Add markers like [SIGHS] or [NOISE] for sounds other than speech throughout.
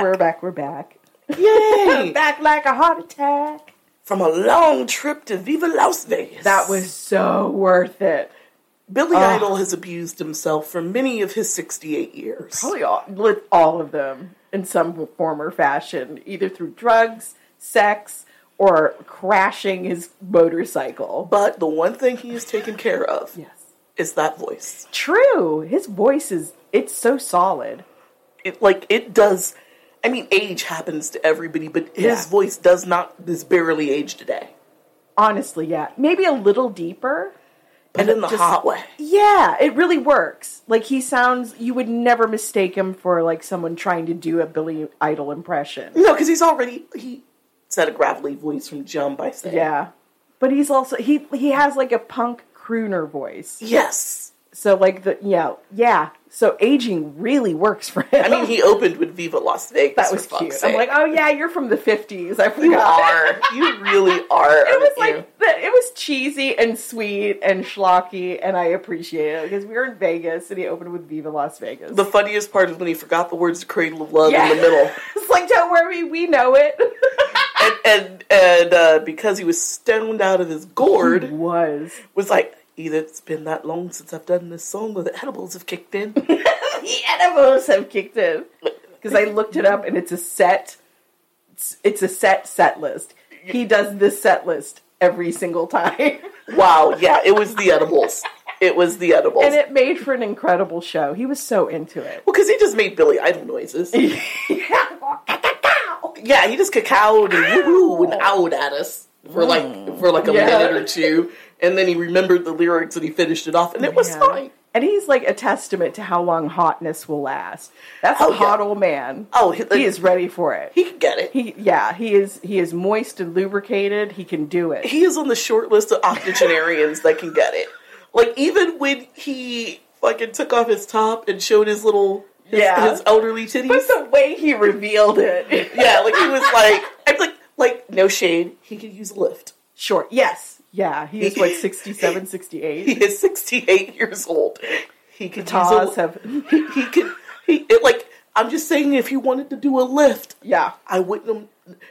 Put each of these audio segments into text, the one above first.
Back. We're back. We're back. Yay! [LAUGHS] back like a heart attack. From a long trip to Viva Las Vegas. That was so worth it. Billy Oh. Idol has abused himself for many of his 68 years. Probably all, with all of them in some form or fashion, either through drugs, sex, or crashing his motorcycle. But the one thing he has taken care of [LAUGHS] Yes. is that voice. True. His voice is it's so solid. It like it does. I mean, age happens to everybody, but his Yeah. voice does not. Is barely age today, Honestly, yeah. Maybe a little deeper. but in the just- hot way. Yeah, it really works. Like he sounds you would never mistake him for like someone trying to do a Billy Idol impression. No, because he's already he said a gravelly voice from jump I saying, Yeah. But he's also he he has like a punk crooner voice. yes. So like the yeah, yeah. So aging really works for him. I mean, he opened with Viva Las Vegas. that was cute. fuck's I'm like, oh yeah, you're from the fifties. I forgot. you are. You really are. It was you? like the, it was cheesy and sweet and schlocky, and I appreciate it because we were in Vegas and he opened with Viva Las Vegas. the funniest part is when he forgot the words to "Cradle of Love" Yeah. in the middle, [LAUGHS] it's like, don't worry, we know it. and and, and uh, because he was stoned out of his gourd, It was. was like, either it's been that long since I've done this song, or the edibles have kicked in. [LAUGHS] The edibles have kicked in because I looked it up and it's a set. It's, it's a set set list. He does this set list every single time, [LAUGHS] wow, yeah, it was the edibles. It was the edibles. and it made for an incredible show. He was so into it. well, because he just made Billy Idol noises. [LAUGHS] yeah, he just cacaoed and woo and out at us for like for like a Yeah. minute or two, and then he remembered the lyrics and he finished it off, and it was Yeah. fine. And he's like a testament to how long hotness will last. That's Oh, a yeah. hot old man. Oh, he, He is ready for it. He can get it. He yeah, he is he is moist and lubricated. He can do it. he is on the short list of octogenarians that can get it. Like even when he fucking took off his top and showed his little his, Yeah. his elderly titties. But the way he revealed it. yeah, like he was like I'm like like no shade. He could use a lift. Short. Yes. Yeah. He is what [LAUGHS] 67, 68. He is 68 years old. He could use a, have he, he could he it, like I'm just saying if he wanted to do a lift, yeah. I wouldn't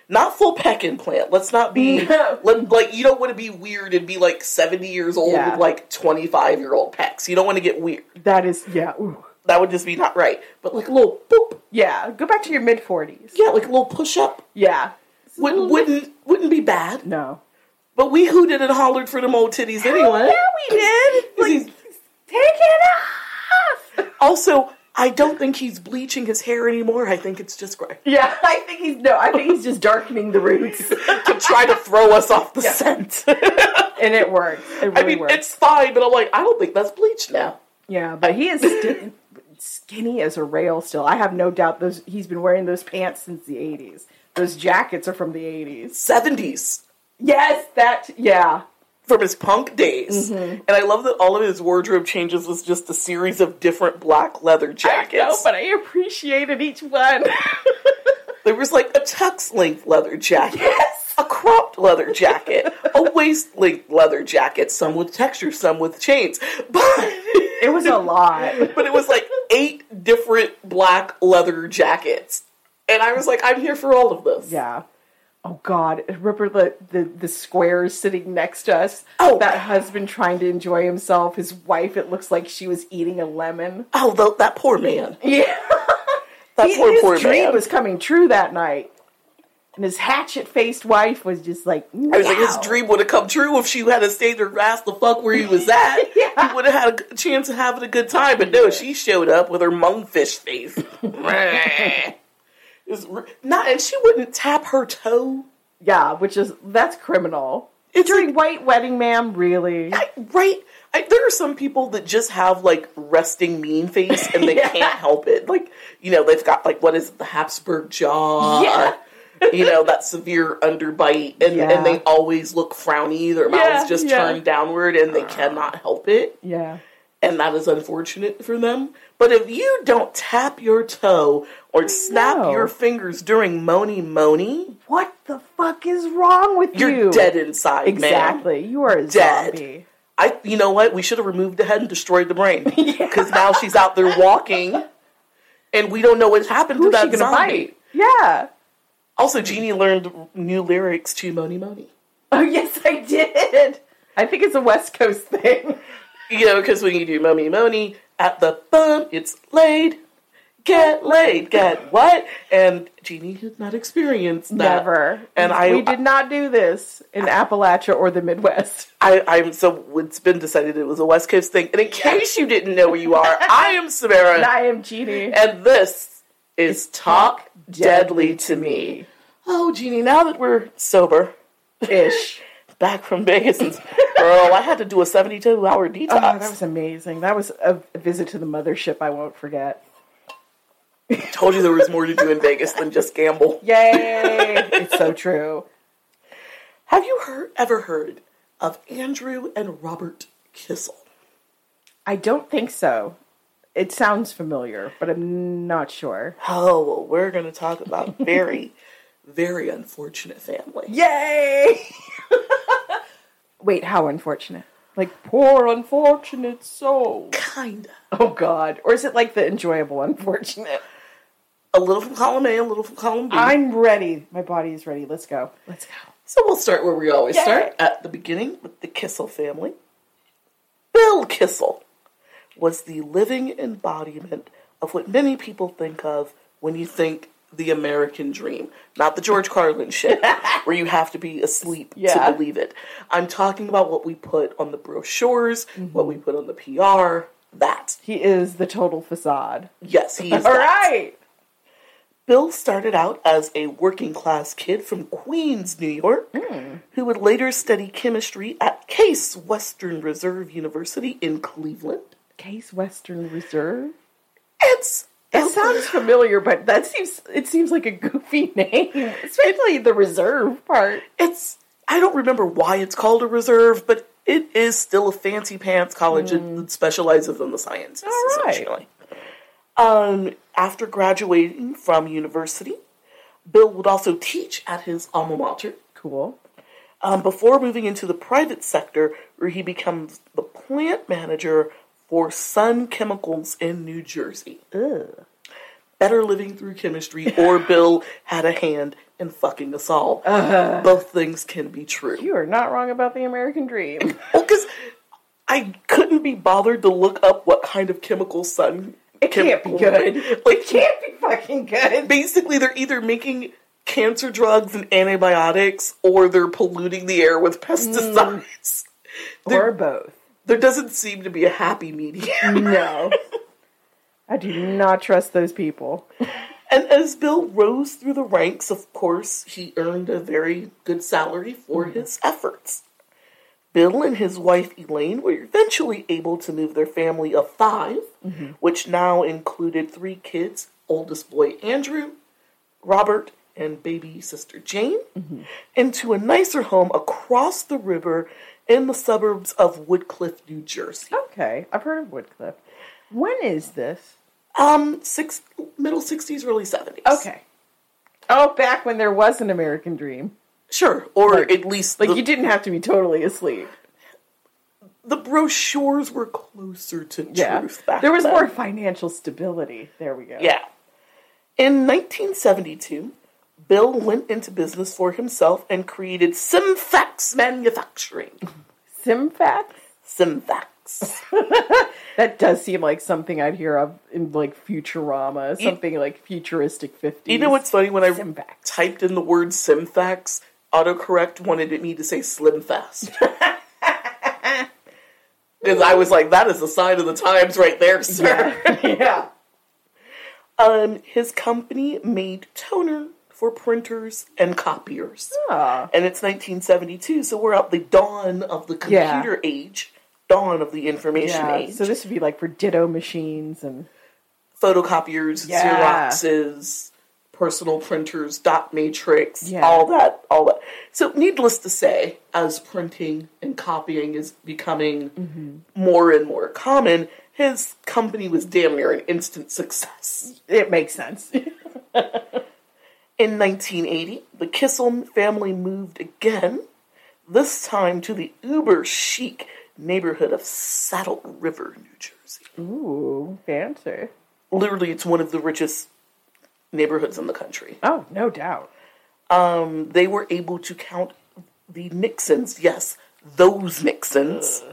not full peck implant. Let's not be [LAUGHS] let, like you don't want to be weird and be like 70 years old Yeah. with like 25 year old pecs. You don't want to get weird. That is yeah. Ooh. That would just be not right. But like a little boop, Yeah. Go back to your mid forties. yeah, like a little push up Yeah. wouldn't wouldn't wouldn't be bad. No. But we hooted and hollered for them old titties oh, anyway. Yeah, we did. [LAUGHS] Like, take it off. Also, I don't think he's bleaching his hair anymore. I think it's just gray Yeah, [LAUGHS] I think he's no. I think he's just darkening the roots, [LAUGHS] to try to throw us off the Yeah. scent. and it works. It really I mean, works. it's fine, but I'm like, I don't think that's bleached now. Yeah, but he is skinny as a rail still. I have no doubt those he's been wearing those pants since the 80s. Those jackets are from the 80s. 70s. Yes, that yeah. from his punk days. Mm-hmm. And I love that all of his wardrobe changes was just a series of different black leather jackets. I know, but I appreciated each one. [LAUGHS] There was like a tux length leather jacket, a cropped leather jacket, a waist length leather jacket, some with texture, some with chains. But [LAUGHS] it was a lot. but it was like eight different black leather jackets. And I was like, I'm here for all of this. Yeah. Oh God! Remember the, the the squares sitting next to us? Oh. that husband trying to enjoy himself. His wife. It looks like she was eating a lemon. Oh, tho- that poor man. [LAUGHS] Yeah, That He- poor, man. his poor dream man. was coming true that night, and his hatchet-faced wife was just like, I was like, his dream would have come true if she had stayed her ass the fuck where he was [LAUGHS] at. Yeah. He would have had a chance of having a good time. But no, she showed up with her monkfish face. [LAUGHS] Was not, and she wouldn't tap her toe. Yeah, which is that's criminal. It's During like- white wedding, ma'am. Really? I, right? I, there are some people that just have like resting mean face and they [LAUGHS] Yeah. can't help it. Like, you know, they've got like what is it, the Habsburg jaw? [LAUGHS] Yeah. You know, that severe underbite and, Yeah. and they always look frowny, their Yeah, mouths just yeah. turned downward and they ah. cannot help it. Yeah. And that is unfortunate for them. But if you don't tap your toe or snap No. your fingers during Mony Mony, What the fuck is wrong with you're you? dead inside, man. Exactly. You are a Dead. zombie. I, you know what? We should have removed the head and destroyed the brain [LAUGHS] because now she's out there walking, and we don't know what's happened to that zombie. bite? Yeah. Also, Jeannie learned new lyrics to Mony Mony. Oh yes, I did. I think it's a West Coast thing. You know, because when you do Mony Mony at the bum, it's laid, get laid, get what? And Jeannie had not experienced that. Never. And I, we did not do this in Appalachia or the Midwest. [LAUGHS] I, I'm so it's been decided it was a West Coast thing. And in case you didn't know where you are, [LAUGHS] I am Samara. And I am Jeannie. And this is Talk Deadly to Me. Oh, Jeannie, now that we're sober, Ish. [LAUGHS] back from Vegas, and, girl, I had to do a 72 hour oh, detox. Oh, that was amazing. That was a visit to the mothership I won't forget. I Told you there was more to do in Vegas than just gamble. Yay! it's so true. Have you heard ever heard of Andrew and Robert Kissel? I don't think so. It sounds familiar, but I'm not sure. Oh, well, we're going to talk about very, very unfortunate family. Yay! [LAUGHS] [LAUGHS] Wait, how unfortunate? Like poor unfortunate soul. Kinda. Oh God! Or is it like the enjoyable unfortunate? A little from column A, a little from column B. I'm ready. My body is ready. Let's go. Let's go. So we'll start where we always Yay. start at the beginning with the Kissel family. Bill Kissel was the living embodiment of what many people think of when you think the American dream, not the George Carlin shit [LAUGHS] where you have to be asleep Yeah. to believe it. I'm talking about what we put on the brochures, mm-hmm. what we put on the PR. That. He is the total facade. Yes, he is. [LAUGHS] All that. right. Bill started out as a working class kid from Queens, New York, hmm. who would later study chemistry at Case Western Reserve University in Cleveland. Case Western Reserve. It's It sounds familiar, but that seems it seems like a goofy [LAUGHS] name, especially the reserve part. it's I don't remember why it's called a reserve, but it is still a fancy pants college that specializes in the sciences. All right. essentially. Um, after graduating from university, Bill would also teach at his alma mater. Cool. um, before moving into the private sector, where he becomes the plant manager for Sun Chemicals in New Jersey. Ugh. Better living through chemistry, [LAUGHS] or Bill had a hand in fucking us all. Uh-huh. Both things can be true. You are not wrong about the American dream. [LAUGHS] Well, because I couldn't be bothered to look up what kind of chemical Sun. It can't be good. [LAUGHS] Like, Can't be fucking good. basically, they're either making cancer drugs and antibiotics, or they're polluting the air with pesticides. Mm. Or both. There doesn't seem to be a happy medium. No. [LAUGHS] I do not trust those people. and as Bill rose through the ranks, of course, he earned a very good salary for mm-hmm. his efforts. Bill and his wife Elaine were eventually able to move their family of 5 mm-hmm. which now included three kids oldest boy Andrew, Robert, and baby sister Jane mm-hmm. into a nicer home across the river in the suburbs of Woodcliff, New Jersey. Okay, I've heard of Woodcliff. When is this? Um, six middle sixties, early seventies. Okay. Oh, back when there was an American Dream. sure, or Like- at least Like the, you didn't have to be totally asleep. the brochures were closer to Yeah. truth back There was then. more financial stability. There we go. Yeah. In 1972, Bill went into business for himself and created Synfax Manufacturing. Synfax? Synfax. [LAUGHS] That does seem like something I'd hear of in like Futurama, something like futuristic 50s. You know what's funny? When I Synfax. typed in the word Synfax, autocorrect wanted me to say Slim Fast. Because [LAUGHS] I was like, that is the sign of the times right there, sir. yeah. [LAUGHS] Um, his company made toner for printers and copiers. Ah. And it's 1972, so we're at the dawn of the Yeah. computer age, dawn of the information Yeah. age. So this would be like for ditto machines and Photocopiers, Yeah. Xeroxes, personal printers, dot matrix, Yeah. all that, all that. So, needless to say, as printing and copying is becoming Mm-hmm. more and more common, his company was damn near an instant success. it makes sense. [LAUGHS] In 1980, the Kissel family moved again, this time to the uber chic neighborhood of Saddle River, New Jersey. Ooh, fancy. Literally, it's one of the richest neighborhoods in the country. Oh, no doubt. Um, they were able to count the Nixons, yes, those Nixons.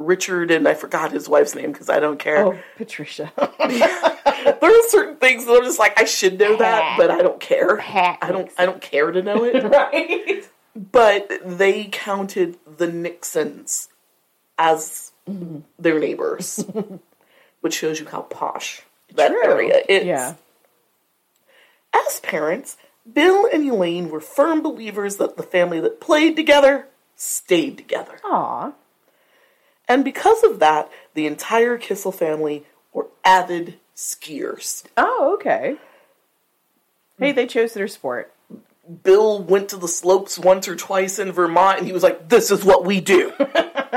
Richard and I forgot his wife's name because I don't care. Oh, Patricia. [LAUGHS] There are certain things that I'm just like I should know that, but I don't care. I don't. I don't care to know it. [LAUGHS] right? but they counted the Nixons as their neighbors, [LAUGHS] which shows you how posh that True. area is. Yeah. As parents, Bill and Elaine were firm believers that the family that played together stayed together. Aw. And because of that, the entire Kissel family were avid skiers. Oh, okay. Hey, they chose their sport. Bill went to the slopes once or twice in Vermont and he was like, This is what we do.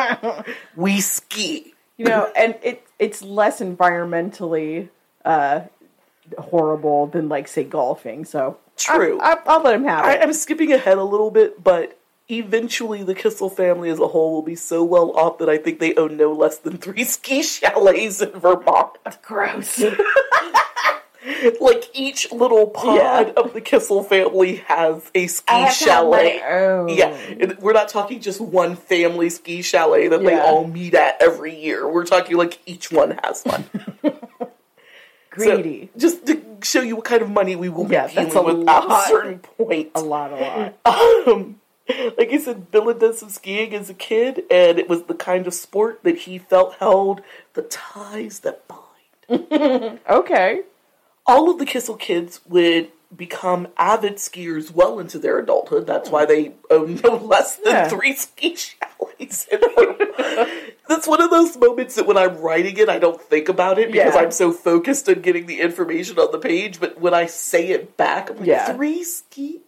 [LAUGHS] we ski. You know, and it it's less environmentally uh, horrible than like say golfing. So True. I, I, will let him have I, it. I'm skipping ahead a little bit, but eventually the Kissel family as a whole will be so well off that I think they own no less than three [LAUGHS] ski chalets in Vermont. Gross. [LAUGHS] like each little pod Yeah. of the Kissel family has a ski I have to have chalet. Yeah, and we're not talking just one family ski chalet that they all meet at every year. We're talking like each one has one. [LAUGHS] So, Greedy. just to show you what kind of money we will be Yeah, dealing with at a certain point. a lot, a lot. Um, [LAUGHS] like he said, Bill had done some skiing as a kid, and it was the kind of sport that he felt held the ties that bind. [LAUGHS] Okay. all of the Kissel kids would become avid skiers well into their adulthood. That's why they own no less than Yeah. three ski chalets. [LAUGHS] That's one of those moments that when I'm writing it, I don't think about it because Yeah. I'm so focused on getting the information on the page. But when I say it back, I'm like, Yeah. three ski.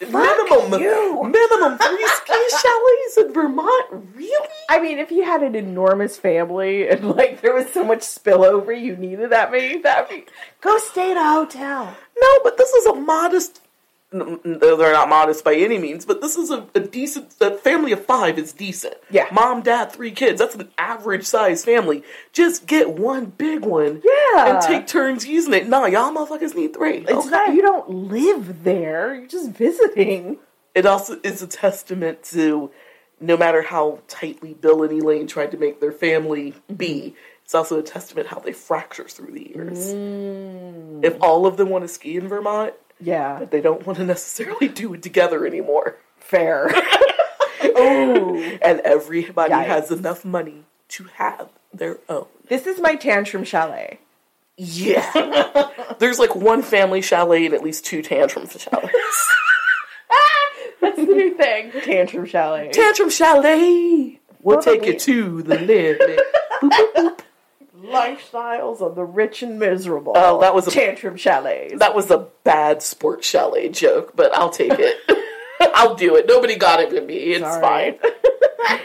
Minimum, you. minimum three [LAUGHS] ski chalets in Vermont. Really? I mean, if you had an enormous family and like there was so much spillover, you needed that many. That be go stay at a hotel. No, but this is a modest. They're not modest by any means, but this is a, a decent. A family of five is decent. Yeah. mom, dad, three kids. That's an average size family. Just get one big one. Yeah. and take turns using it. Nah, y'all motherfuckers need three. It's okay? not you don't live there. You're just visiting. It also is a testament to no matter how tightly Bill and Elaine tried to make their family be. It's also a testament how they fracture through the years. Mm. If all of them want to ski in Vermont, Yeah, they don't want to necessarily do it together anymore. fair. [LAUGHS] oh. and everybody Yikes. has enough money to have their own. This is my tantrum chalet. Yeah. [LAUGHS] There's like one family chalet and at least two tantrum chalets. [LAUGHS] That's the new thing. Tantrum chalet. tantrum chalet! We'll Probably. take you to the limit. boop, boop, boop. Lifestyles of the rich and miserable. Oh, that was a- tantrum chalets. That was a bad sports chalet joke, but I'll take it. [LAUGHS] I'll do it. Nobody got it but me. It's Sorry. fine.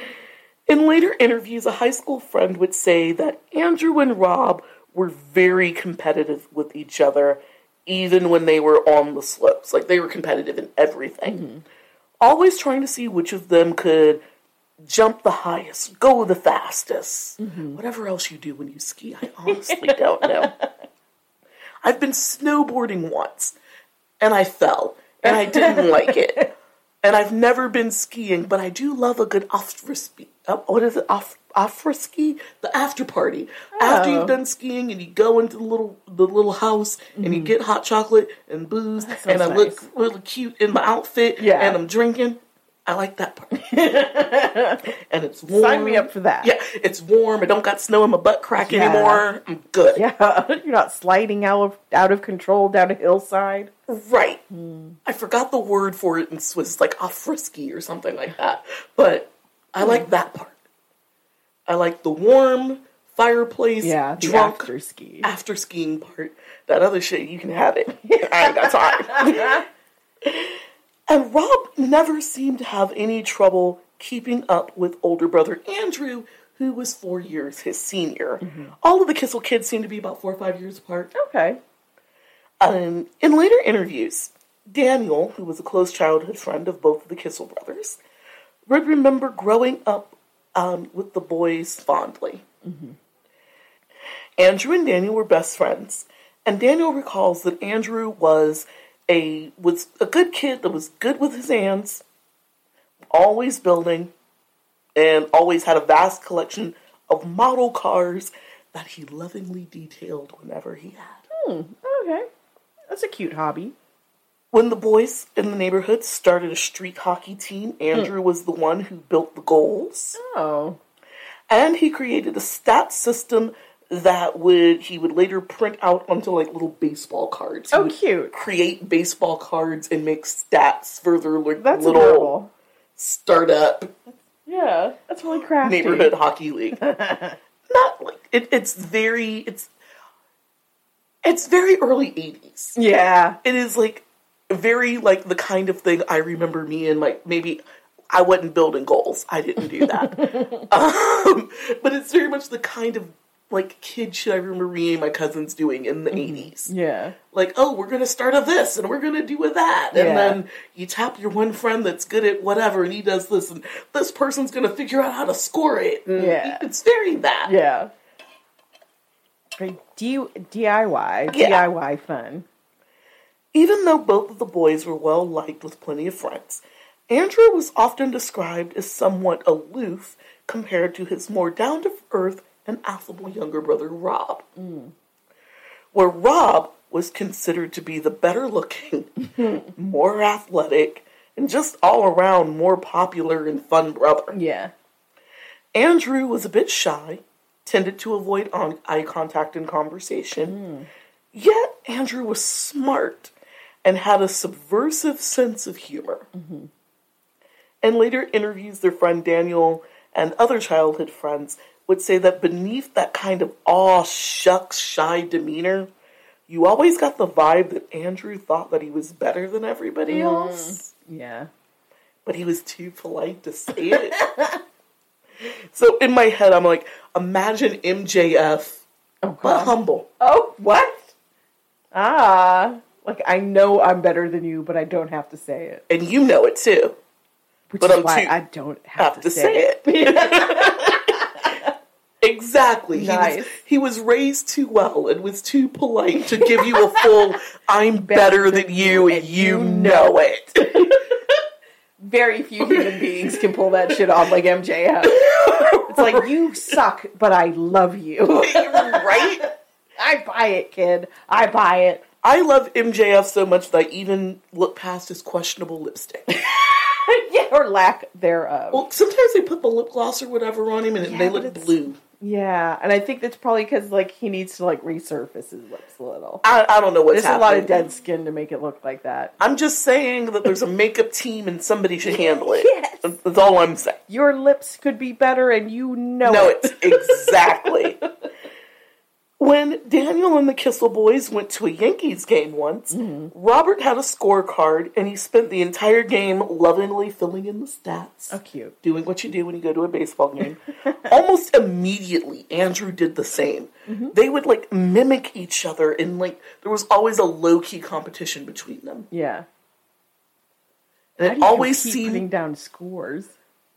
In later interviews, a high school friend would say that Andrew and Rob were very competitive with each other, even when they were on the slopes. Like they were competitive in everything. Mm-hmm. Always trying to see which of them could jump the highest, go the fastest. Whatever else you do when you ski, I honestly [LAUGHS] don't know. I've been snowboarding once and I fell and I didn't [LAUGHS] like it. And I've never been skiing, but I do love a good after ski. Uh, what is it? Off after ski? The after party. After Oh. you've done skiing and you go into the little the little house and you get hot chocolate and booze and I look really cute in my outfit Yeah. and I'm drinking. I like that part. [LAUGHS] and it's warm. Sign me up for that. Yeah, it's warm. I don't got snow in my butt crack Yeah. anymore. I'm good. Yeah, [LAUGHS] you're not sliding out of out of control down a hillside. Right. Hmm. I forgot the word for it in Swiss, like a frisky or something like that. But I hmm. like that part. I like the warm fireplace, Yeah, the drunk after ski. after skiing part. That other shit, you can have it. [LAUGHS] I ain't got time. And Rob never seemed to have any trouble keeping up with older brother Andrew, who was four years his senior. All of the Kissel kids seem to be about four or five years apart. Okay. Um, in later interviews, Daniel, who was a close childhood friend of both of the Kissel brothers, would remember growing up um, with the boys fondly. Andrew and Daniel were best friends, and Daniel recalls that Andrew was a was a good kid that was good with his hands, always building, and always had a vast collection of model cars that he lovingly detailed whenever he had. Hmm, okay. That's a cute hobby. When the boys in the neighborhood started a street hockey team, hmm. Andrew was the one who built the goals. Oh. And he created a stat system that would he would later print out onto like little baseball cards. He Oh, cute. Create baseball cards and make stats for their like, That's little adorable. startup Yeah, that's really crafty. neighborhood hockey league. [LAUGHS] Not like it, it's very it's it's very early eighties. Yeah. it is like very like the kind of thing I remember me and like maybe I wasn't building goals. I didn't do that. [LAUGHS] um, but it's very much the kind of like kid shit I remember me my cousins doing in the mm-hmm. 80s. Yeah. Like, oh, we're gonna start a this and we're gonna do a that. And Yeah. then you tap your one friend that's good at whatever and he does this and this person's gonna figure out how to score it. And Yeah. It's very that. Yeah. D- DIY. Yeah. DIY fun. Even though both of the boys were well liked with plenty of friends, Andrew was often described as somewhat aloof compared to his more down to earth and affable younger brother Rob. Mm. Where Rob was considered to be the better looking, [LAUGHS] more athletic, and just all around more popular and fun brother. Yeah. Andrew was a bit shy, tended to avoid on- eye contact in conversation. Mm. Yet Andrew was smart and had a subversive sense of humor. Mm-hmm. In later interviews, their friend Daniel and other childhood friends would say that beneath that kind of aw shucks shy demeanor, you always got the vibe that Andrew thought that he was better than everybody else Yeah. but he was too polite to say it. [LAUGHS] so in my head, I'm like, imagine MJF, Oh, but humble. Oh, what? Ah. Like, I know I'm better than you, but I don't have to say it. And you know it too. Which But is I'm why too- I don't have, Have to say it. [LAUGHS] exactly. He, was, he was raised too well and was too polite to give you a full, [LAUGHS] I'm better than you and you know it. [LAUGHS] Very few human beings can pull that shit off like MJF. It's like, you [LAUGHS] suck, but I love you. right? I buy it, kid. I buy it. I love MJF so much that I even look past his questionable lipstick. yeah, or lack thereof. Well, sometimes they put the lip gloss or whatever on him and Yeah, they look blue. Yeah, and I think that's probably because like he needs to like resurface his lips a little. I, I don't know what's There's a lot of dead skin to make it look like that. I'm just saying that there's a makeup team and somebody should handle it. Yes. That's, that's all I'm saying. Your lips could be better, and you know No, it. it's exactly. [LAUGHS] When Daniel and the Kissel boys went to a Yankees game once, mm-hmm. Robert had a scorecard and he spent the entire game lovingly filling in the stats. Oh, cute. Doing what you do when you go to a baseball game. [LAUGHS] Almost immediately, Andrew did the same. Mm-hmm. They would like mimic each other, and like there was always a low key competition between them. Yeah. And How it always seemed putting down scores.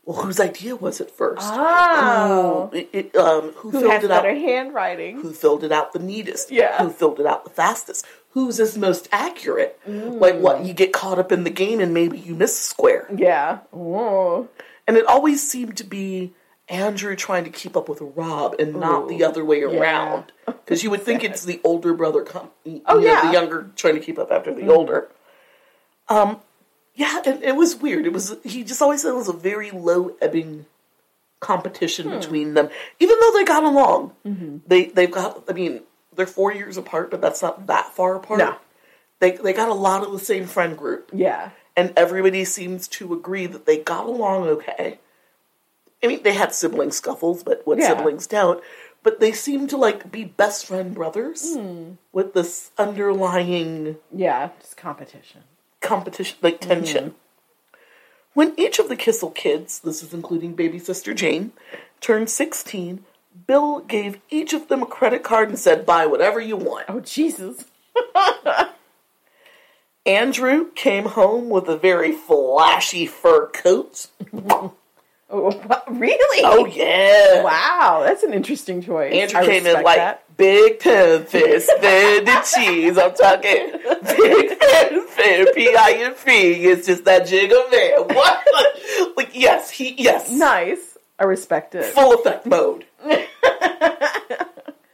Well, whose idea was it first? Oh. Who, it, it, um, who, Who filled it out? better handwriting? who filled it out the neatest, Yeah. who filled it out the fastest, who's is most accurate. Like what you get caught up in the game and maybe you miss a square. Yeah. Oh. And it always seemed to be Andrew trying to keep up with Rob and not the other way around. [LAUGHS] Because you would think it's the older brother, com- Oh, know, yeah. the younger trying to keep up after the older. Um, yeah, and it was weird. It was he just always said it was a very low ebbing competition Hmm. between them, even though they got along. Mm-hmm. They they've got. I mean, they're four years apart, but that's not that far apart. No. They they got a lot of the same friend group Yeah. and everybody seems to agree that they got along okay. I mean, they had sibling scuffles, but what Yeah. siblings don't. But they seem to like be best friend brothers Hmm. with this underlying Yeah. Just competition. Competition, like tension. Mm-hmm. When each of the Kissel kids, this is including baby sister Jane, turned 16, Bill gave each of them a credit card and said, buy whatever you want. Oh, Jesus. [LAUGHS] Andrew came home with a very flashy fur coat. [LAUGHS] Oh, [LAUGHS] really? Oh, yeah. Wow. That's an interesting choice. Andrew I came in like that. big pen fist, the cheese. I'm talking big pen fist, P I N F. It's just that jiggle [LAUGHS] man. What? like yes, he yes. Nice. I respect it. Full effect mode. [LAUGHS]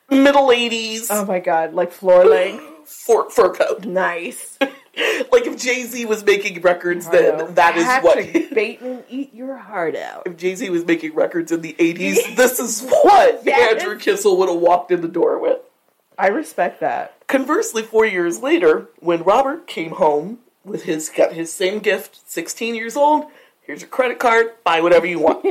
Middle eighties Oh my god, like floor length. fur, fur coat. Nice. [LAUGHS] Like if Jay Z was making records, then that is what. Patrick [LAUGHS] Bateman, eat your heart out. if Jay Z was making records in the eighties, [LAUGHS] this is what Yes. Andrew Kissel would have walked in the door with. I respect that. Conversely, four years later, when Robert came home with his got his same gift, 16 years old, here's your credit card, buy whatever you want.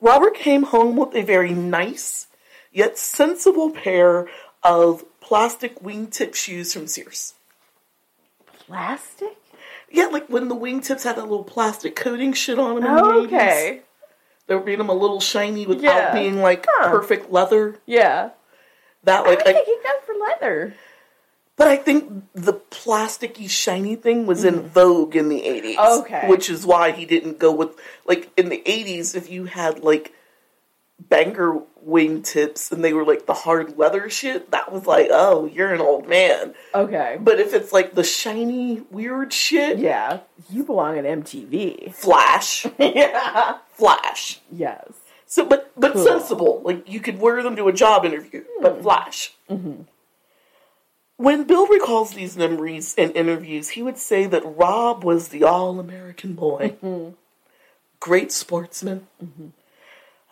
Robert came home with a very nice yet sensible pair of plastic wingtip shoes from Sears. Plastic? Yeah, like when the wingtips had that little plastic coating shit on them. In Oh, the 80s. okay. They were made them a little shiny without Yeah. being like Huh. perfect leather. Yeah. That like, I, thinking that for leather. But I think the plasticky shiny thing was in vogue in the 80s. Mm-hmm. Okay. Which is why he didn't go with like in the 80s if you had like banger wingtips and they were like the hard leather shit, that was like, "Oh, you're an old man." Okay. But if it's like the shiny weird shit, Yeah. You belong at MTV. flash, [LAUGHS] yeah. flash. Yes. So but but Cool. sensible. Like you could wear them to a job interview, Hmm. but flash. Mm-hmm. When Bill recalls these memories in interviews, he would say that Rob was the all American boy. Mm-hmm. Great sportsman. A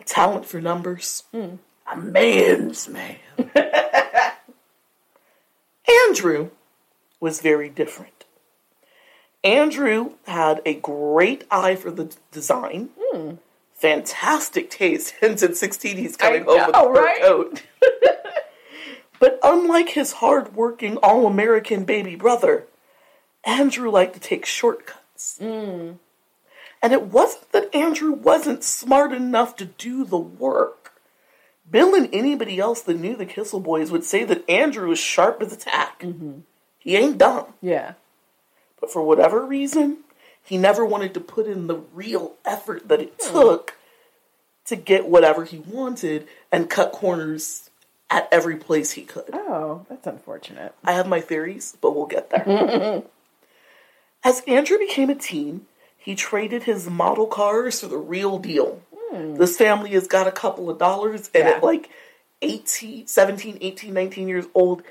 talent for numbers. A man's man. [LAUGHS] Andrew was very different. Andrew had a great eye for the design. Mm. Fantastic taste. [LAUGHS] Hence, at 16, he's coming I home with a know, fur right? coat. [LAUGHS] but unlike his hard-working, all-American baby brother, Andrew liked to take shortcuts. Mm. And it wasn't that Andrew wasn't smart enough to do the work. Bill and anybody else that knew the Kissel Boys would say that Andrew was sharp as a tack. Mm-hmm. He ain't dumb. Yeah. But for whatever reason, he never wanted to put in the real effort that it hmm. took to get whatever he wanted and cut corners at every place he could. Oh, that's unfortunate. I have my theories, but we'll get there. [LAUGHS] As Andrew became a teen, he traded his model cars for the real deal. This family has got a couple of dollars, and Yeah. at like 18, 17, 18, 19 years old,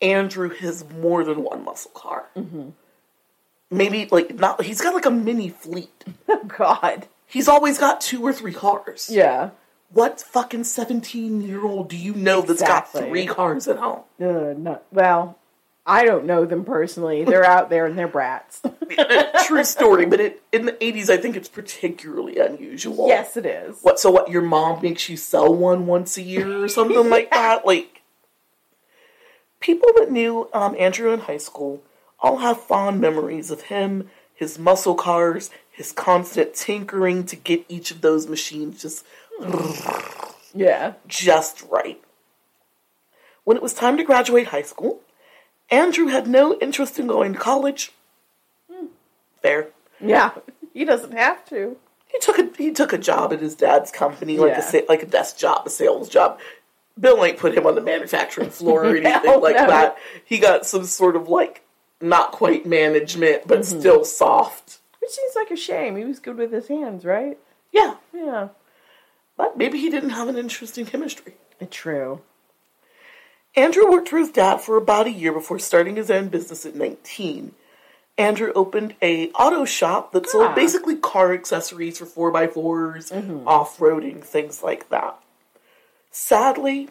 Andrew has more than one muscle car. Maybe like not, he's got like a mini fleet. [LAUGHS] Oh, God. He's always got two or three cars. Yeah. What fucking 17 year old do you know that's got three cars at home? Uh, no, well, I don't know them personally. They're [LAUGHS] out there and they're brats. [LAUGHS] True story, but it, in the 80s, I think it's particularly unusual. yes, it is. What? So what? Your mom makes you sell one once a year or something like [LAUGHS] that? Like, People that knew um, Andrew in high school all have fond memories of him, his muscle cars, his constant tinkering to get each of those machines just Yeah. just right. When it was time to graduate high school, Andrew had no interest in going to college. Hmm, Fair. Yeah. [LAUGHS] He doesn't have to. He took a he took a job at his dad's company, like Yeah. a like a desk job, a sales job. Bill ain't put him on the manufacturing floor or [LAUGHS] anything Hell like no. that. He got some sort of like not quite management, but Mm-hmm. still soft. Which seems like a shame. He was good with his hands, right? Yeah, Yeah. but maybe he didn't have an interest in chemistry. True. Andrew worked for his dad for about a year before starting his own business at 19. Andrew opened a auto shop that sold Ah. basically car accessories for 4x4s, off-roading, things like that. Sadly,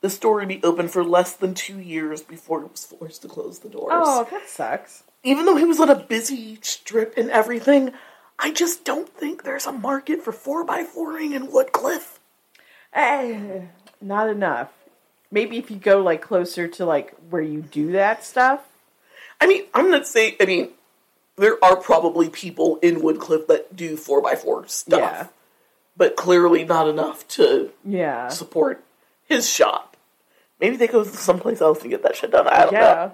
the store would be open for less than two years before it was forced to close the doors. Oh, that sucks. Even though he was on a busy strip and everything, I just don't think there's a market for 4x4ing in Woodcliff. Eh, not enough. Maybe if you go like closer to like where you do that stuff. I mean, I'm not saying. I mean, there are probably people in Woodcliff that do four x four stuff, Yeah. but clearly not enough to Yeah. support his shop. Maybe they go someplace else and get that shit done. I don't know. Yeah.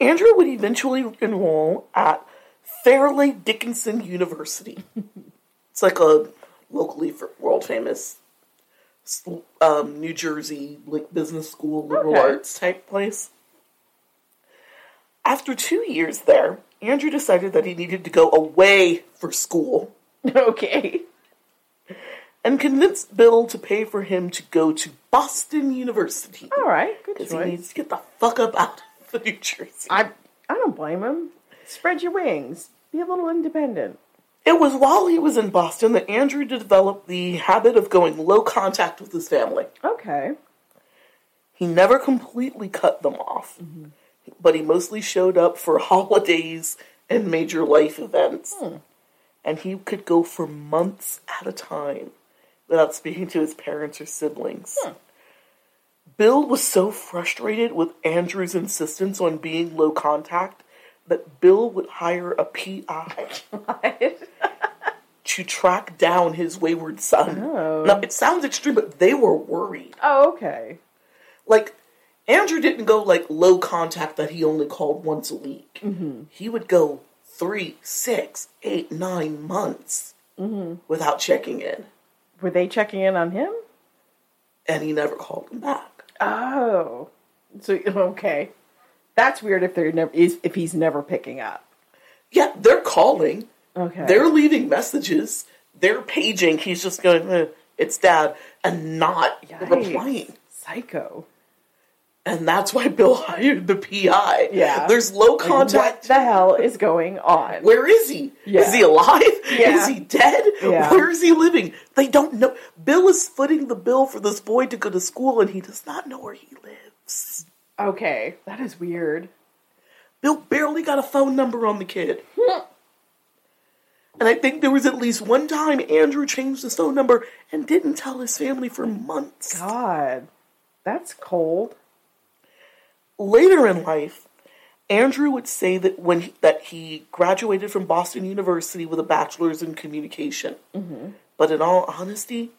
Andrew would eventually enroll at Fairleigh Dickinson University. [LAUGHS] it's like a locally world famous um, New Jersey like business school, liberal Okay. arts type place. After two years there, Andrew decided that he needed to go away for school [LAUGHS] Okay. and convinced Bill to pay for him to go to Boston University All right. Good because he needs to get the fuck up out of [LAUGHS] New Jersey. I I don't blame him. Spread your wings. Be a little independent. It was while he was in Boston that Andrew developed the habit of going low contact with his family. Okay. He never completely cut them off, mm-hmm. but he mostly showed up for [LAUGHS] holidays and major life events. Hmm. And he could go for months at a time without speaking to his parents or siblings. Hmm. Bill was so frustrated with Andrew's insistence on being low contact that Bill would hire a PI [LAUGHS] to track down his wayward son. Oh. Now, it sounds extreme, but they were worried. Oh, okay. Like, Andrew didn't go like low contact that he only called once a week. Mm-hmm. He would go three, six, eight, nine months mm-hmm. without checking in, Were they checking in on him? and he never called them back. Oh. So okay. That's weird if they're never is if he's never picking up. Yeah, they're calling, Okay. they're leaving messages, they're paging. He's just going, eh, "It's dad," and not Yikes. replying. Psycho. And that's why Bill hired the PI. Yeah. there's low contact. What the hell is going on? Where is he? Yeah. Is he alive? Yeah. Is he dead? Yeah. Where is he living? They don't know. Bill is footing the bill for this boy to go to school, and he does not know where he lives. Okay, that is weird. Bill barely got a phone number on the kid. And I think there was at least one time Andrew changed his phone number and didn't tell his family for months. God, that's cold. Later in life, Andrew would say that when he, that he graduated from Boston University with a bachelor's in communication. Mm-hmm. But in all honesty,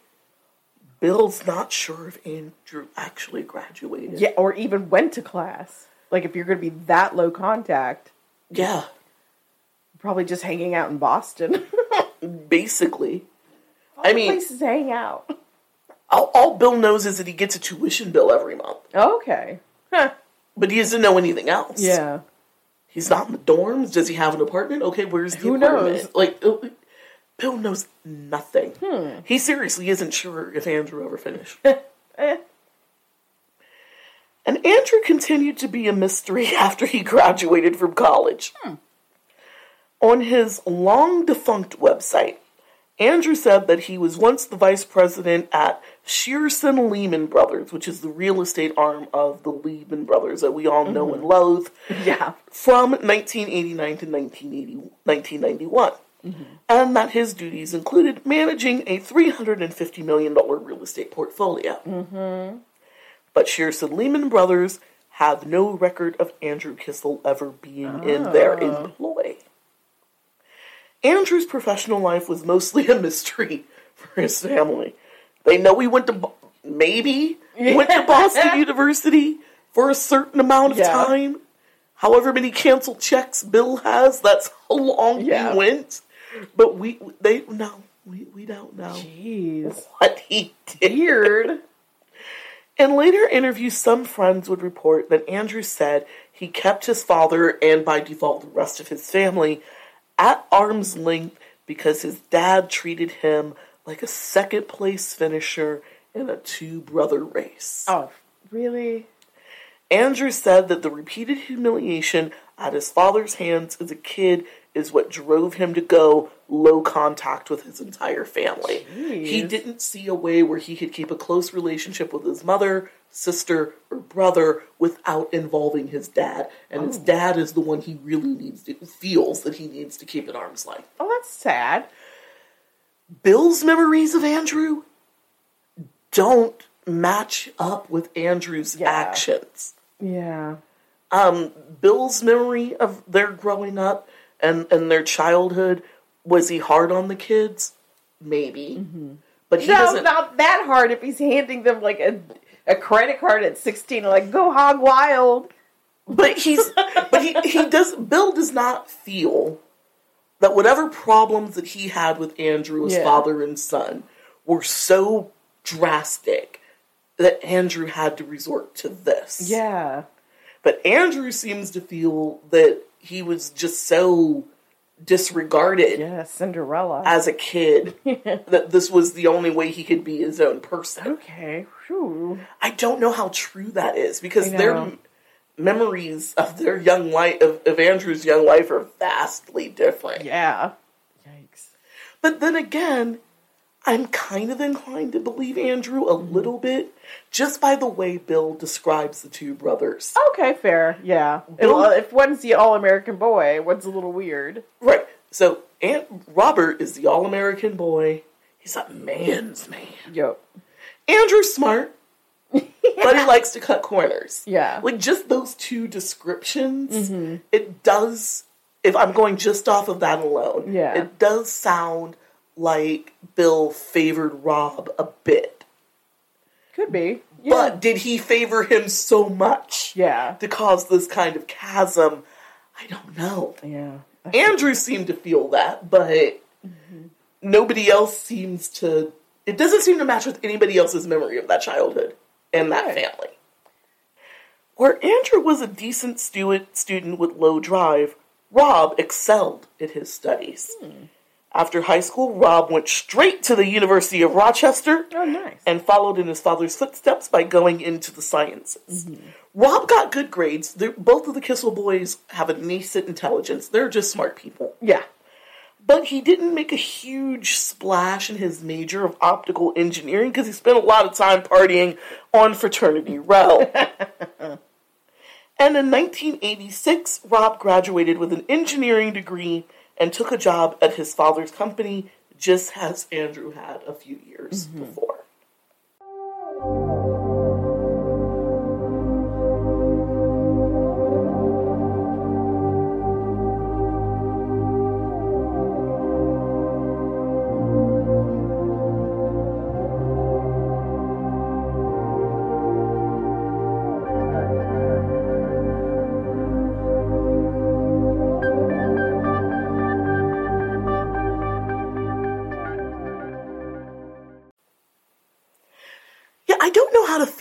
Bill's not sure if Andrew actually graduated. Yeah, or even went to class. Like if you're going to be that low contact, Yeah, probably just hanging out in Boston. [LAUGHS] basically. I mean, places to hang out. all, all Bill knows is that he gets a tuition bill every month, Okay. Huh. but he doesn't know anything else. Yeah. He's not in the dorms. Does he have an apartment? Okay, where's the Who apartment? knows? Like, uh, Bill knows nothing. Hmm. He seriously isn't sure if Andrew ever finished. [LAUGHS] Eh. and Andrew continued to be a mystery [LAUGHS] after he graduated from college. Hmm. On his long defunct website, Andrew said that he was once the vice president at Shearson Lehman Brothers, which is the real estate arm of the Lehman Brothers that we all know mm-hmm. and loathe Yeah. from 1989 to 1980, 1991, mm-hmm. and that his duties included managing a $350 million real estate portfolio. Mm-hmm. But Shearson Lehman Brothers have no record of Andrew Kissel ever being in their oh. employ. Andrew's professional life was mostly a mystery for his family. They know he went to maybe he went to Boston University for a certain amount of Yeah. time. However many canceled checks Bill has, that's how long Yeah. he went. But we they no, we, we don't know Jeez. what he did. Weird. In later interviews, some friends would report that Andrew said he kept his father and by default the rest of his family at arm's length because his dad treated him like a second place finisher in a two brother race. Oh, really? Andrew said that the repeated humiliation at his father's hands as a kid is what drove him to go low contact with his entire family. He didn't see a way where he could keep a close relationship with his mother, sister, or brother without involving his dad. And his dad is the one he really needs to feels that he needs to keep at arm's length. Oh, that's sad. Bill's memories of Andrew don't match up with Andrew's Yeah. actions. Yeah. um, Bill's memory of their growing up and, and their childhood was he hard on the kids? Maybe, but he No, doesn't. not that hard if he's handing them like a a credit card at 16 like go hog wild. But he's but he he does. Bill does not feel that whatever problems that he had with Andrew as Yeah. father and son were so drastic that Andrew had to resort to this. Yeah. But Andrew seems to feel that he was just so disregarded Yeah, Cinderella. as a kid [LAUGHS] that this was the only way he could be his own person. okay. Phew. I don't know how true that is because their m- memories of their young life of, of Andrew's young life are vastly different. Yeah. Yikes. But then again, I'm kind of inclined to believe Andrew a Mm-hmm. little bit just by the way Bill describes the two brothers. Okay, fair. Yeah. Bill- Well, if one's the all American boy, one's a little weird. Right. So Aunt Robert is the all-American boy. He's a man's man. Yep. Andrew's smart, [LAUGHS] but he likes to cut corners. Yeah. Like just those two descriptions, it does. If I'm going just off of that alone, Yeah. it does sound like Bill favored Rob a bit. Could be. Yeah. But did he favor him so much yeah. to cause this kind of chasm? I don't know. Yeah. Andrew seemed to feel that, but mm-hmm. nobody else seems to. It doesn't seem to match with anybody else's memory of that childhood and that Right. family. Where Andrew was a decent stu- student with low drive, Rob excelled at his studies. Hmm. After high school, Rob went straight to the University of Rochester Oh, nice. and followed in his father's footsteps by going into the sciences. Mm-hmm. Rob got good grades. They're, both of the Kissel boys have a nascent intelligence. They're just smart people. Yeah. But he didn't make a huge splash in his major of optical engineering because he spent a lot of time partying on Fraternity Row. [LAUGHS] and in 1986, Rob graduated with an engineering degree and took a job at his father's company, just as Andrew had a few years mm-hmm. before.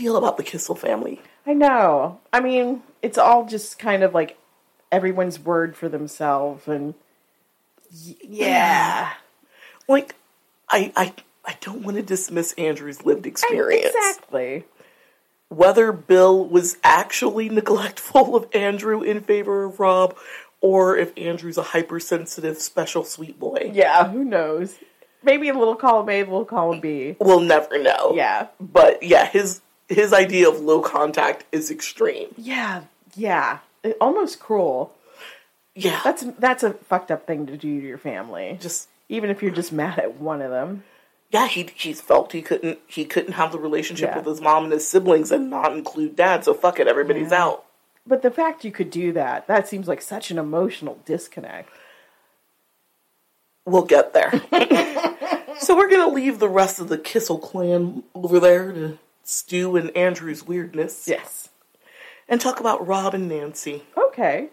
Feel about the Kissel family. I know. I mean, it's all just kind of like everyone's word for themselves, and y- yeah, Like, I, I, I don't want to dismiss Andrew's lived experience. exactly. Whether Bill was actually neglectful of Andrew in favor of Rob, or if Andrew's a hypersensitive special sweet boy. Yeah, who knows? Maybe a little column A, a little column B. We'll never know. Yeah, But yeah, his his idea of low contact is extreme. yeah, yeah. It- almost cruel. Yeah. That's that's a fucked up thing to do to your family. just Even if you're just mad at one of them. yeah, he he felt he couldn't he couldn't have the relationship Yeah. with his mom and his siblings and not include dad. So fuck it, everybody's out. But the fact you could do that, that seems like such an emotional disconnect. We'll get there. [LAUGHS] so we're gonna leave the rest of the Kissel clan over there to stew and Andrew's weirdness Yes. and talk about Rob and Nancy. Okay.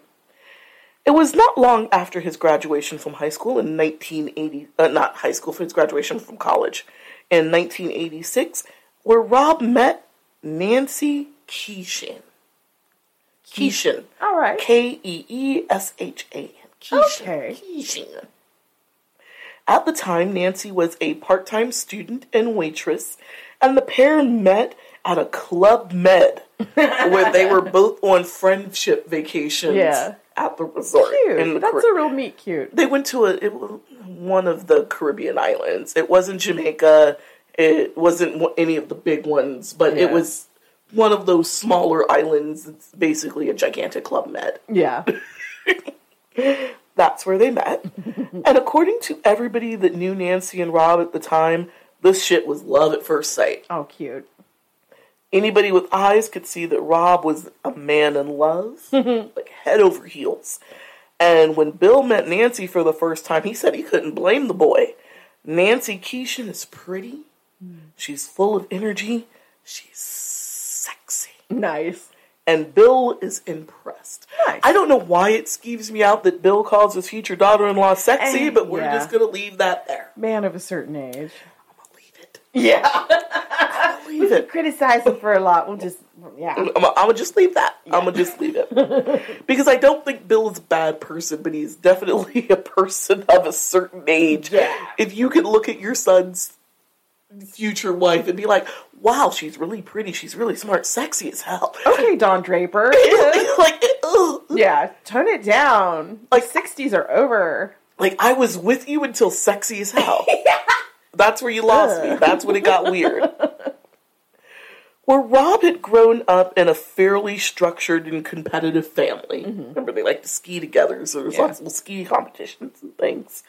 It was not long after his graduation from high school in 1980, uh, not high school, for his graduation from college in 1986, where Rob met Nancy Keeshan. Keeshan. All right. K E E S H A N. Keeshan. Okay. Keeshan. At the time, Nancy was a part time student and waitress, and the pair met at a Club Med [LAUGHS] where they were both on friendship vacations Yeah. at the resort. Cute. the That's Car- a real meet cute. they went to a it, was one of the Caribbean islands. It wasn't Jamaica. It wasn't any of the big ones, but it was one of those smaller islands. It's basically a gigantic Club Med. Yeah. [LAUGHS] That's where they met. [LAUGHS] and according to everybody that knew Nancy and Rob at the time, this shit was love at first sight. Oh, cute. Anybody with eyes could see that Rob was a man in love, [LAUGHS] like head over heels. And when Bill met Nancy for the first time, he said he couldn't blame the boy. Nancy Keeshan is pretty. She's full of energy. She's sexy. Nice. And Bill is impressed. Nice. I don't know why it skeeves me out that Bill calls his future daughter in law sexy, Eh, but we're yeah. just going to leave that there. Man of a certain age. Yeah. [LAUGHS] Leave it. Criticize him for a lot. We'll just, yeah. I'm, gonna just leave that. I'm gonna just leave it [LAUGHS] because I don't think Bill is a bad person, but he's definitely [LAUGHS] a person of a certain age. Yeah. If you could look at your son's future wife and be like, "Wow, she's really pretty. She's really smart, sexy as hell," Okay, Don Draper. like, ugh. yeah, tone it down. Like, 60s are over. like I was with you until sexy as hell. That's where you lost me. That's when it got weird. [LAUGHS] Where Rob had grown up in a fairly structured and competitive family. Mm-hmm. Remember, they like to ski together, so there's Yeah. lots of ski competitions and things.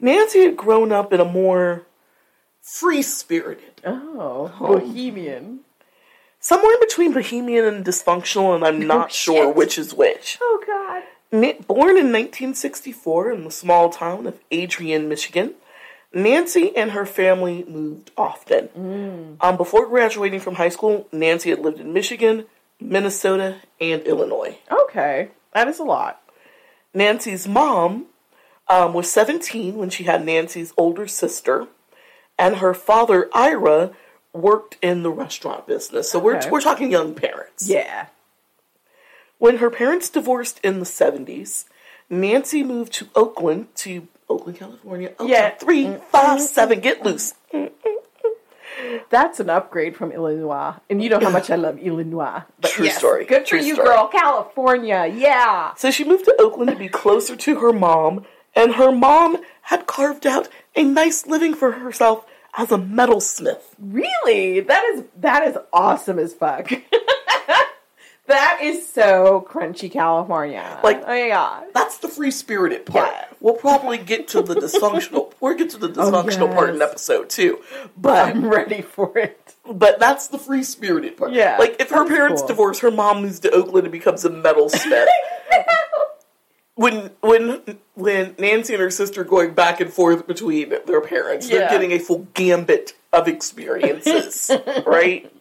Nancy had grown up in a more free spirited, Oh, bohemian. somewhere in between bohemian and dysfunctional, and I'm [LAUGHS] oh, not sure which is which. Oh, God. Born in 1964 in the small town of Adrian, Michigan, Nancy and her family moved often. Um, before graduating from high school, Nancy had lived in Michigan, Minnesota, and Illinois. Okay. That is a lot. Nancy's mom um, was 17 when she had Nancy's older sister, and her father, Ira, worked in the restaurant business. So we're, we're talking young parents. Yeah. When her parents divorced in the 70s, Nancy moved to Oakland, to Oakland, California. Oakland, Yeah. Three, five, seven, get loose. [LAUGHS] That's an upgrade from Illinois. And you know how much I love Illinois. But True yes, story. Good for True you, story. girl. California. Yeah. So she moved to Oakland to be closer to her mom, and her mom had carved out a nice living for herself as a metalsmith. Really? That is that is awesome as fuck. [LAUGHS] that is so crunchy California. Like- oh my god. That's the free spirited part. Yeah. We'll probably get to the dysfunctional. [LAUGHS] We'll get to the oh, dysfunctional part in episode two, but I'm ready for it. But that's the free spirited part. Yeah, Like if her parents cool. divorce, her mom moves to Oakland and becomes a metalsmith. [LAUGHS] when when when Nancy and her sister are going back and forth between their parents, they're getting a full gambit of experiences, [LAUGHS] right?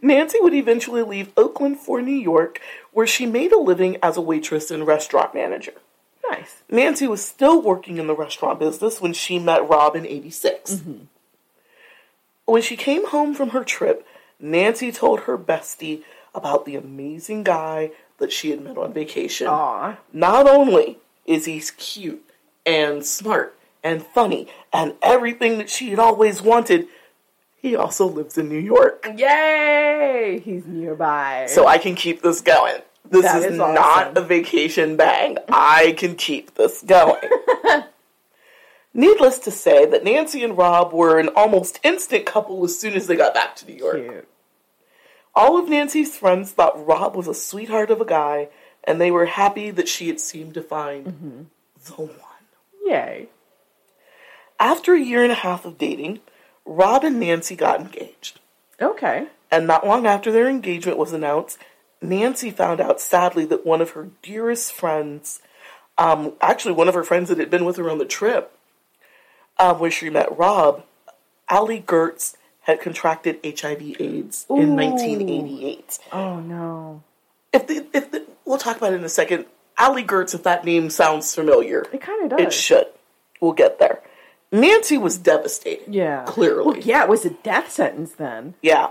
Nancy would eventually leave Oakland for New York, where she made a living as a waitress and restaurant manager. Nice. Nancy was still working in the restaurant business when she met Rob in 86. Mm-hmm. When she came home from her trip, Nancy told her bestie about the amazing guy that she had met on vacation. Aw. Not only is he cute and smart and funny and everything that she had always wanted, he also lives in New York. Yay! He's nearby. So I can keep this going. This That is, is not a vacation bang. I can keep this going. [LAUGHS] Needless to say that Nancy and Rob were an almost instant couple as soon as they got back to New York. cute. All of Nancy's friends thought Rob was a sweetheart of a guy, and they were happy that she had seemed to find Mm-hmm. the one. Yay. After a year and a half of dating, Rob and Nancy got engaged. Okay. And not long after their engagement was announced, Nancy found out sadly that one of her dearest friends, um, actually one of her friends that had been with her on the trip, um, where she met Rob, Ali Gertz, had contracted HIV/AIDS in 1988. Oh no. If the, if the, we'll talk about it in a second. Ali Gertz, if that name sounds familiar, It kind of does. it should. We'll get there. Nancy was devastated. Yeah. clearly. Well, yeah, it was a death sentence then. Yeah.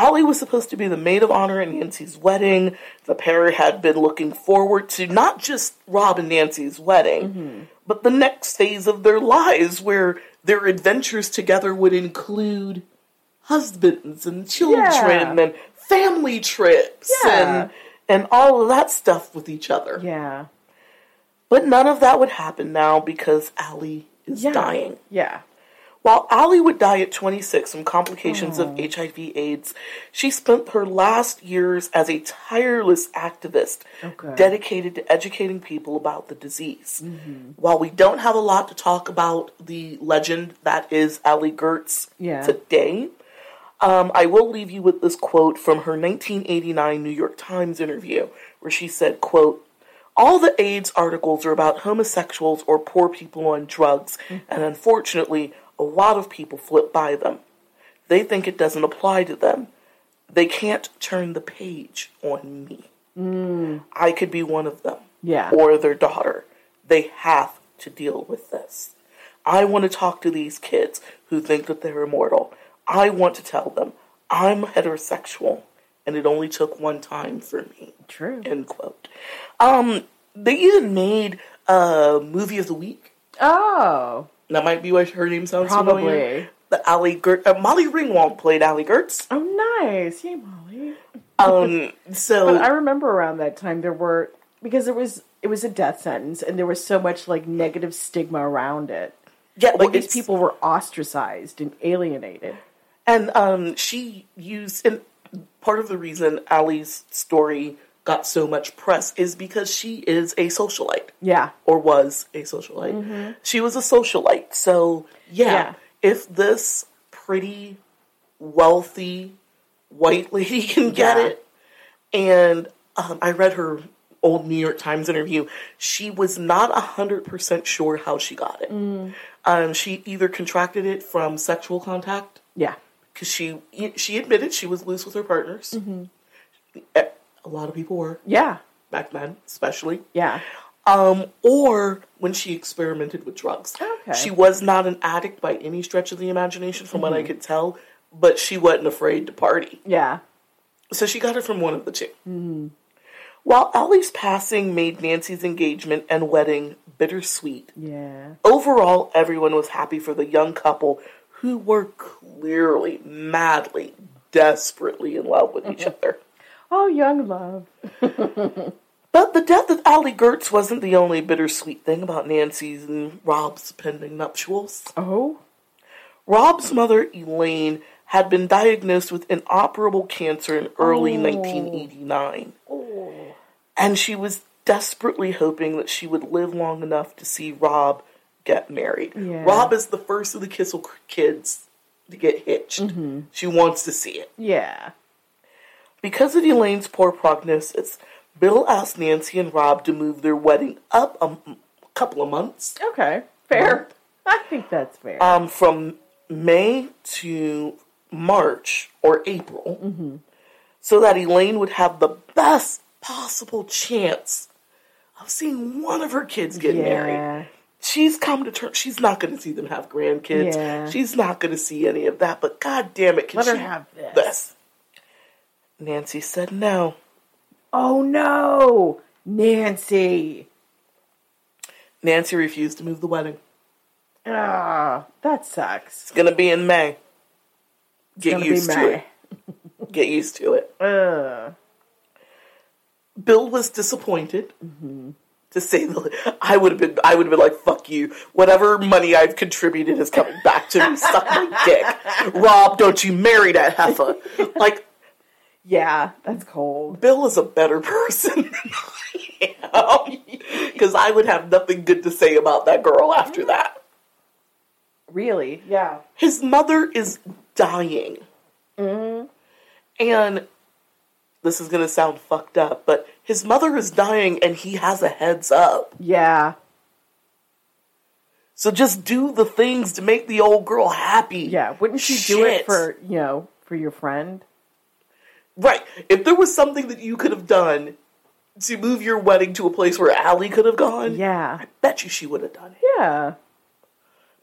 Ali was supposed to be the maid of honor at Nancy's wedding. The pair had been looking forward to not just Rob and Nancy's wedding, mm-hmm. but the next phase of their lives where their adventures together would include husbands and children Yeah. and family trips Yeah. and and all of that stuff with each other. Yeah. But none of that would happen now because Ali is Yeah. dying. Yeah. While Ali would die at 26 from complications of HIV AIDS, she spent her last years as a tireless activist Okay. dedicated to educating people about the disease. While we don't have a lot to talk about the legend that is Ali Gertz Yeah. today, um, I will leave you with this quote from her 1989 New York Times interview, where she said, quote, all the AIDS articles are about homosexuals or poor people on drugs, and unfortunately, a lot of people flip by them. They think it doesn't apply to them. They can't turn the page on me. I could be one of them. Yeah. Or their daughter. They have to deal with this. I want to talk to these kids who think that they're immortal. I want to tell them I'm heterosexual and it only took one time for me. True. End quote. Um, they even made a movie of the week. Oh. That might be why her name sounds Probably. familiar. The Gert, uh, Molly Ringwald played Ali Gertz. Oh, nice. Yay, Molly. Um, [LAUGHS] so But I remember around that time there were because it was it was a death sentence and there was so much like negative stigma around it. yeah, Like well, these people were ostracized and alienated. And um, she used, and part of the reason Ali's story got so much press is because she is a socialite, Yeah. or was a socialite. She was a socialite. So, yeah, Yeah. if this pretty, wealthy white [LAUGHS] lady can get Yeah. it, and um, I read her old New York Times interview, she was not 100% sure how she got it. Um, she either contracted it from sexual contact Yeah. because she she admitted she was loose with her partners. Eh, A lot of people were Yeah. back then, especially. Yeah. Um, or when she experimented with drugs. Okay. She was not an addict by any stretch of the imagination, from what I could tell, but she wasn't afraid to party. Yeah. So she got it from one of the 2 While Ali's passing made Nancy's engagement and wedding bittersweet, Yeah. overall, everyone was happy for the young couple who were clearly, madly, desperately in love with each [LAUGHS] other. Oh, young love. [LAUGHS] But the death of Ali Gertz wasn't the only bittersweet thing about Nancy's and Rob's pending nuptials. Oh. Rob's mother, Elaine, had been diagnosed with inoperable cancer in early 1989. And she was desperately hoping that she would live long enough to see Rob get married. Yeah. Rob is the first of the Kissel kids to get hitched. Mm-hmm. She wants to see it. Yeah. Because of Elaine's poor prognosis, Bill asked Nancy and Rob to move their wedding up a m- couple of months Okay. Fair. I think that's fair. um, from May to March or April, so that Elaine would have the best possible chance of seeing one of her kids get married. She's come to terms. She's not going to see them have grandkids. Yeah. She's not going to see any of that. But God damn it, can Let her she have this. this? Nancy said no. Oh no, Nancy. Nancy refused to move the wedding. Ah, that sucks. It's gonna be in May. Get used to it. Get used to it. Ugh. Bill was disappointed. Mm-hmm. To say the, I would have been, I would have been like, "Fuck you! Whatever money I've contributed is coming back to me. Suck my dick, [LAUGHS] Rob. Don't you marry that heifer?" Like Yeah, that's cold. Bill is a better person [LAUGHS] than I am because I would have nothing good to say about that girl after that. Really? Yeah. His mother is dying. Mm-hmm. And this is going to sound fucked up, but his mother is dying and he has a heads up. Yeah. So just do the things to make the old girl happy. Yeah. Wouldn't you do it for, you know, for your friend? Right. If there was something that you could have done to move your wedding to a place where Ali could have gone, Yeah. I bet you she would have done it. Yeah.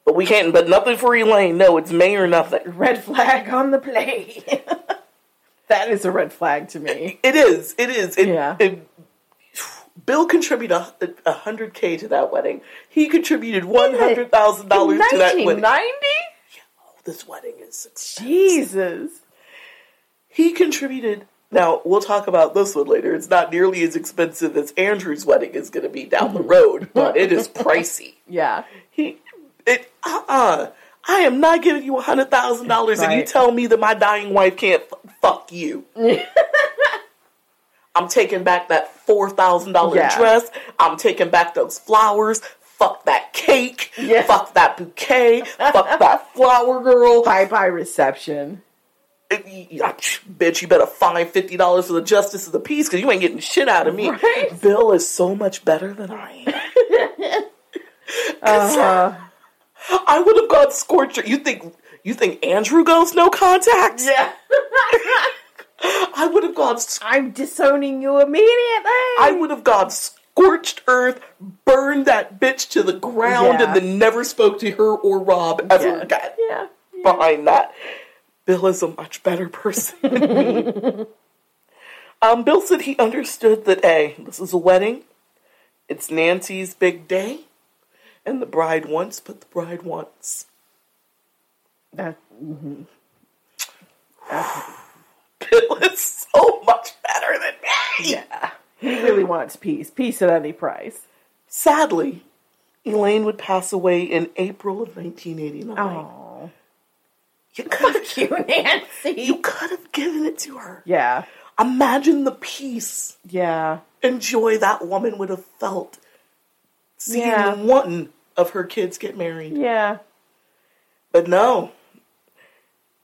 But we can't, but nothing for Elaine. No, it's May or nothing. Red flag on the play. [LAUGHS] that is a red flag to me. It is. It is. It, Yeah. it- Bill contributed a, hundred k to that wedding. He contributed one hundred thousand dollars to that wedding. 1990? This wedding is expensive. Jesus. He contributed. Now we'll talk about this one later. It's not nearly as expensive as Andrew's wedding is going to be down the road, but it is [LAUGHS] pricey. Yeah. He, it, uh, uh I am not giving you hundred thousand dollars, and you tell me that my dying wife can't f- fuck you. [LAUGHS] I'm taking back that four thousand dollar Yeah. dress. I'm taking back those flowers. Fuck that cake. Yeah. Fuck that bouquet. fuck that [LAUGHS] flower girl. Bye bye reception. Bet you better fine fifty dollars for the justice of the peace because you ain't getting shit out of me. Right. Bill is so much better than I am. [LAUGHS] Uh, [LAUGHS] I would have gone scorcher. You think you think Andrew goes no contact? yeah. [LAUGHS] I would have gone. sc- I'm disowning you immediately. I would have gone scorched earth, burned that bitch to the ground, Yeah. and then never spoke to her or Rob ever yeah. again. yeah. behind that. Bill is a much better person than me. [LAUGHS] um, Bill said he understood that, A, this is a wedding. It's Nancy's big day. And the bride wants, but the bride wants. That, [SIGHS] Bill is so much better than me. yeah. He really wants peace. Peace at any price. Sadly, Elaine would pass away in April of 1989. Oh. You could have [LAUGHS] You, Nancy. you could have given it to her. Yeah. Imagine the peace Yeah. and joy that woman would have felt seeing Yeah. one of her kids get married. Yeah. But no.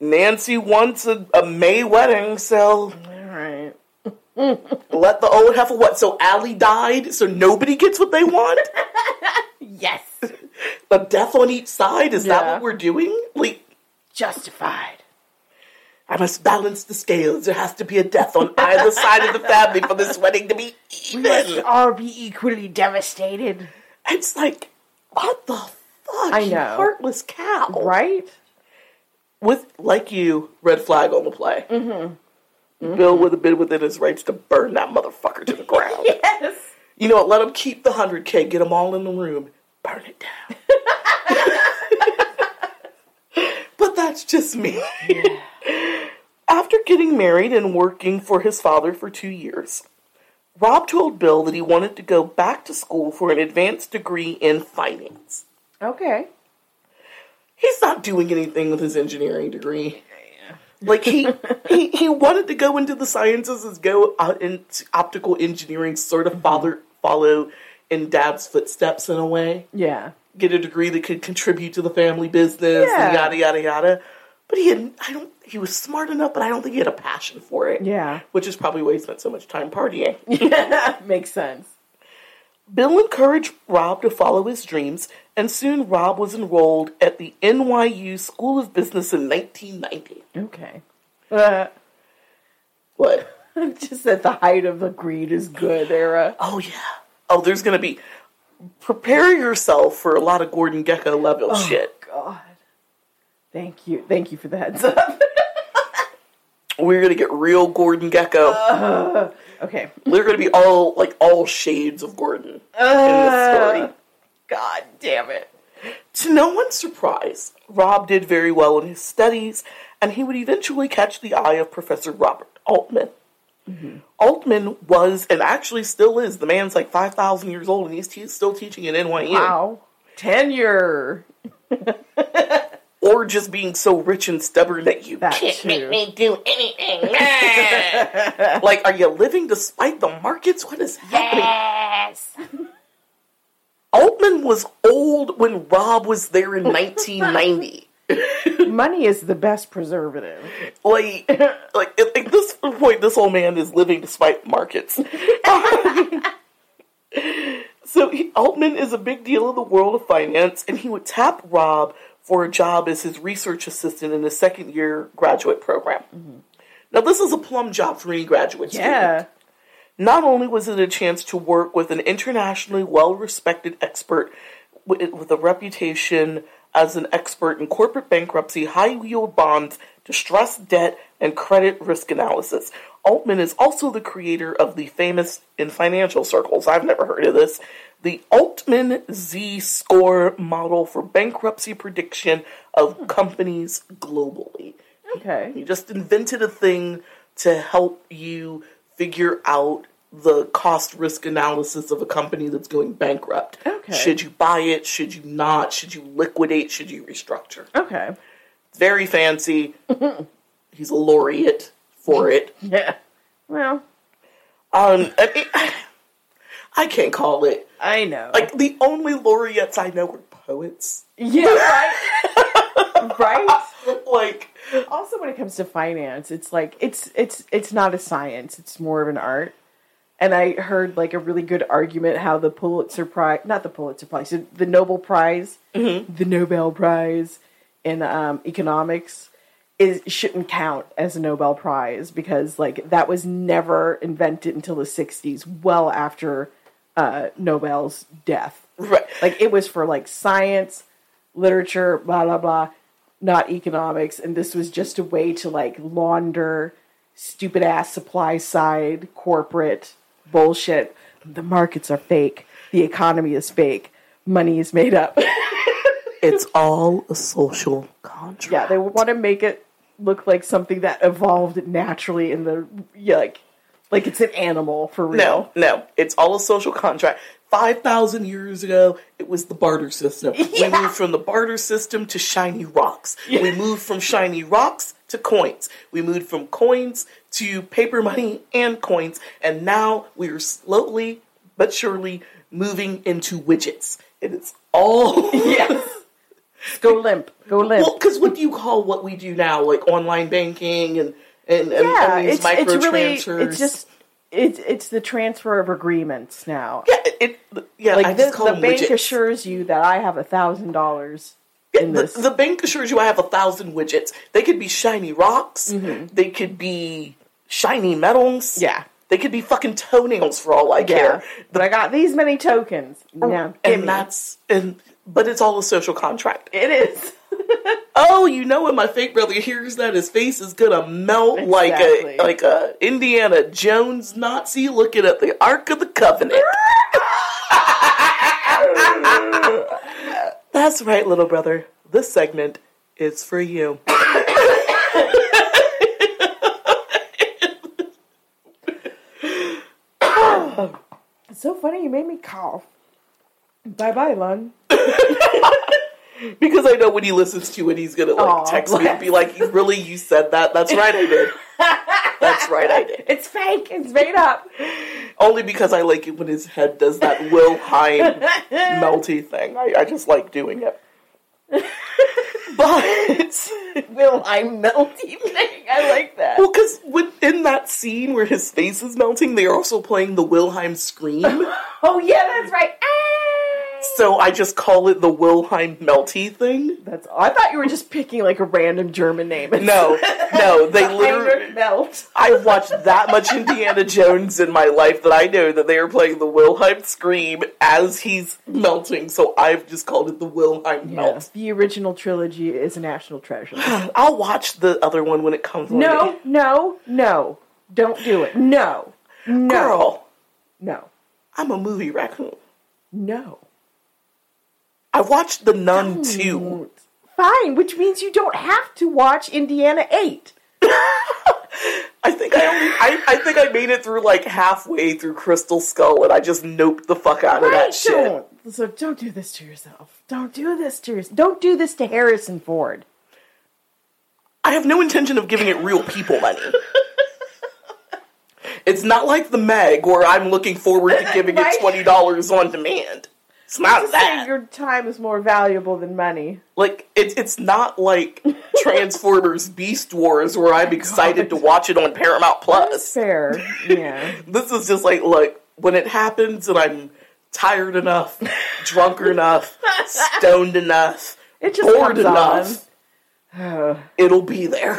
Nancy wants a, a May wedding, so All right. [LAUGHS] let the old heifer what? So Ali died, so nobody gets what they want? [LAUGHS] Yes. a death on each side? Is that Yeah. what we're doing? Like, Justified. I must balance the scales. There has to be a death on either side of the family for this wedding to be even. We must all be equally devastated. It's like, what the fuck? I you know. heartless cow. Right? with like you, red flag on the play. Mm-hmm. Bill would have been within his rights to burn that motherfucker to the ground. [LAUGHS] Yes. You know what? Let him keep the hundred k. Get them all in the room. Burn it down. [LAUGHS] but that's just me. [LAUGHS] After getting married and working for his father for two years, Rob told Bill that he wanted to go back to school for an advanced degree in finance. Okay. he's not doing anything with his engineering degree. Like he, [LAUGHS] he he wanted to go into the sciences and go out into optical engineering, sort of mm-hmm. father follow in dad's footsteps in a way. Yeah. Get a degree that could contribute to the family business Yeah. and yada yada yada. But he had I don't he was smart enough, but I don't think he had a passion for it. Yeah. Which is probably why he spent so much time partying. [LAUGHS] Yeah, makes sense. Bill encouraged Rob to follow his dreams, and soon Rob was enrolled at the NYU School of Business in 1990. Okay. Uh, What? [LAUGHS] just at the height of the greed is good era. Oh, yeah. Oh, there's going to be. Prepare yourself for a lot of Gordon Gekko level oh, shit. God. Thank you. Thank you for the heads up. [LAUGHS] We're going to get real Gordon Gekko. Uh, okay. We're going to be all, like, all shades of Gordon in this uh, story. God damn it. To no one's surprise, Rob did very well in his studies, and he would eventually catch the eye of Professor Robert Altman. Mm-hmm. Altman was, and actually still is, the man's like 5,000 years old, and he's, he's still teaching at NYU. Wow. Tenure. [LAUGHS] Or just being so rich and stubborn that you That can't too. make me do anything. [LAUGHS] like, are you living despite the markets? What is happening? Yes. Altman was old when Rob was there in [LAUGHS] 1990. Money is the best preservative. like, like at at this point, this old man is living despite markets. [LAUGHS] so he, Altman is a big deal in the world of finance, and he would tap Rob for a job as his research assistant in his second year graduate program. Mm-hmm. Now, this is a plum job for any graduate student. Yeah. Not only was it a chance to work with an internationally well respected expert with, with a reputation as an expert in corporate bankruptcy, high yield bonds, distressed debt, and credit risk analysis. Altman is also the creator of the famous, in financial circles, I've never heard of this, the Altman Z score model for bankruptcy prediction of hmm. companies globally. Okay. He just invented a thing to help you figure out the cost risk analysis of a company that's going bankrupt. Okay. Should you buy it? Should you not? Should you liquidate? Should you restructure? Okay. It's very fancy. [LAUGHS] He's a laureate for [LAUGHS] it. Yeah. Well, Um, I, mean, [SIGHS] I can't call it. I know. Like, the only laureates I know are poets. yeah, right. [LAUGHS] right. Like, Also, when it comes to finance, it's like it's it's it's not a science; it's more of an art. And I heard like a really good argument how the Pulitzer Prize, not the Pulitzer Prize, the Nobel Prize, the Nobel Prize in um, economics is shouldn't count as a Nobel Prize because like that was never invented until the '60s, well after uh, Nobel's death. right. Like it was for like science, literature, blah blah blah, not economics, and this was just a way to like launder stupid ass supply side corporate bullshit. The markets are fake. The economy is fake. Money is made up. [LAUGHS] It's all a social contract. yeah, they want to make it look like something that evolved naturally in the yeah, like like it's an animal for real. No, no, it's all a social contract. Five thousand years ago, it was the barter system. [LAUGHS] We moved from the barter system to shiny rocks. We moved from shiny rocks to coins. We moved from coins to paper money and coins, and now we are slowly but surely moving into widgets. And it's all [LAUGHS] Yes. Go limp. Go limp. well, because what do you call what we do now, like online banking and and, and, yeah, and these it's, micro it's really transfers? it's just it's it's the transfer of agreements now. yeah, it, yeah. like this, the bank widgets. assures you that I have a thousand dollars in the, this. the bank assures you I have a thousand widgets. They could be shiny rocks. Mm-hmm. They could be shiny metals. Yeah. They could be fucking toenails for all I yeah, care. but I got these many tokens. Oh, now, give and me. that's and but it's all a social contract. it is. [LAUGHS] Oh, you know when my fake brother hears that his face is gonna melt Exactly. like a like a Indiana Jones Nazi looking at the Ark of the Covenant. [LAUGHS] That's right, little brother. This segment is for you. [LAUGHS] Um, it's so funny. You made me cough. Bye bye, Lon. Because I know when he listens to it, he's gonna like Aw, text me and be like, really, you said that? That's right, I did. That's right, I did." It's fake. It's made up. Only because I like it when his head does that Will Wilhelm [LAUGHS] melty thing. I, I just like doing it. [LAUGHS] But Wilhelm melty thing? I like that. well, because within that scene where his face is melting, they are also playing the Wilhelm scream. [LAUGHS] Oh yeah, that's right. Ah! So I just call it the Wilhelm melty thing. That's. I thought you were just picking like a random German name. No, no, they [LAUGHS] literally. Melt. I've watched that much Indiana Jones in my life that I know that they are playing the Wilhelm scream as he's melting. So I've just called it the Wilhelm melt. The original trilogy is a national treasure. [SIGHS] I'll watch the other one when it comes. on. No, no, no. Don't do it. No. No. girl, No. I'm a movie raccoon. No. I watched The Nun too. Fine, which means you don't have to watch Indiana 8. [LAUGHS] I think I only, I, I think I made it through like halfway through Crystal Skull, and I just noped the fuck out of that shit. don't. So don't do this to yourself. Don't do this to yourself. Don't do this to Harrison Ford. I have no intention of giving it real people money. [LAUGHS] it's not like the Meg where I'm looking forward to giving Right. it twenty dollars on demand. It's not that. your time is more valuable than money. Like it's it's not like [LAUGHS] Transformers Beast Wars where I'm oh excited to watch it on Paramount Plus. fair. [LAUGHS] Yeah. This is just like look when it happens and I'm tired enough, drunk [LAUGHS] enough, stoned enough, It just bored enough, [SIGHS] it'll be there.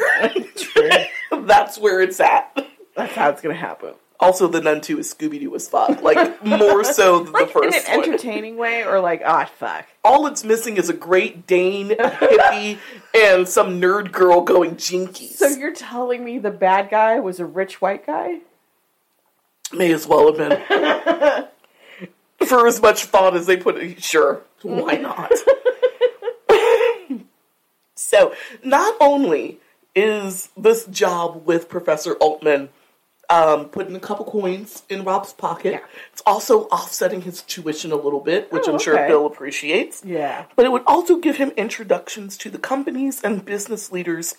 That's where it's at. That's how it's gonna happen. Also, the Nun 2 is Scooby Doo as fuck. Like, more so than the [LAUGHS] Like in first an one. entertaining way, or like, ah, fuck. All it's missing is a Great Dane, a hippie, and some nerd girl going jinkies. So you're telling me the bad guy was a rich white guy? May as well have been. [LAUGHS] For as much thought as they put it, sure, why not? [LAUGHS] so, not only is this job with Professor Altman um, putting a couple coins in Rob's pocket, Yeah. it's also offsetting his tuition a little bit, which Oh, I'm sure okay. Bill appreciates. Yeah. But it would also give him introductions to the companies and business leaders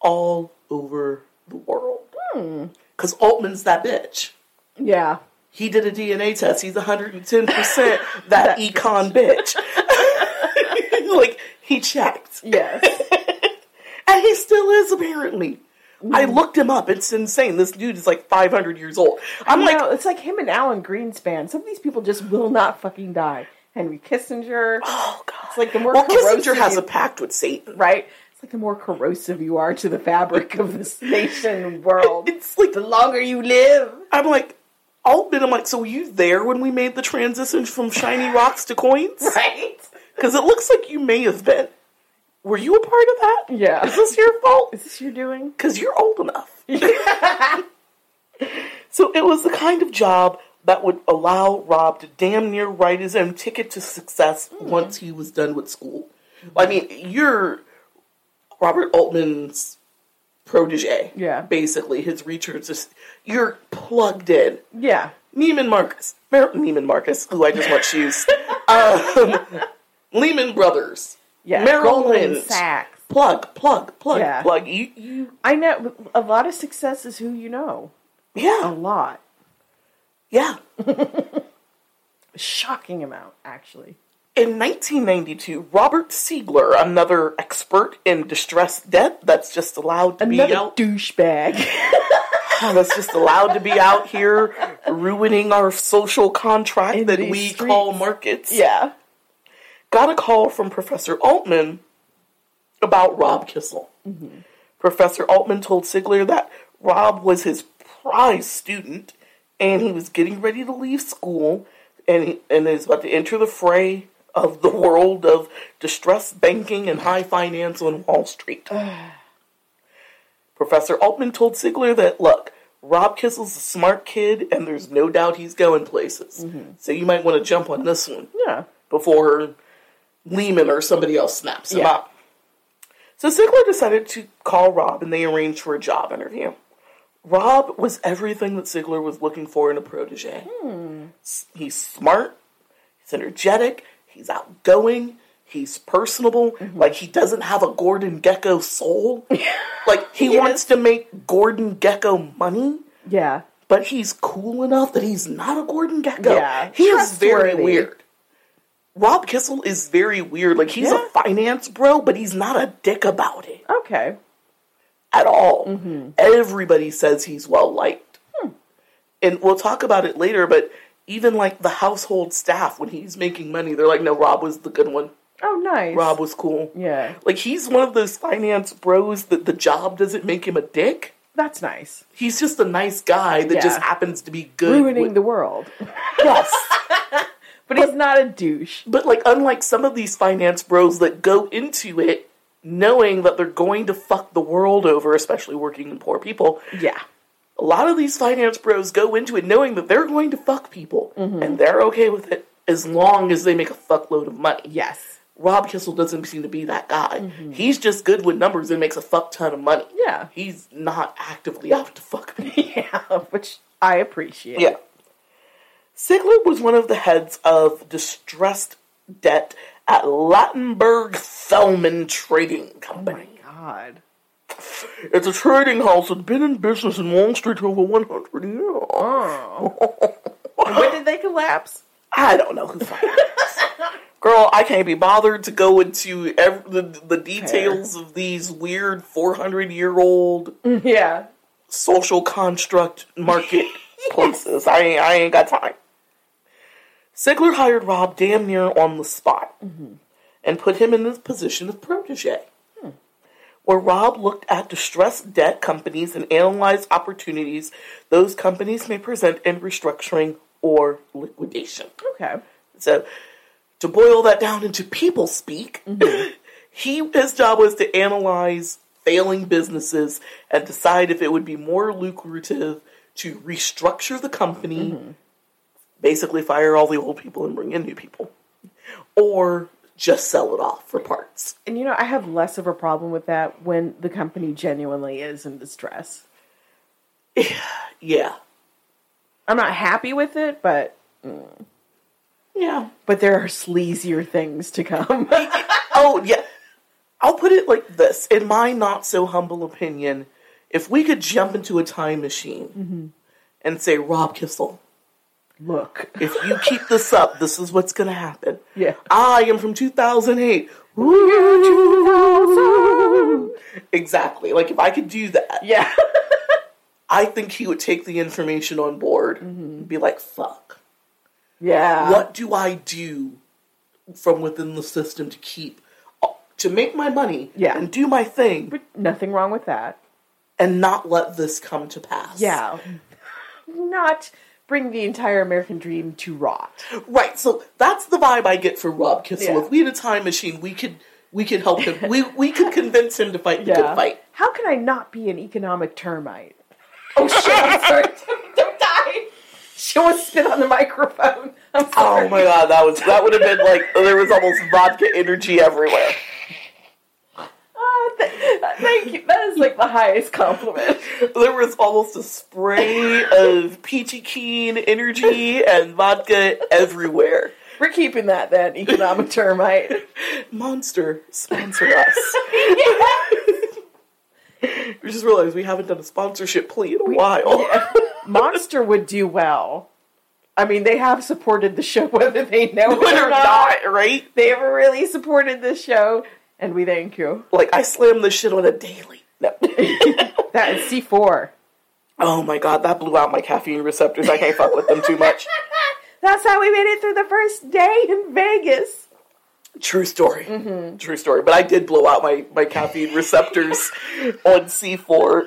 all over the world. Hmm. Because Altman's that bitch. Yeah. He did a DNA test. He's 110% [LAUGHS] that econ bitch. [LAUGHS] like, he checked. Yes. [LAUGHS] And he still is, apparently. I looked him up. It's insane. This dude is like 500 years old. I'm You like, it's like him and Alan Greenspan. Some of these people just will not fucking die. Henry Kissinger. oh, God. It's like the more Well, corrosive Kissinger has a pact with Satan. right? It's like the more corrosive you are to the fabric of this [LAUGHS] nation world, It's like, the longer you live. I'm like, Altman, I'm like, so were you there when we made the transition from shiny rocks to coins? [LAUGHS] Right? Because it looks like you may have been. Were you a part of that? Yeah. Is this your fault? Is this your doing? Because you're old enough. [LAUGHS] so it was the kind of job that would allow Rob to damn near write his own ticket to success once he was done with school. I mean, you're Robert Altman's protege. Yeah. Basically, his research is you're plugged in. Yeah. Neiman Marcus. Mer- Neiman Marcus, who I just want shoes. [LAUGHS] um, Lehman Brothers. Yeah. Lynch. Sachs. Plug, plug, plug, Yeah. plug. You, you, I know a lot of success is who you know. Yeah, a lot. yeah. [LAUGHS] Shocking amount, actually. In 1992, Robert Siegler, another expert in distressed debt that's just allowed to Another be out, douchebag. [LAUGHS] that's just allowed to be out here ruining our social contract In that we streets. call markets. yeah. Got a call from Professor Altman about Rob Kissel. Professor Altman told Sigler that Rob was his prize student and he was getting ready to leave school and he, and is about to enter the fray of the world of distressed banking and high finance on Wall Street. [SIGHS] Professor Altman told Sigler that, look, Rob Kissel's a smart kid and there's no doubt he's going places. Mm-hmm. So you might want to jump on this one Yeah. before Lehman or somebody else snaps him Yeah. up. So Ziegler decided to call Rob and they arranged for a job interview. Rob was everything that Ziegler was looking for in a protege. S- He's smart, he's energetic, he's outgoing, he's personable. Mm-hmm. Like he doesn't have a Gordon Gekko soul. [LAUGHS] like he wants to make Gordon Gekko money Yeah. but he's cool enough that he's not a Gordon Gekko. Yeah, he is very weird. Rob Kissel is very weird. Like he's Yeah. a finance bro, but he's not a dick about it Okay. at all. Mm-hmm. Everybody says he's well liked, Hmm. and we'll talk about it later. But even like the household staff, when he's making money, they're like, "No, Rob was the good one. Oh, nice. Rob was cool." Yeah. Like he's one of those finance bros that the job doesn't make him a dick. That's nice. He's just a nice guy that Yeah. just happens to be good. Ruining with- the world. yes. [LAUGHS] But he's not a douche. But like, unlike some of these finance bros that go into it knowing that they're going to fuck the world over, especially working in poor people, Yeah. a lot of these finance bros go into it knowing that they're going to fuck people, mm-hmm. and they're okay with it as long as they make a fuckload of money. Yes. Rob Kissel doesn't seem to be that guy. Mm-hmm. He's just good with numbers and makes a fuck ton of money. Yeah. He's not actively out to fuck people. [LAUGHS] Yeah. Which I appreciate. Yeah. Sigler was one of the heads of distressed debt at Ladenburg Thalmann Trading Company. Oh my God. It's a trading house that's been in business in Wall Street for over 100 years. Oh. when did they collapse? I don't know who. Girl, I can't be bothered to go into ev the, the details of these weird 400 year old [LAUGHS] Yeah. social construct market [LAUGHS] places. I ain't, I ain't got time. Sigler hired Rob damn near on the spot mm-hmm. and put him in this position of protege, where Rob looked at distressed debt companies and analyzed opportunities those companies may present in restructuring or liquidation. Okay. So, to boil that down into people speak, mm-hmm. [LAUGHS] he his job was to analyze failing businesses and decide if it would be more lucrative to restructure the company, mm-hmm. Basically fire all the old people and bring in new people, or just sell it off for parts. And you know, I have less of a problem with that when the company genuinely is in distress. [SIGHS] Yeah, I'm not happy with it, but mm. yeah. but there are sleazier things to come. [LAUGHS] Oh yeah. I'll put it like this: in my not so humble opinion, if we could jump into a time machine mm-hmm. and say, Rob Kissel, Look. if you keep this up, this is what's going to happen. Yeah. I am from 2008. Exactly. Like if I could do that, Yeah. [LAUGHS] I think he would take the information on board and mm-hmm. be like, fuck. yeah. What do I do from within the system to keep to make my money Yeah. and do my thing But nothing wrong with that. and not let this come to pass? Yeah. [LAUGHS] Not bring the entire American dream to rot. Right. So that's the vibe I get from Rob Kissel. Yeah. If we had a time machine, we could we could help him. we we could convince him to fight the good fight. How can I not be an economic termite? [LAUGHS] Oh shit, I'm sorry. [LAUGHS] Don't die. She almost spit on the microphone. I'm sorry. Oh my god, that was that would have been like there was almost vodka energy everywhere. Oh, th- thank you. That is like the highest compliment. There was almost a spray of peachy keen energy and vodka everywhere. We're keeping that then, economic termite. Monster sponsor us. [LAUGHS] we just realized we haven't done a sponsorship plea in a while. Monster would do well. I mean, they have supported the show whether they know it or or not. not, right? They have really supported this show, and we thank you. Like I slam this shit on a daily. No. [LAUGHS] That is C4. oh my god, that blew out my caffeine receptors. I can't fuck with them too much. [LAUGHS] That's how we made it through the first day in Vegas. True story. True story. But I did blow out my, my caffeine receptors [LAUGHS] on C4.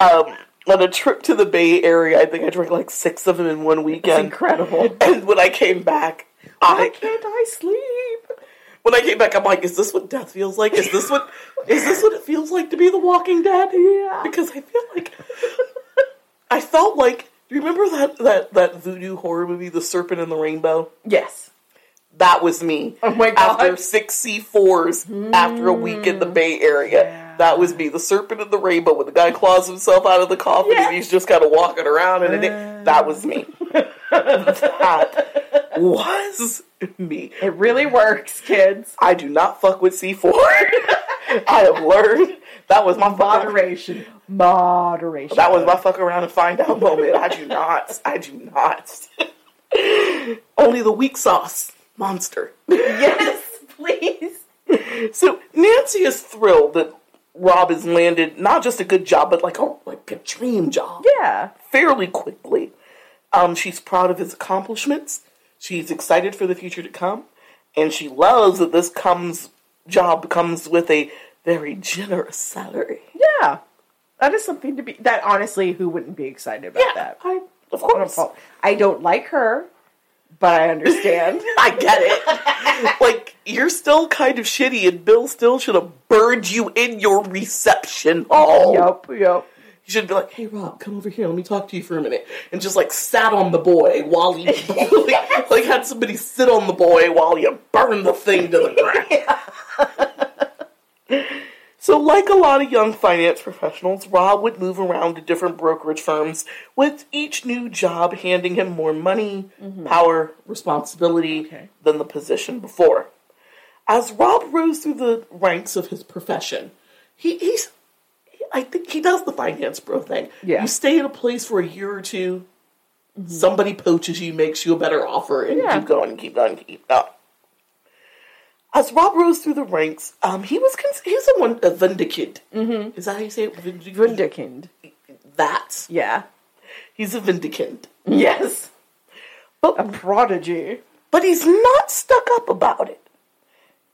Um, on a trip to the Bay Area, I think I drank like six of them in one weekend. incredible. And when I came back, Why I can't I sleep? When I came back, I'm like, is this what death feels like? Is this what is this what it feels like to be the Walking Dead? Yeah. Because I feel like I felt like. Do you remember that that that voodoo horror movie, The Serpent and the Rainbow? Yes. That was me. Oh my God. After six C4s after a week in the Bay Area. That was me. The serpent in the rainbow when the guy claws himself out of the coffin and he's just kind of walking around and it, that was me. [LAUGHS] that was me. It really works, kids. I do not fuck with C4. [LAUGHS] I have learned that was my fuck Moderation. Moderation. that was my fuck around and find out moment. I do not. I do not. Only the weak sauce monster. Yes, please. So Nancy is thrilled that Rob has landed not just a good job, but like a like a dream job Yeah. fairly quickly. Um, she's proud of his accomplishments. She's excited for the future to come, and she loves that this comes job comes with a very generous salary. Yeah. That is something to be. That honestly, who wouldn't be excited about that? I of don't course I don't like her, but I understand. [LAUGHS] I get it. like you're still kind of shitty, and Bill still should have burned you in your reception hall. Yep, yup. You should be like, "Hey, Rob, come over here. Let me talk to you for a minute," and just like sat on the boy while you, [LAUGHS] like, like had somebody sit on the boy while you burn the thing to the [LAUGHS] ground. so, like a lot of young finance professionals, Rob would move around to different brokerage firms, with each new job handing him more money, mm-hmm. power, responsibility Okay. than the position before. As Rob rose through the ranks of his profession, he, he's I think he does the finance bro thing. Yeah. You stay in a place for a year or two, Somebody poaches you, makes you a better offer, and Yeah. you keep going, keep going, keep going. As Rob rose through the ranks, um, he was cons- he was someone a vindicate. Mm-hmm. Is that how you say it? Vindic- Vindicant. That Yeah. he's a vindicant, Yes. but A prodigy. but he's not stuck up about it.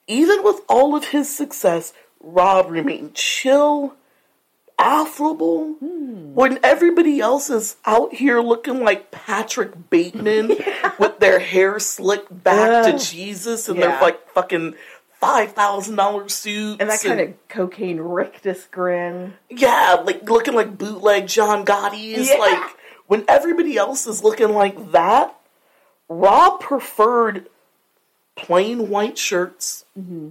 Even with all of his success, Rob remained chill, affable. Hmm. When everybody else is out here looking like Patrick Bateman [LAUGHS] with their hair slicked back to Jesus and Yeah. their like fucking five thousand dollar suits And that kind of cocaine rictus grin. yeah, like looking like bootleg John Gotti is Yeah. like when everybody else is looking like that. Rob preferred plain white shirts, mm-hmm.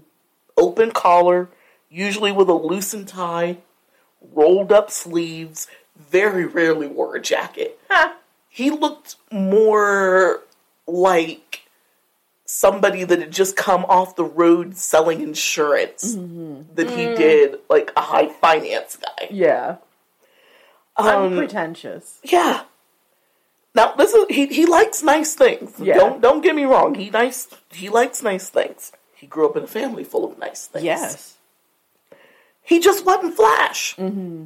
open collar, usually with a loosened tie, rolled up sleeves. Very rarely wore a jacket. He looked more like somebody that had just come off the road selling insurance than he did like a high finance guy. Yeah. Um, Unpretentious. yeah. Now this is he he likes nice things. Yeah. Don't don't get me wrong. He nice he likes nice things. He grew up in a family full of nice things. Yes. He just wasn't flash. Mm-hmm.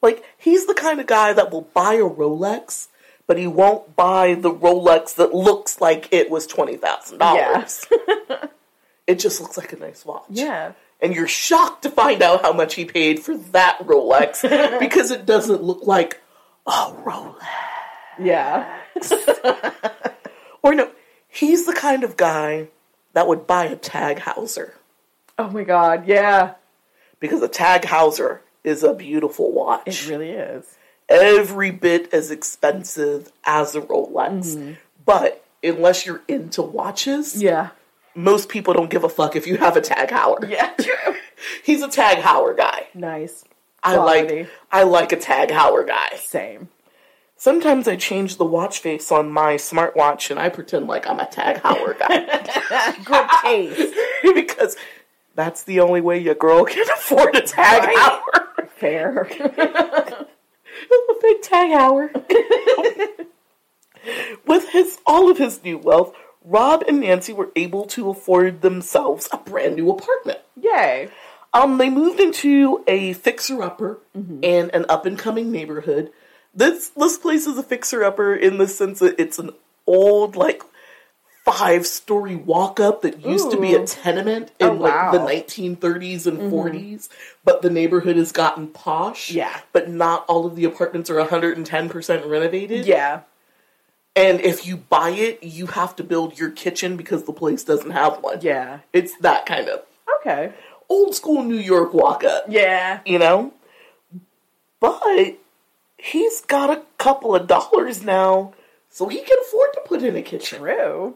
Like he's the kind of guy that will buy a Rolex, but he won't buy the Rolex that looks like it was twenty thousand dollars. [LAUGHS] it just looks like a nice watch. Yeah. and you're shocked to find out how much he paid for that Rolex [LAUGHS] because it doesn't look like a Rolex. Yeah. [LAUGHS] Or no, he's the kind of guy that would buy a Tag Heuer Oh my god. Yeah. Because a Tag Heuer is a beautiful watch. It really is. Every bit as expensive as a Rolex. Mm-hmm. But unless you're into watches, Yeah. most people don't give a fuck if you have a Tag Heuer. [LAUGHS] Yeah. [LAUGHS] He's a Tag Heuer guy. nice. I like I like a Tag Heuer guy. Same. Sometimes I change the watch face on my smartwatch and I pretend like I'm a Tag Heuer guy. [LAUGHS] Good taste. because that's the only way your girl can [LAUGHS] afford a Tag Right. Heuer. Fair. [LAUGHS] [LAUGHS] a big Tag Heuer. With his all of his new wealth, Rob and Nancy were able to afford themselves a brand new apartment. Yay. Um, they moved into a fixer-upper in an up-and-coming neighborhood. This this place is a fixer-upper in the sense that it's an old, like, five-story walk-up that used to be a tenement oh, in Oh, like the 1930s and mm-hmm. 40s, but the neighborhood has gotten posh. Yeah. but not all of the apartments are 110% renovated. Yeah. and if you buy it, you have to build your kitchen because the place doesn't have one. Yeah. it's that kind of Okay. old school New York walk-up Yeah. you know? But he's got a couple of dollars now, so he can afford to put in a kitchen. True.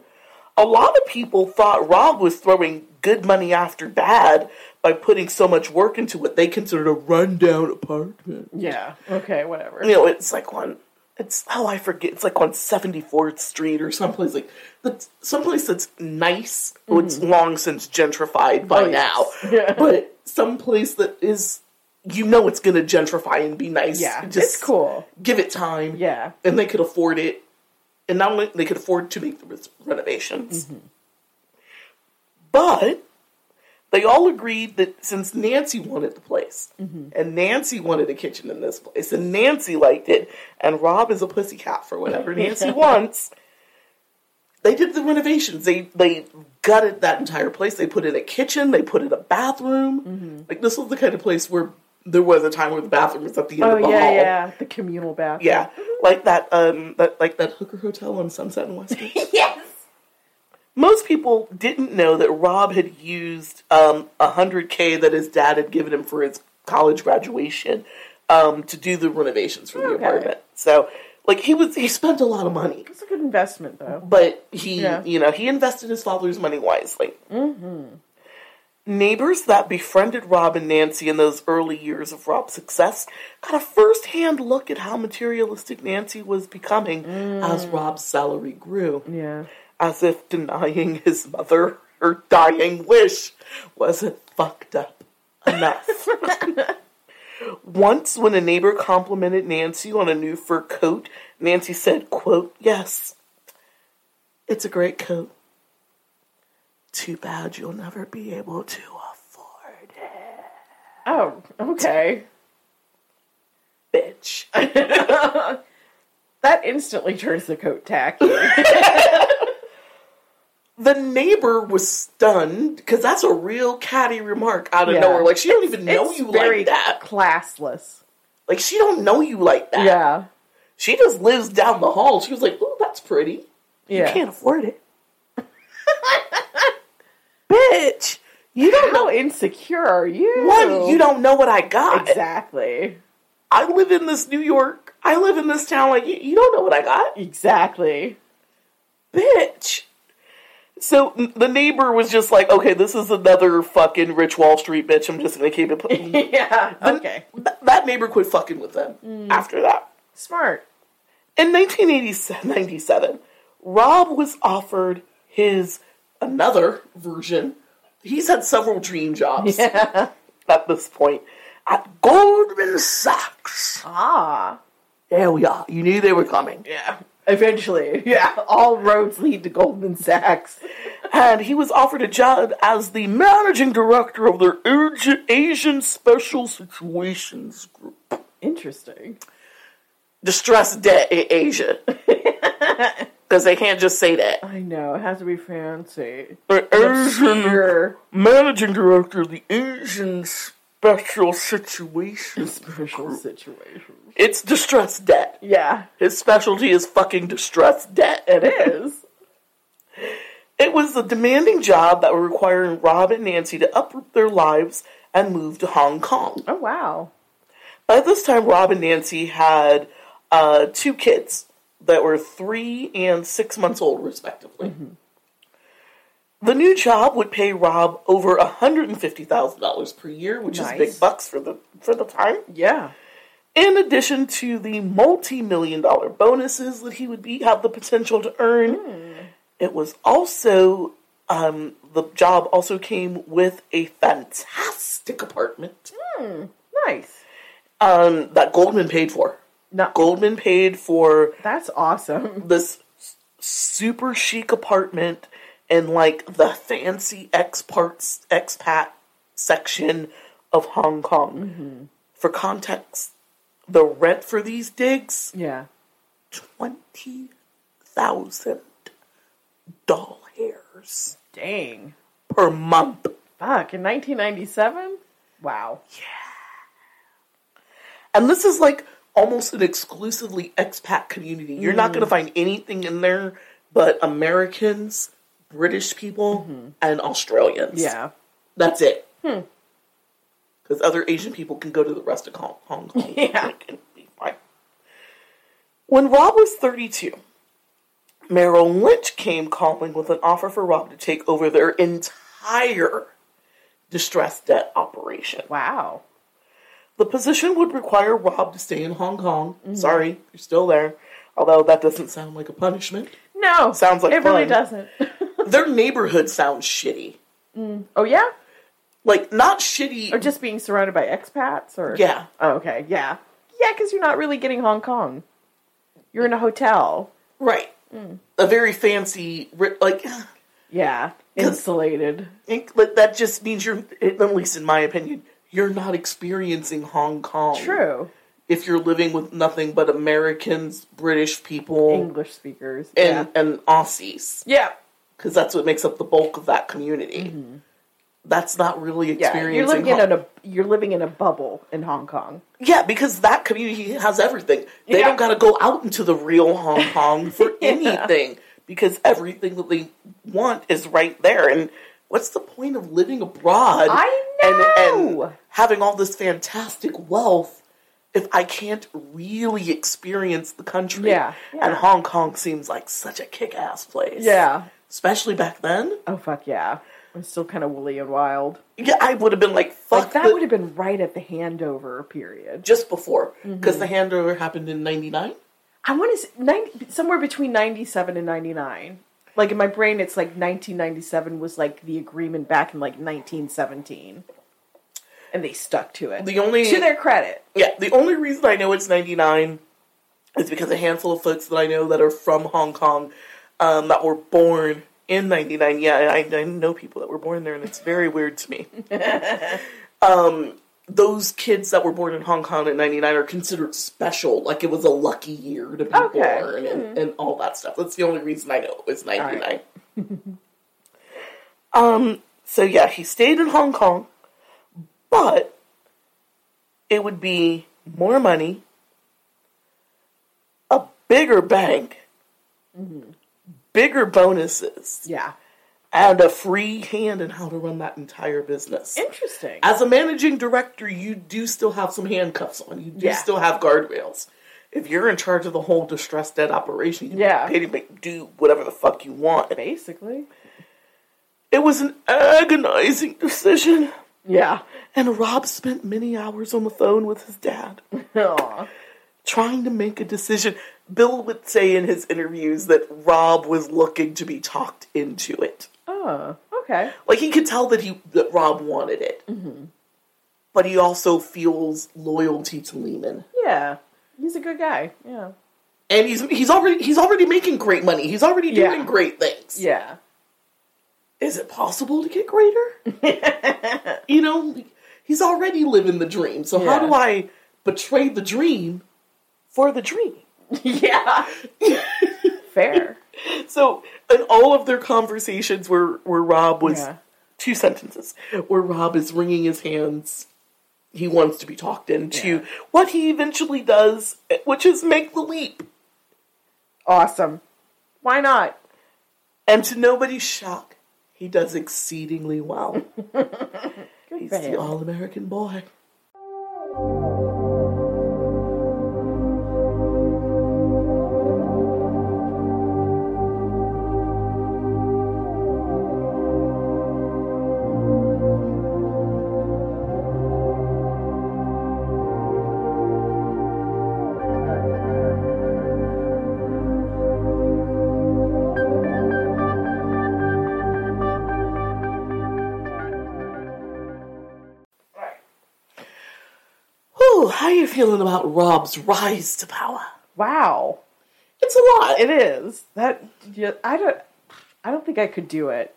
A lot of people thought Rob was throwing good money after bad by putting so much work into what they considered a rundown apartment. Yeah. Okay, whatever. You know, it's like one. it's oh I forget it's like on Seventy Fourth Street or someplace like that's someplace that's nice. Oh, it's long since gentrified by Mm-hmm. Oh, now, yes. [LAUGHS] Yeah. but someplace that is you know it's going to gentrify and be nice. Yeah. Just it's cool. Give it time. Yeah. and they could afford it, and not only they could afford to make the renovations, Mm-hmm. but they all agreed that since Nancy wanted the place, Mm-hmm. and Nancy wanted a kitchen in this place, and Nancy liked it, and Rob is a pussycat for whatever Nancy [LAUGHS] wants. They did the renovations. They they gutted that entire place. They put in a kitchen. They put in a bathroom. Mm-hmm. Like this was the kind of place where there was a time where the bathroom was at the end Oh of the yeah, hall. yeah. The communal bathroom. Yeah, like that, um, that like that hooker hotel on Sunset and Westgate. [LAUGHS] Yes. Most people didn't know that Rob had used um, a hundred k that his dad had given him for his college graduation um, to do the renovations for the Okay. apartment. So, like he was, he spent a lot of money, It's a good investment though. but he, Yeah. you know, he invested his father's money wisely. Neighbors that befriended Rob and Nancy in those early years of Rob's success got a first-hand look at how materialistic Nancy was becoming as mm. Rob's salary grew Yeah. as if denying his mother her dying wish wasn't fucked up enough. [LAUGHS] Once, when a neighbor complimented Nancy on a new fur coat, Nancy said, quote, Yes, it's a great coat. Too bad you'll never be able to afford it, Oh, okay. bitch. [LAUGHS] That instantly turns the coat tacky. [LAUGHS] the neighbor was stunned because that's a real catty remark out of Yeah. nowhere. Like she don't even know it's you like that. classless. Like she don't know you like that. Yeah. She just lives down the hall. She was like, "Oh, that's pretty. Yeah. You can't afford it, bitch. You don't How know insecure are you? one. You don't know what I got. Exactly. I live in this New York. I live in this town. Like you, you don't know what I got, Exactly. bitch." So the neighbor was just like, "Okay, this is another fucking rich Wall Street bitch. I'm just gonna keep it." [LAUGHS] yeah. Okay. Th- that neighbor quit fucking with them mm. after that. Smart. In 1997, Rob was offered his another version. He's had several dream jobs [LAUGHS] Yeah. at this point at Goldman Sachs. Ah. There we are. You knew they were coming. Yeah. Eventually. Yeah. All roads lead to Goldman Sachs. And he was offered a job as the managing director of their Asian Special Situations Group. Interesting. Distressed debt in Asia. [LAUGHS] Because they can't just say that. I know. It has to be fancy. The Asian managing director of the Asian Special situation. Special situation. It's distress debt. Yeah. His specialty is fucking distress debt. It is. [LAUGHS] It was a demanding job that would require Rob and Nancy to uproot their lives and move to Hong Kong. Oh wow. By this time, Rob and Nancy had uh, two kids that were three and six months old, respectively. The new job would pay Rob over $150,000 per year, which Nice. is big bucks for the for the time. Yeah. in addition to the multi-million dollar bonuses that he would be have the potential to earn it was also um, the job also came with a fantastic apartment Nice. um, that goldman paid for No, goldman paid for that's awesome. [LAUGHS] this super chic apartment in like the fancy exparts expat section of hong kong mm-hmm. for context the rent for these digs Yeah. twenty thousand dollars Dang. per month. Fuck. In 1997. Wow. Yeah. And this is like almost an exclusively expat community. You're not going to mm. find anything in there but Americans, British people, mm-hmm. and Australians. Yeah. That's it. Hmm. Because other Asian people can go to the rest of Hong, Kong. [LAUGHS] Yeah. and be fine. When Rob was 32, Merrill Lynch came calling with an offer for Rob to take over their entire distressed debt operation. Wow. The position would require Rob to stay in Hong Kong. Mm-hmm. Sorry, you're still there. Although that doesn't sound like a punishment. No. Sounds like it really doesn't. [LAUGHS] Their neighborhood sounds shitty. Mm. oh yeah. Like, not shitty. Or just being surrounded by expats, or Yeah. Oh, okay. Yeah. Yeah, because you're not really getting Hong Kong. You're in a hotel. Right. Mm. A very fancy, like, Yeah. [LAUGHS] Insulated. that just means you're, at least in my opinion, you're not experiencing Hong Kong. True. If you're living with nothing but Americans, British people, English speakers. and, and Aussies, yeah. because that's what makes up the bulk of that community. Mm-hmm. That's not really Yeah. experiencing. You're living Hong- in a you're living in a bubble in Hong Kong. Yeah, because that community has everything. They Yeah. don't got to go out into the real Hong [LAUGHS] Kong for anything because everything that they want is right there. And what's the point of living abroad I and, and having all this fantastic wealth if I can't really experience the country? Yeah, yeah. And Hong Kong seems like such a kick ass place. Yeah. Especially back then. Oh fuck yeah. I'm still kind of woolly and wild. Yeah, I would have been like, fuck Like that the- would have been right at the handover period. just before. Mm-hmm. Because the handover happened in 99. I want to say 90, somewhere between 97 and 99. Like in my brain, it's like 1997 was like the agreement back in like 1917. And they stuck to it. The only to their credit. yeah, the only reason I know it's 99 is because a handful of folks that I know that are from Hong Kong um, that were born in 99. Yeah, I, I know people that were born there, and it's very weird to me. [LAUGHS] um, those kids that were born in Hong Kong in 99 are considered special, like it was a lucky year to be Okay. born and, and all that stuff. That's the only reason I know it was 99. [LAUGHS] um, so yeah, he stayed in Hong Kong, but it would be more money, a bigger bank, mm-hmm. bigger bonuses, Yeah. and a free hand in how to run that entire business. Interesting. As a managing director, you do still have some handcuffs on. You do Yeah. still have guardrails. If you're in charge of the whole distressed debt operation, you Yeah. pay to make, do whatever the fuck you want. Basically. It was an agonizing decision. Yeah. And Rob spent many hours on the phone with his dad, trying to make a decision. Bill would say in his interviews that Rob was looking to be talked into it. Oh, okay. Like he could tell that he that Rob wanted it, mm-hmm. but he also feels loyalty to Lehman, Yeah. He's a good guy. Yeah. and he's he's already he's already making great money. He's already doing Yeah. great things. Yeah. Is it possible to get greater? [LAUGHS] you know, he's already living the dream. So how do I betray the dream for the dream? [LAUGHS] yeah. [LAUGHS] Fair. So in all of their conversations where where Rob was Yeah. two sentences where Rob is wringing his hands, he wants to be talked into Yeah. what he eventually does, which is make the leap. Awesome. Why not? And to nobody's shock, he does exceedingly well. [LAUGHS] He's the all American boy. Whew, are you feeling about Rob's rise to power? Wow. It's a lot. It is. That yeah, I don't I don't think I could do it.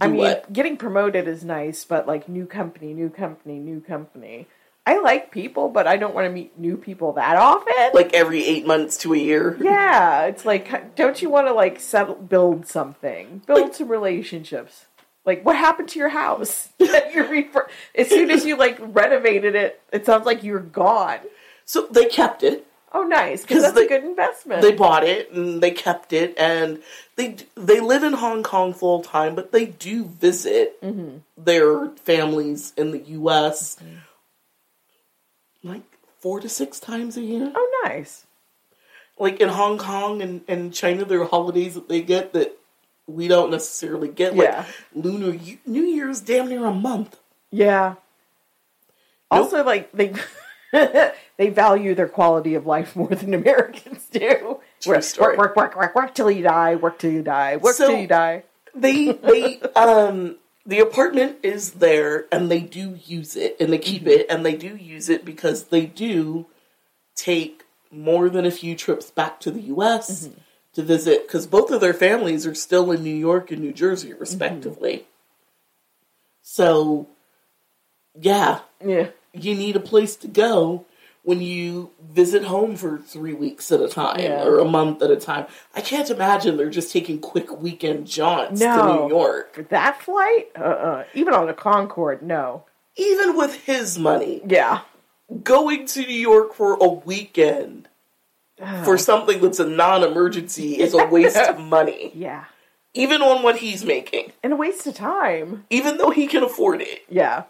I mean, what? getting promoted is nice, but like new company, new company, new company. I like people, but I don't want to meet new people that often. like every eight months to a year. [LAUGHS] yeah, it's like don't you want to like settle build something? Build some relationships. Like what happened to your house? [LAUGHS] that you refer- as soon as you like renovated it, it sounds like you're gone. So they kept it. Oh, nice because that's they- a good investment. They bought it and they kept it, and they they live in Hong Kong full time, but they do visit Mm-hmm. their families in the U.S. like four to six times a year. oh, nice. Like in Hong Kong and, and China, there are holidays that they get that we don't necessarily get. Like Yeah. Lunar New Year's, damn near a month. Yeah. Nope. Also, like they [LAUGHS] they value their quality of life more than Americans do. True work, story. work, work, work, work, work till you die. Work till you die. Work So- till you die. they they [LAUGHS] um the apartment is there and they do use it and they keep it and they do use it because they do take more than a few trips back to the US to visit because both of their families are still in New York and New Jersey respectively. So yeah, Yeah. you need a place to go when you visit home for three weeks at a time Yeah. or a month at a time. I can't imagine they're just taking quick weekend jaunts to New York. For that flight, uh, uh even on a Concorde, no. Even with his money, Yeah. going to New York for a weekend for [SIGHS] something that's a non-emergency is a waste of [LAUGHS] money. Yeah. Even on what he's making. And a waste of time. Even though he can afford it. Yeah.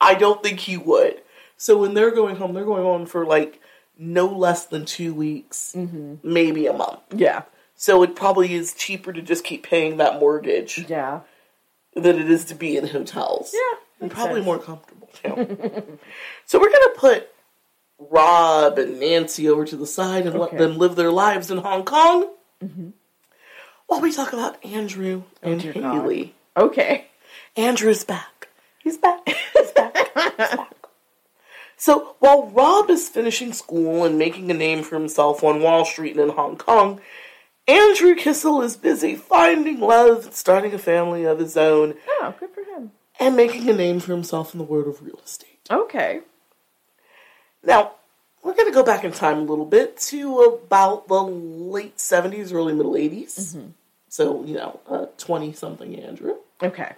I don't think he would. So when they're going home, they're going on for like no less than two weeks, mm-hmm. maybe a month. Yeah. So it probably is cheaper to just keep paying that mortgage Yeah. than it is to be in hotels. Yeah, and probably sense. more comfortable too. [LAUGHS] so we're gonna put Rob and Nancy over to the side and let them live their lives in Hong Kong. Mm-hmm. While we talk about Andrew oh, and dear God. Haley. Okay. Andrew's back. He's back. [LAUGHS] He's back. So while Rob is finishing school and making a name for himself on Wall Street and in Hong Kong, Andrew Kissel is busy finding love and starting a family of his own Oh, good for him. and making a name for himself in the world of real estate. Okay. Now, we're going to go back in time a little bit to about the late 70s, early middle 80s. Mm-hmm. So, you know, 20 something Andrew. Okay.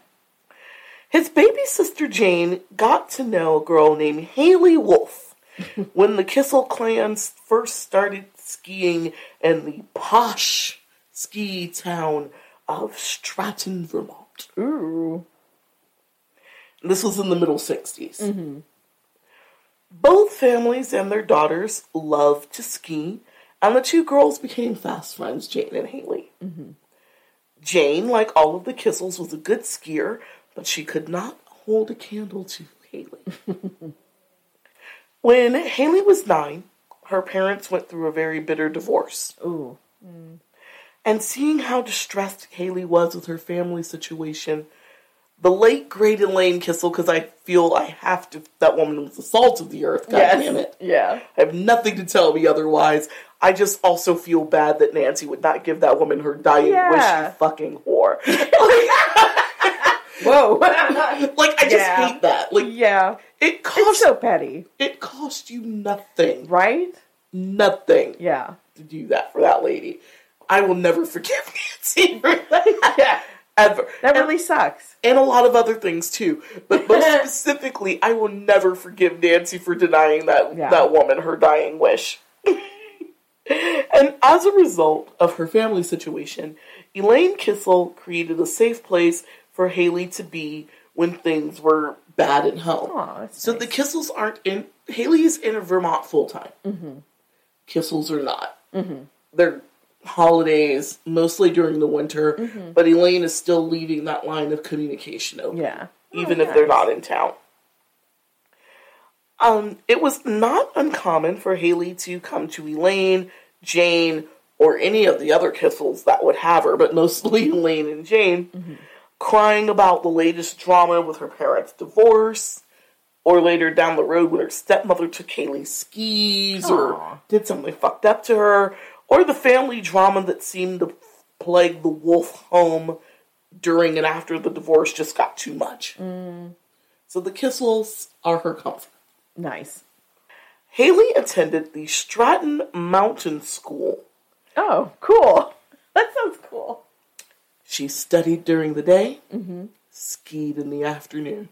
His baby sister Jane got to know a girl named Haley Wolf [LAUGHS] when the Kissel clans first started skiing in the posh ski town of Stratton, Vermont. Ooh. This was in the middle 60s. Both families and their daughters loved to ski, and the two girls became fast friends, Jane and Haley. Mm-hmm. Jane, like all of the Kissels, was a good skier, but she could not hold a candle to Haley. [LAUGHS] when Haley was nine, her parents went through a very bitter divorce. Ooh. And seeing how distressed Haley was with her family situation, the late great Elaine Kissel, because I feel I have to, that woman was the salt of the earth, god damn it. Yeah. I have nothing to tell me otherwise. I just also feel bad that Nancy would not give that woman her dying wish, Yeah. you fucking whore. [LAUGHS] [LAUGHS] Whoa. like, I just Yeah. hate that. Like, yeah. it It's cost, so petty, it cost you nothing, right? nothing Yeah. to do that for that lady. I will never forgive [LAUGHS] Nancy for that. Yeah. Ever. That And- really sucks. and a lot of other things too. But [LAUGHS] most specifically, I will never forgive Nancy for denying that Yeah. that woman her dying wish. [LAUGHS] and as a result of her family situation, Elaine Kissel created a safe place for Haley to be when things were bad at home. Aw, that's so nice. the Kissels aren't in. Haley's in Vermont full time. Mm-hmm. Kissels are not. Mm-hmm. They're holidays mostly during the winter, but Elaine is still leaving that line of communication open Yeah. even Oh, if they're not in town. Um, it was not uncommon for Haley to come to Elaine, Jane, or any of the other Kissels that would have her, but mostly [LAUGHS] Elaine and Jane, crying about the latest drama with her parents' divorce, or later down the road when her stepmother took Haley's skis, or did something fucked up to her, or the family drama that seemed to plague the Wolf home during and after the divorce just got too much. Mm. So the Kissels are her comfort. Nice. Haley attended the Stratton Mountain School. Oh, cool. That sounds cool. She studied during the day, mm-hmm. skied in the afternoon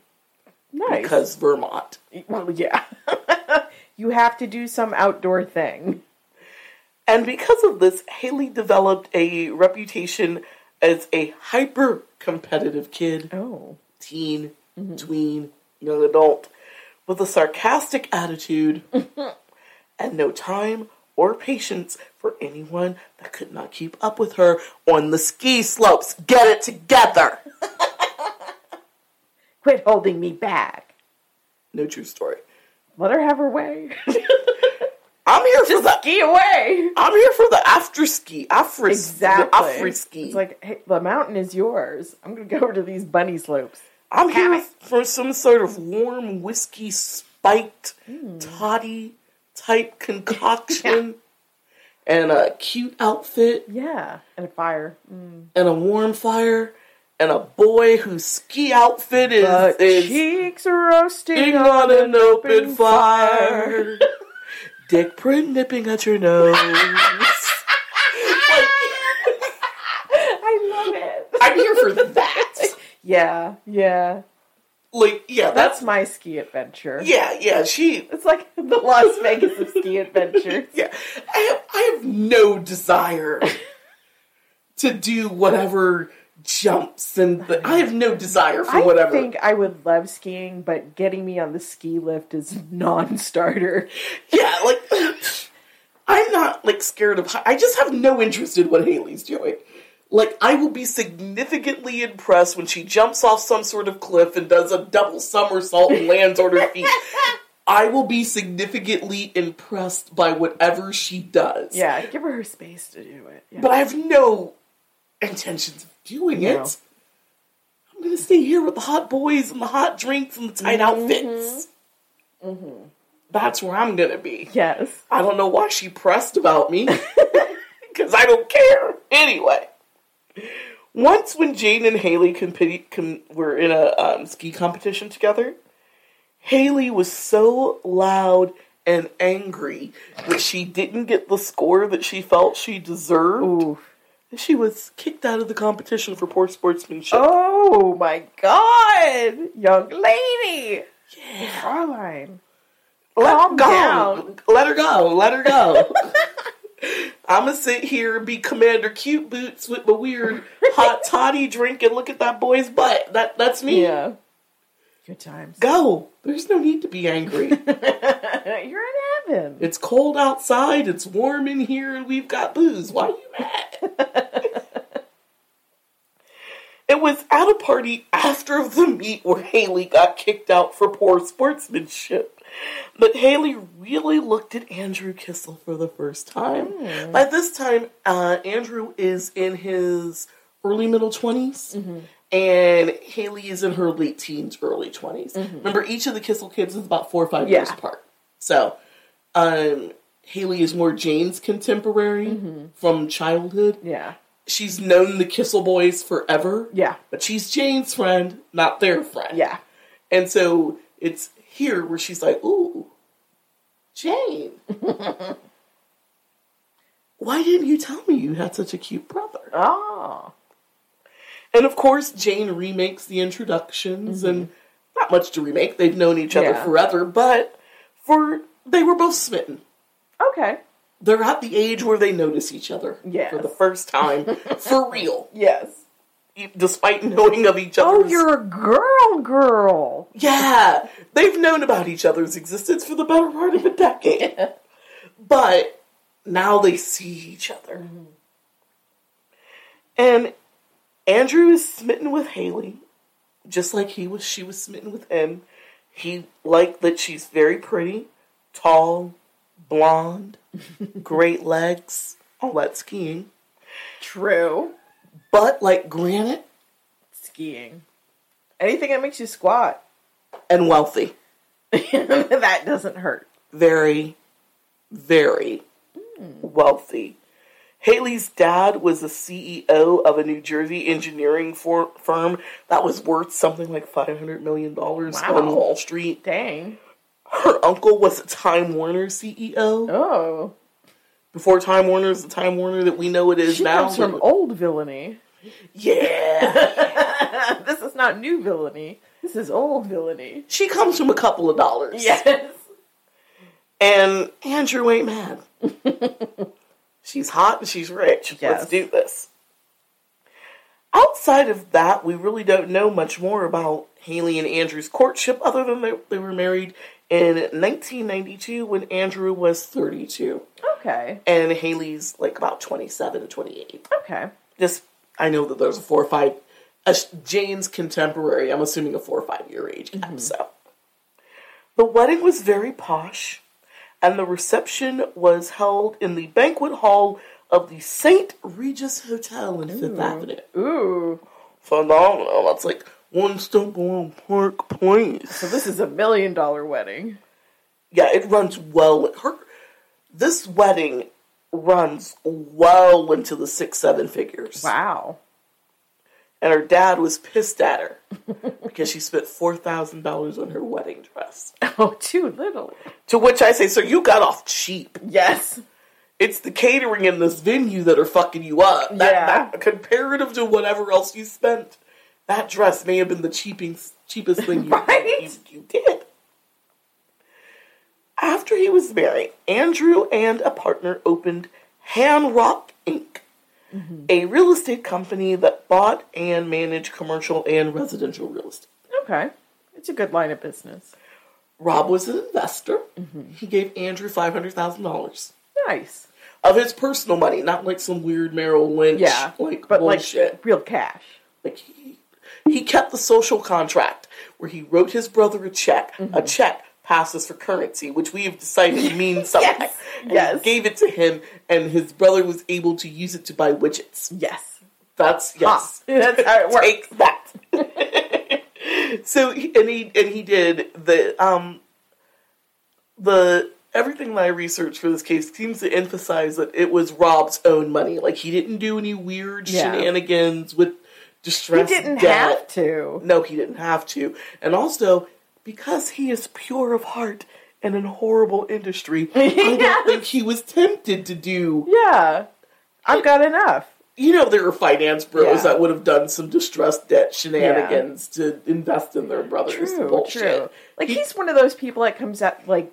Nice. because Vermont. well, yeah. [LAUGHS] you have to do some outdoor thing. And because of this, Haley developed a reputation as a hyper competitive kid, Oh. teen, mm-hmm. tween, young adult, with a sarcastic attitude [LAUGHS] and no time or patience for anyone that could not keep up with her on the ski slopes. Get it together! [LAUGHS] Quit holding me back. No true story. Let her have her way. [LAUGHS] I'm here for the. Ski away. I'm here for the after ski, after Exactly. after ski. It's like, hey, the mountain is yours. I'm going to go over to these bunny slopes. I'm here it. for some sort of warm whiskey spiked Hmm. toddy type concoction [LAUGHS] [LAUGHS] and a cute outfit Yeah. And a fire. Mm. and a warm fire and a boy whose ski outfit is, is cheeks roasting sitting on an open fire. [LAUGHS] Dick print nipping at your nose. I love it. I'm here for [LAUGHS] that. Yeah, yeah. Like, yeah, That's that's my ski adventure. yeah, yeah. She It's like the Las Vegas of ski [LAUGHS] adventures. Yeah, I have, I have no desire to do whatever jumps and the, I have no desire for I whatever. I think I would love skiing, but getting me on the ski lift is [LAUGHS] non-starter. yeah, like I'm not like scared of. I just have no interest in what Haley's doing. Like I will be significantly impressed when she jumps off some sort of cliff and does a double somersault and lands on her feet. [LAUGHS] I will be significantly impressed by whatever she does. Yeah, give her her space to do it. Yeah. but I have no intentions doing it. I'm I'm gonna stay here with the hot boys and the hot drinks and the tight Mm-hmm. outfits. That's where I'm gonna be. Yes. I don't know why she pressed about me [LAUGHS] because I don't care anyway. Once when Jane and Haley competi- com- were in a um, ski competition together, Haley was so loud and angry that she didn't get the score that she felt she deserved. Ooh. She was kicked out of the competition for poor sportsmanship. Oh my god, young lady. Yeah. Caroline. Let calm go. down. Let her go. Let her go. [LAUGHS] I'm gonna sit here and be Commander Cute Boots with my weird hot [LAUGHS] toddy drink and look at that boy's butt. That that's me. Yeah. Good times. Go. There's no need to be angry. [LAUGHS] You're in it's cold outside. It's warm in here, and we've got booze. Why are you mad? [LAUGHS] it was at a party after the meet where Haley got kicked out for poor sportsmanship. But Haley really looked at Andrew Kissel for the first time. Hmm. By this time, uh, Andrew is in his early middle 20s, mm-hmm. and Haley is in her late teens, early 20s. Mm-hmm. Remember, each of the Kissel kids is about four or five years apart. So, um, Haley is more Jane's contemporary mm-hmm. from childhood. Yeah. She's known the Kissel boys forever. Yeah. But she's Jane's friend, not their friend. Yeah. And so it's here where she's like, ooh, Jane. [LAUGHS] Why didn't you tell me you had such a cute brother? Oh. And of course, Jane remakes the introductions, and mm-hmm. not much to remake. They've known each other Yeah. forever, but for they were both smitten. Okay. They're at the age where they notice each other Yes. for the first time, [LAUGHS] for real, Yes. despite knowing of each other. Oh, you're a girl, girl. Yeah, they've known about each other's existence for the better part of a decade. [LAUGHS] But now they see each other. Mm-hmm. And Andrew is smitten with Haley, just like he was she was smitten with him. He liked that she's very pretty, tall, blonde, [LAUGHS] great legs, all that skiing. True. But like granite Skiing. Anything that makes you squat. and wealthy. [LAUGHS] that doesn't hurt. very, very hmm. wealthy. Haley's dad was the CEO of a New Jersey engineering for- firm that was worth something like $500 million Wow. on Wall Street. Dang. Her uncle was a Time Warner CEO. Oh. Before Time Warner is the Time Warner that we know it is She now. comes from old villainy. yeah. [LAUGHS] This is not new villainy. This is old villainy. she comes from a couple of dollars. Yes. And Andrew ain't mad. [LAUGHS] she's hot and she's rich. Yes. Let's do this. Outside of that, we really don't know much more about Haley and Andrew's courtship other than they, they were married in 1992 when Andrew was 32 Okay. and Haley's like about 27 to 28. Okay. Just, I know that there's a four or five, a Jane's contemporary, I'm assuming a four or five year age gap, mm-hmm. so. The wedding was very posh, and the reception was held in the banquet hall of the St. Regis Hotel in Fifth Avenue. Ooh. Phenomenal. That's like one stop on Park Place. So this is a million dollar wedding. Yeah, it runs well. Her, this wedding runs well into the six, seven figures. Wow. And her dad was pissed at her [LAUGHS] because she spent $4,000 on her wedding dress. [LAUGHS] Oh, too little. To which I say, so you got off cheap. Yes. It's the catering in this venue that are fucking you up. That, Yeah. that comparative to whatever else you spent, that dress may have been the cheapest cheapest thing you, [LAUGHS] Right? you, you did. After he was married, Andrew and a partner opened Hanrock Inc., mm-hmm. a real estate company that bought and managed commercial and residential real estate. Okay. It's a good line of business. Rob was an investor. Mm-hmm. He gave Andrew five hundred thousand dollars Nice. of his personal money, not like some weird Merrill Lynch, Yeah. like but bullshit. like real cash. Like he, he kept the social contract where he wrote his brother a check. Mm-hmm. A check passes for currency, which we have decided means [LAUGHS] something. Yes. And Yes. Gave it to him, and his brother was able to use it to buy widgets. Yes. That's yes. [LAUGHS] That's how it works. Take that. [LAUGHS] so and he and he did the um the everything that I researched for this case seems to emphasize that it was Rob's own money. Like he didn't do any weird Yeah. shenanigans with He distress. didn't debt. have to. No, he didn't have to. And also, because he is pure of heart and in horrible industry, [LAUGHS] I don't think he was tempted to do. Yeah. I've got enough. You know, there are finance bros Yeah. that would have done some distressed debt shenanigans to invest in their brothers. True, bullshit. true. Like he's one of those people that comes out like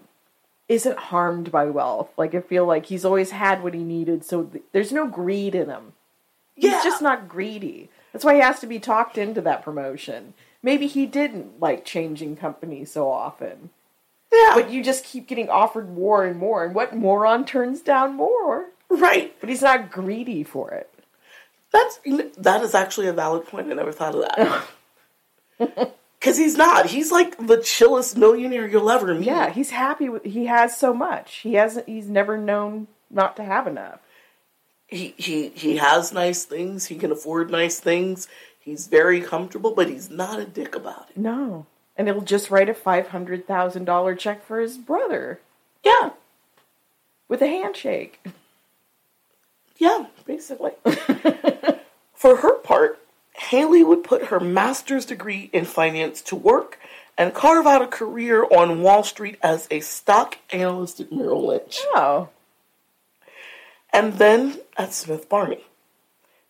isn't harmed by wealth. Like I feel like he's always had what he needed, so th- there's no greed in him. He's Yeah. just not greedy. That's why he has to be talked into that promotion. Maybe he didn't like changing companies so often. Yeah, But you just keep getting offered more and more, and what moron turns down more? right. But he's not greedy for it. That's that is actually a valid point. I never thought of that. [LAUGHS] Because he's not. He's like the chillest millionaire you'll ever meet. Yeah, he's happy with he has so much. He hasn't he's never known not to have enough. He he he has nice things. He can afford nice things. He's very comfortable, but he's not a dick about it. No. And he'll just write a $500,000 check for his brother Yeah, with a handshake. yeah, basically. [LAUGHS] For her part, Haley would put her master's degree in finance to work and carve out a career on Wall Street as a stock analyst at Merrill Lynch. Oh. And then at Smith Barney,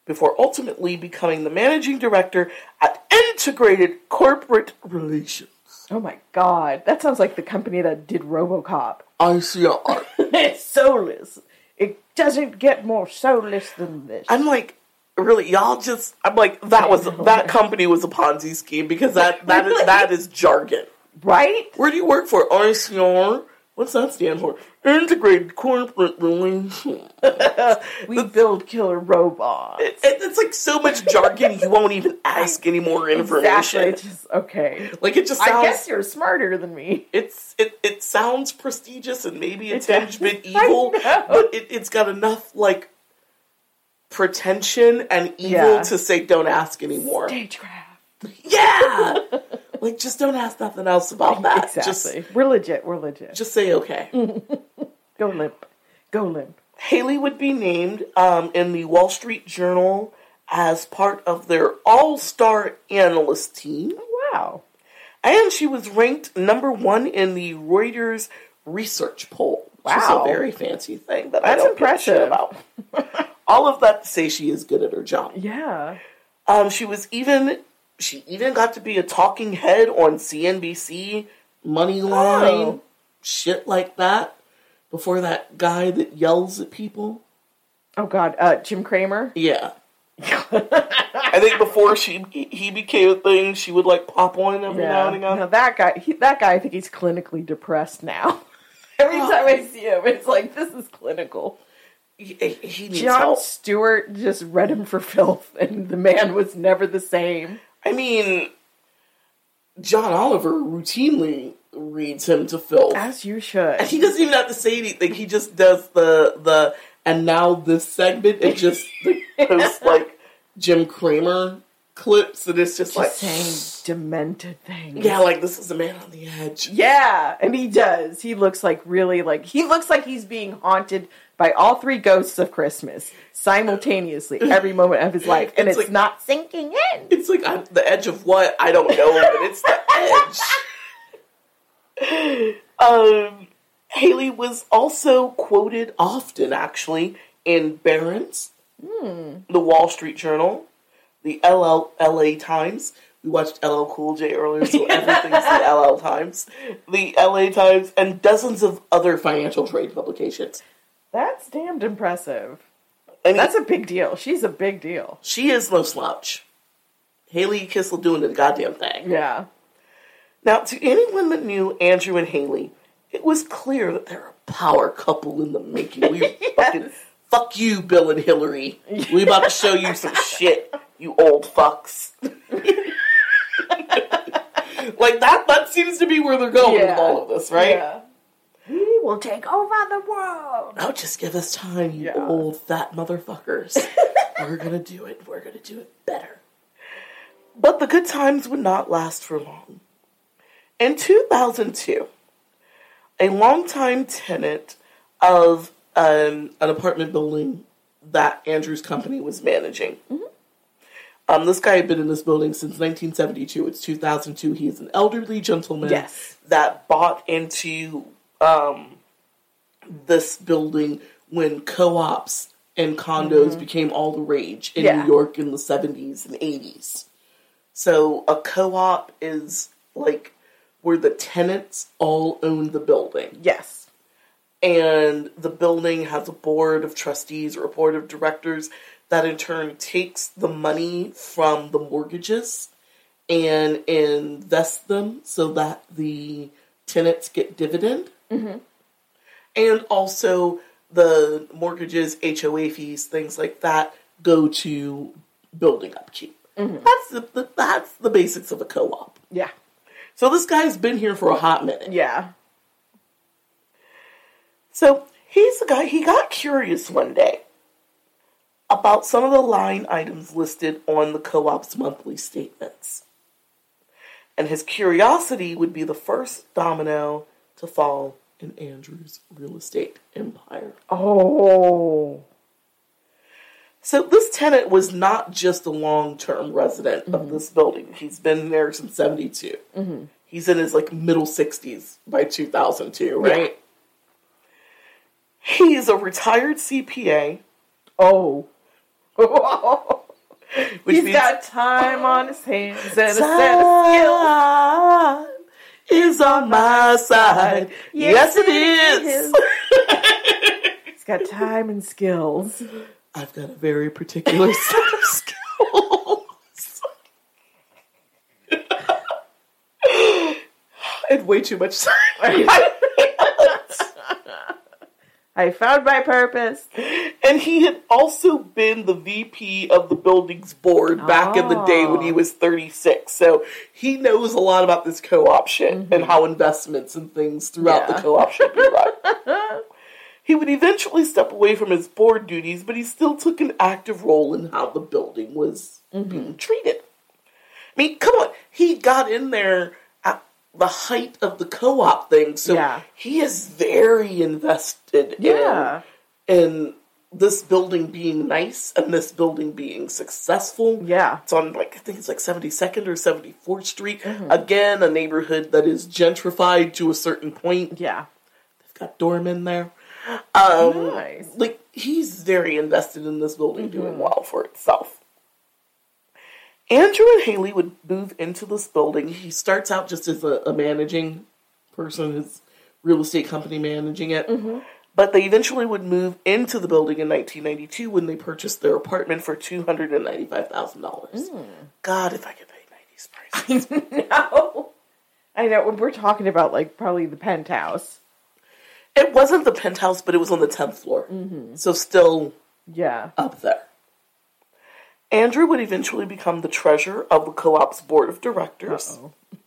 before ultimately becoming the managing director at Integrated Corporate Relations. Oh my god. That sounds like the company that did RoboCop. ICR. [LAUGHS] it's soulless. It doesn't get more soulless than this. I'm like, really, y'all just. I'm like, that was that company was a Ponzi scheme because that [LAUGHS] that is that is jargon. right? Where do you work for? ICR. What's that stand for? Integrated Corporate Relations. [LAUGHS] We build killer robots. It- it's like so much jargon you won't even [LAUGHS] ask any more information. Exactly. Just okay. Like it just I guess you're smarter than me. it's it, it sounds prestigious and maybe it's a tinge bit [LAUGHS] evil, but it, it's got enough like pretension and evil Yeah. to say don't ask anymore. Stagecraft. Yeah, [LAUGHS] like just don't ask nothing else about that. Exactly. Just We're legit. We're legit. just say okay. [LAUGHS] Go limp. Go limp. Haley would be named um, in the Wall Street Journal as part of their all-star analyst team. Wow. And she was ranked number one in the Reuters research poll. Which is Wow. a very fancy thing that I That's don't a shit impressive. about. [LAUGHS] All of that to say she is good at her job. Yeah. Um, she was even she even got to be a talking head on CNBC, Moneyline, Oh. shit like that. Before that guy that yells at people. Oh God. Uh, Jim Cramer. Yeah. [LAUGHS] I think before she he became a thing, she would like pop on every now and again. No, that guy. He, that guy. I think he's clinically depressed now. [LAUGHS] Every Oh. time I see him, it's like this is clinical. He, he Jon help. Stewart just read him for filth, and the man was never the same. I mean, John Oliver routinely reads him to Phil. As you should. He doesn't even have to say anything. He just does the the and now this segment it just [LAUGHS] like, posts like Jim Cramer clips and it's just, Just like saying demented things. yeah, like this is a man on the edge. Yeah, and he does. He looks like really like he looks like he's being haunted by all three ghosts of Christmas simultaneously [LAUGHS] every moment of his life, and It's it's, like- not sinking in. It's like I'm, the edge of what I don't know, but it's the edge. [LAUGHS] um, Haley was also quoted often, actually, in Barron's, the Wall Street Journal, the LL, LA Times. We watched LL Cool J earlier, so [LAUGHS] everything's the LL Times, the LA Times, and dozens of other financial trade publications. That's damned impressive. I mean, That's a big deal. She's a big deal. she is no slouch. Haley Kissel doing the goddamn thing. Yeah. Now, to anyone that knew Andrew and Haley, it was clear that they're a power couple in the making. We [LAUGHS] fucking fuck you, Bill and Hillary. We about to show you some [LAUGHS] shit, you old fucks. [LAUGHS] like that that seems to be where they're going with all of this, right? Yeah. We will take over the world. Oh, just give us time, you Yeah. old fat motherfuckers. [LAUGHS] We're gonna do it. We're gonna do it better. But the good times would not last for long. In 2002, a longtime tenant of um, an apartment building that Andrew's company was managing. Um, this guy had been in this building since 1972. It's 2002. He is an elderly gentleman Yes. that bought into um, this building when co-ops and condos became all the rage in Yeah. New York in the 70s and 80s. So a co-op is like where the tenants all own the building Yes. and the building has a board of trustees or a board of directors that in turn takes the money from the mortgages and invests them so that the tenants get dividend Mm-hmm. and also the mortgages hoa fees things like that go to building upkeep mm-hmm. that's the, the that's the basics of a co-op Yeah. so this guy's been here for a hot minute Yeah. So he's the guy, he got curious one day about some of the line items listed on the co op's monthly statements. And his curiosity would be the first domino to fall in Andrew's real estate empire. Oh. So this tenant was not just a long-term resident of mm-hmm. this building. He's been there since 72. Mm-hmm. He's in his like middle 60s by 2002, right? He's a retired CPA, Oh. [LAUGHS] which He's means got time on his hands and a set of skills. Is on my side. Yes, it is. He's [LAUGHS] got time and skills. I've got a very particular [LAUGHS] set of skills. [LAUGHS] and way too much time. I found my purpose. And he had also been the VP of the building's board back in the day when he oh. was 36. So he knows a lot about this co op shit and mm-hmm. how investments and things throughout the co op should be run. [LAUGHS] he would eventually step away from his board duties, but he still took an active role in how the building was mm-hmm. being treated. I mean, come on, he got in there at the height of the co op thing, so Yeah. he is very invested Yeah. in in this building being nice and this building being successful. Yeah. It's on like I think it's like 72nd or 74th Street. Mm-hmm. Again, a neighborhood that is gentrified to a certain point. Yeah. They've got doormen there. Um Nice. like he's very invested in this building doing mm-hmm. well for itself. Andrew and Haley would move into this building. He starts out just as a, a managing person, his real estate company managing it. Mm-hmm. But they eventually would move into the building in 1992 when they purchased their apartment for $295,000. Hmm. God, if I could pay 90s prices. No. [LAUGHS] I know. We're talking about like probably the penthouse. it wasn't the penthouse, but it was on the 10th floor. Mm-hmm. So still Yeah. up there. Andrew would eventually become the treasurer of the co-op's board of directors.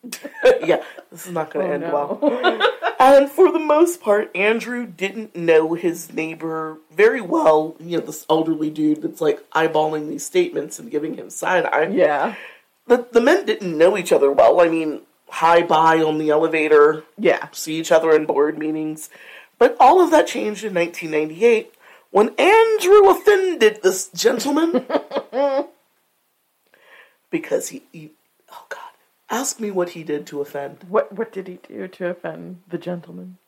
[LAUGHS] yeah, this is not going to oh, end no. well. [LAUGHS] and for the most part, Andrew didn't know his neighbor very well. You know, this elderly dude that's like eyeballing these statements and giving him side eye. Yeah. The, the men didn't know each other well. I mean, hi bye on the elevator, Yeah. see each other in board meetings. But all of that changed in 1998 when Andrew offended this gentleman [LAUGHS] because he, he, oh God, ask me what he did to offend. What What did he do to offend the gentleman?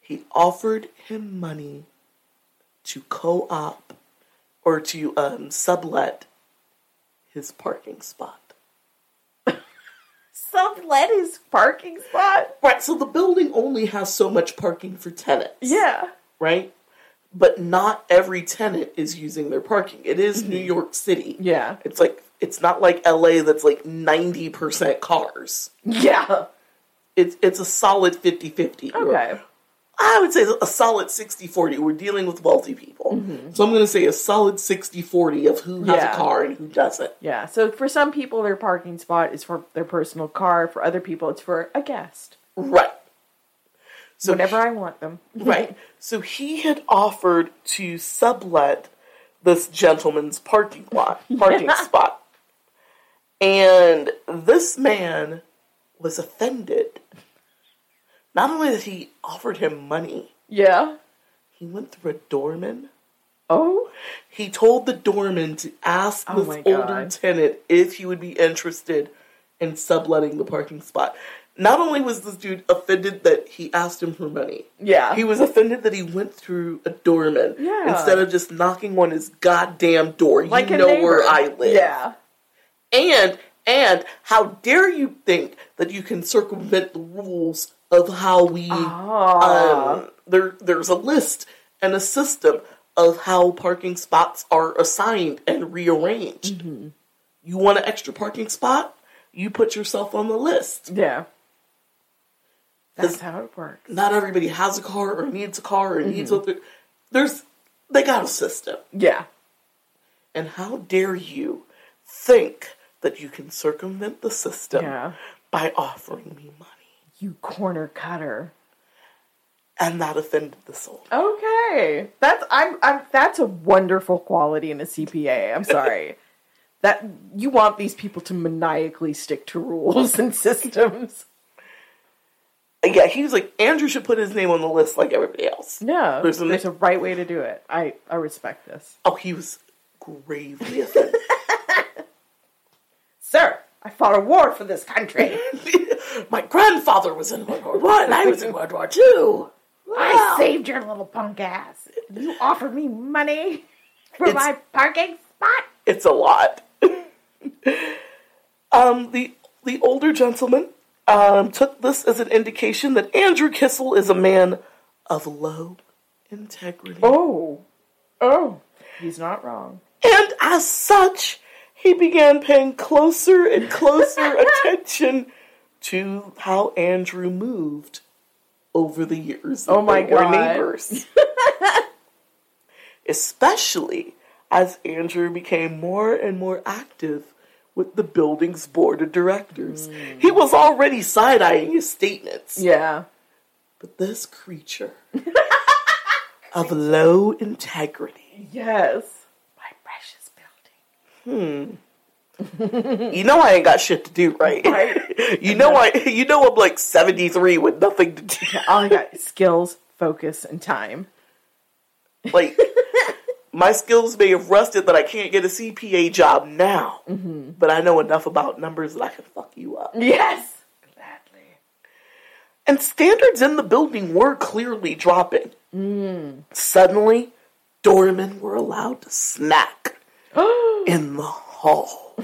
He offered him money to co-op or to um, sublet his parking spot. [LAUGHS] Sublet his parking spot. Right, so the building only has so much parking for tenants. Yeah. right? But not every tenant is using their parking. It is New York City. Mm-hmm. Yeah. It's like it's not like LA that's like 90% cars. Yeah. It's it's a solid 50-50. Okay. I would say a solid 60-40. We're dealing with wealthy people. So I'm going to say a solid 60-40 of who has Mm-hmm. Yeah. a car and who doesn't. Yeah. So for some people, their parking spot is for their personal car. For other people, it's for a guest. Right. So Whenever I want them. [LAUGHS] Right. So he had offered to sublet this gentleman's parking lot, [LAUGHS] parking spot. And this man was offended. Not only that he offered him money, Yeah. he went through a doorman. Oh. He told the doorman to ask Oh this older tenant if he would be interested in subletting the parking spot. Not only was this dude offended that he asked him for money, Yeah. he was offended that he went through a doorman Yeah. instead of just knocking on his goddamn door. like you know neighbor. where I live. Yeah. And and how dare you think that you can circumvent the rules of how we Ah. um, there there's a list and a system of how parking spots are assigned and rearranged. Mm-hmm. You want an extra parking spot? You put yourself on the list. Yeah. That's how it works. Not everybody has a car or needs a car or needs Mm-hmm. a there's they got a system. Yeah. And how dare you think that you can circumvent the system Yeah. by offering me money? You corner cutter. And that offended the soul. Okay. That's I'm I'm that's a wonderful quality in a CPA. I'm [LAUGHS] sorry. that you want these people to maniacally stick to rules and systems. Yeah, he was like, Andrew should put his name on the list like everybody else. Yeah. There's There's, a- a right way to do it. I I respect this. Oh, he was gravely offended. [LAUGHS] Sir, I fought a war for this country. [LAUGHS] My grandfather was in World War One. I was in World War Two. I saved your little punk ass. You offered me money for It's- my parking spot. It's a lot. [LAUGHS] um, the the older gentleman um, took this as an indication that Andrew Kissel is a man of low integrity. Oh. Oh. He's not wrong. And as such, he began paying closer and closer [LAUGHS] attention to how Andrew moved over the years. Oh my God. neighbors. [LAUGHS] Especially as Andrew became more and more active with the building's board of directors. He was already side eyeing his statements. Yeah. But this creature [LAUGHS] of low integrity Yes. My precious building. Hmm. you know I ain't got shit to do, right? Right. [LAUGHS] you know I you know I'm like 73 with nothing to do. All [LAUGHS] I got skills, focus, and time. Like my skills may have rusted that I can't get a CPA job now. Mm-hmm. But I know enough about numbers that I can fuck you up. Yes. Gladly. And standards in the building were clearly dropping. Mm. Suddenly, doormen were allowed to snack [GASPS] in the halls.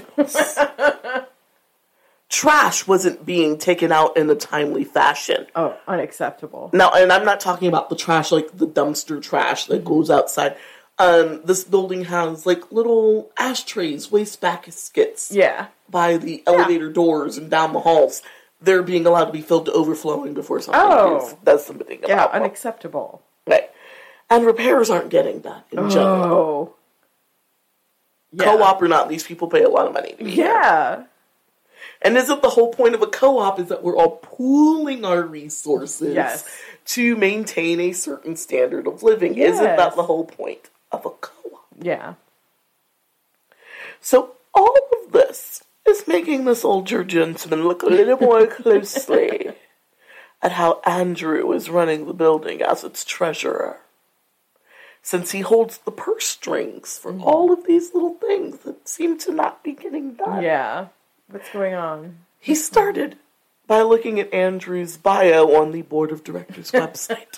Trash wasn't being taken out in a timely fashion. Oh, unacceptable. Now, and I'm not talking about the trash like the dumpster trash that goes outside. Um, this building has like little ashtrays, waste baskets Yeah. by the elevator doors and down the halls. They're being allowed to be filled to overflowing before something Oh. does something Yeah, about them. unacceptable. Right. And repairs aren't getting done in general. Oh. Yeah. Co-op or not, these people pay a lot of money to be here. Yeah. And isn't the whole point of a co-op is that we're all pooling our resources Yes. to maintain a certain standard of living? Isn't that the whole point of a co-op? Yeah. So all of this is making this older gentleman look a little more [LAUGHS] closely at how Andrew is running the building as its treasurer. Since he holds the purse strings for mm-hmm. all of these little things that seem to not be getting done. Yeah. What's going on? He started by looking at Andrew's bio on the board of directors [LAUGHS] website.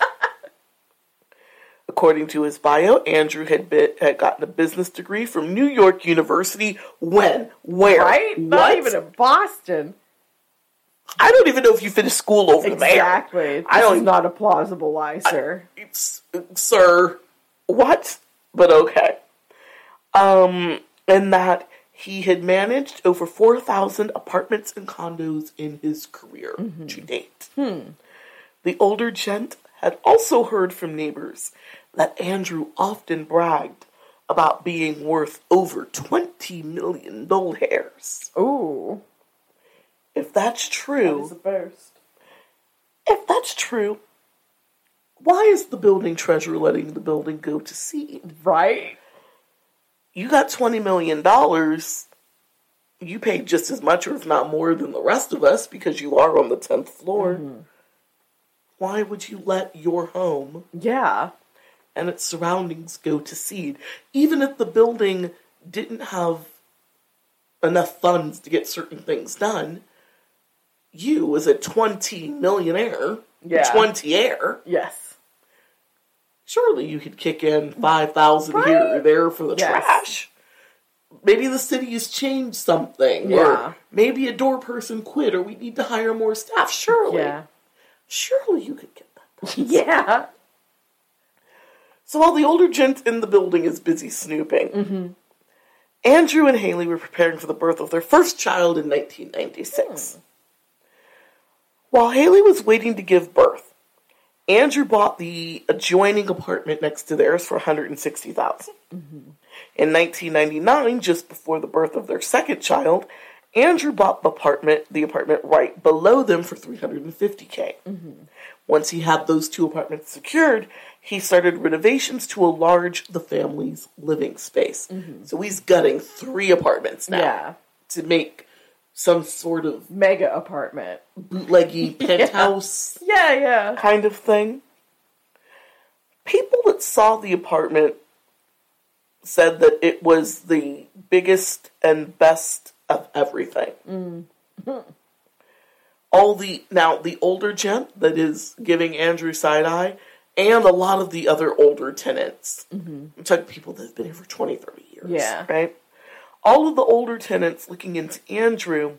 According to his bio, Andrew had been, had gotten a business degree from New York University. When? Where? Right? Not even in Boston. I don't even know if you finished school over there. Exactly. I don't is not a plausible lie, sir. It's, sir, what? But okay. Um, and that he had managed over 4,000 apartments and condos in his career to date. The older gent had also heard from neighbors that Andrew often bragged about being worth over 20 million gold hairs. Ooh. If that's true, It's a burst. if that's true, why is the building treasurer letting the building go to seed? Right? You got twenty million dollars. you paid just as much or if not more than the rest of us because you are on the 10th floor. Mm-hmm. Why would you let your home Yeah. And its surroundings go to seed? Even if the building didn't have enough funds to get certain things done, you as a 20 millionaire, Yeah. 20 air, Yes. surely you could kick in 5,000 here or there for the Yes. trash. Maybe the city has changed something, Yeah. or maybe a door person quit, or we need to hire more staff. Surely, Yeah. surely you could get that done. [LAUGHS] Yeah. So while the older gent in the building is busy snooping, Andrew and Haley were preparing for the birth of their first child in 1996. While Haley was waiting to give birth, Andrew bought the adjoining apartment next to theirs for 160,000. In 1999, just before the birth of their second child, Andrew bought the apartment, the apartment right below them for 350k. Once he had those two apartments secured, he started renovations to enlarge the family's living space. Mm-hmm. So he's gutting three apartments now Yeah. to make some sort of Mega apartment. bootleggy [LAUGHS] penthouse Yeah, yeah. kind of thing. People that saw the apartment said that it was the biggest and best of everything. Mm. [LAUGHS] All the now the older gent that is giving Andrew side eye, and a lot of the other older tenants. Mm-hmm. I'm talking people that have been here for 20, 30 years. Yeah. Right? All of the older tenants looking into Andrew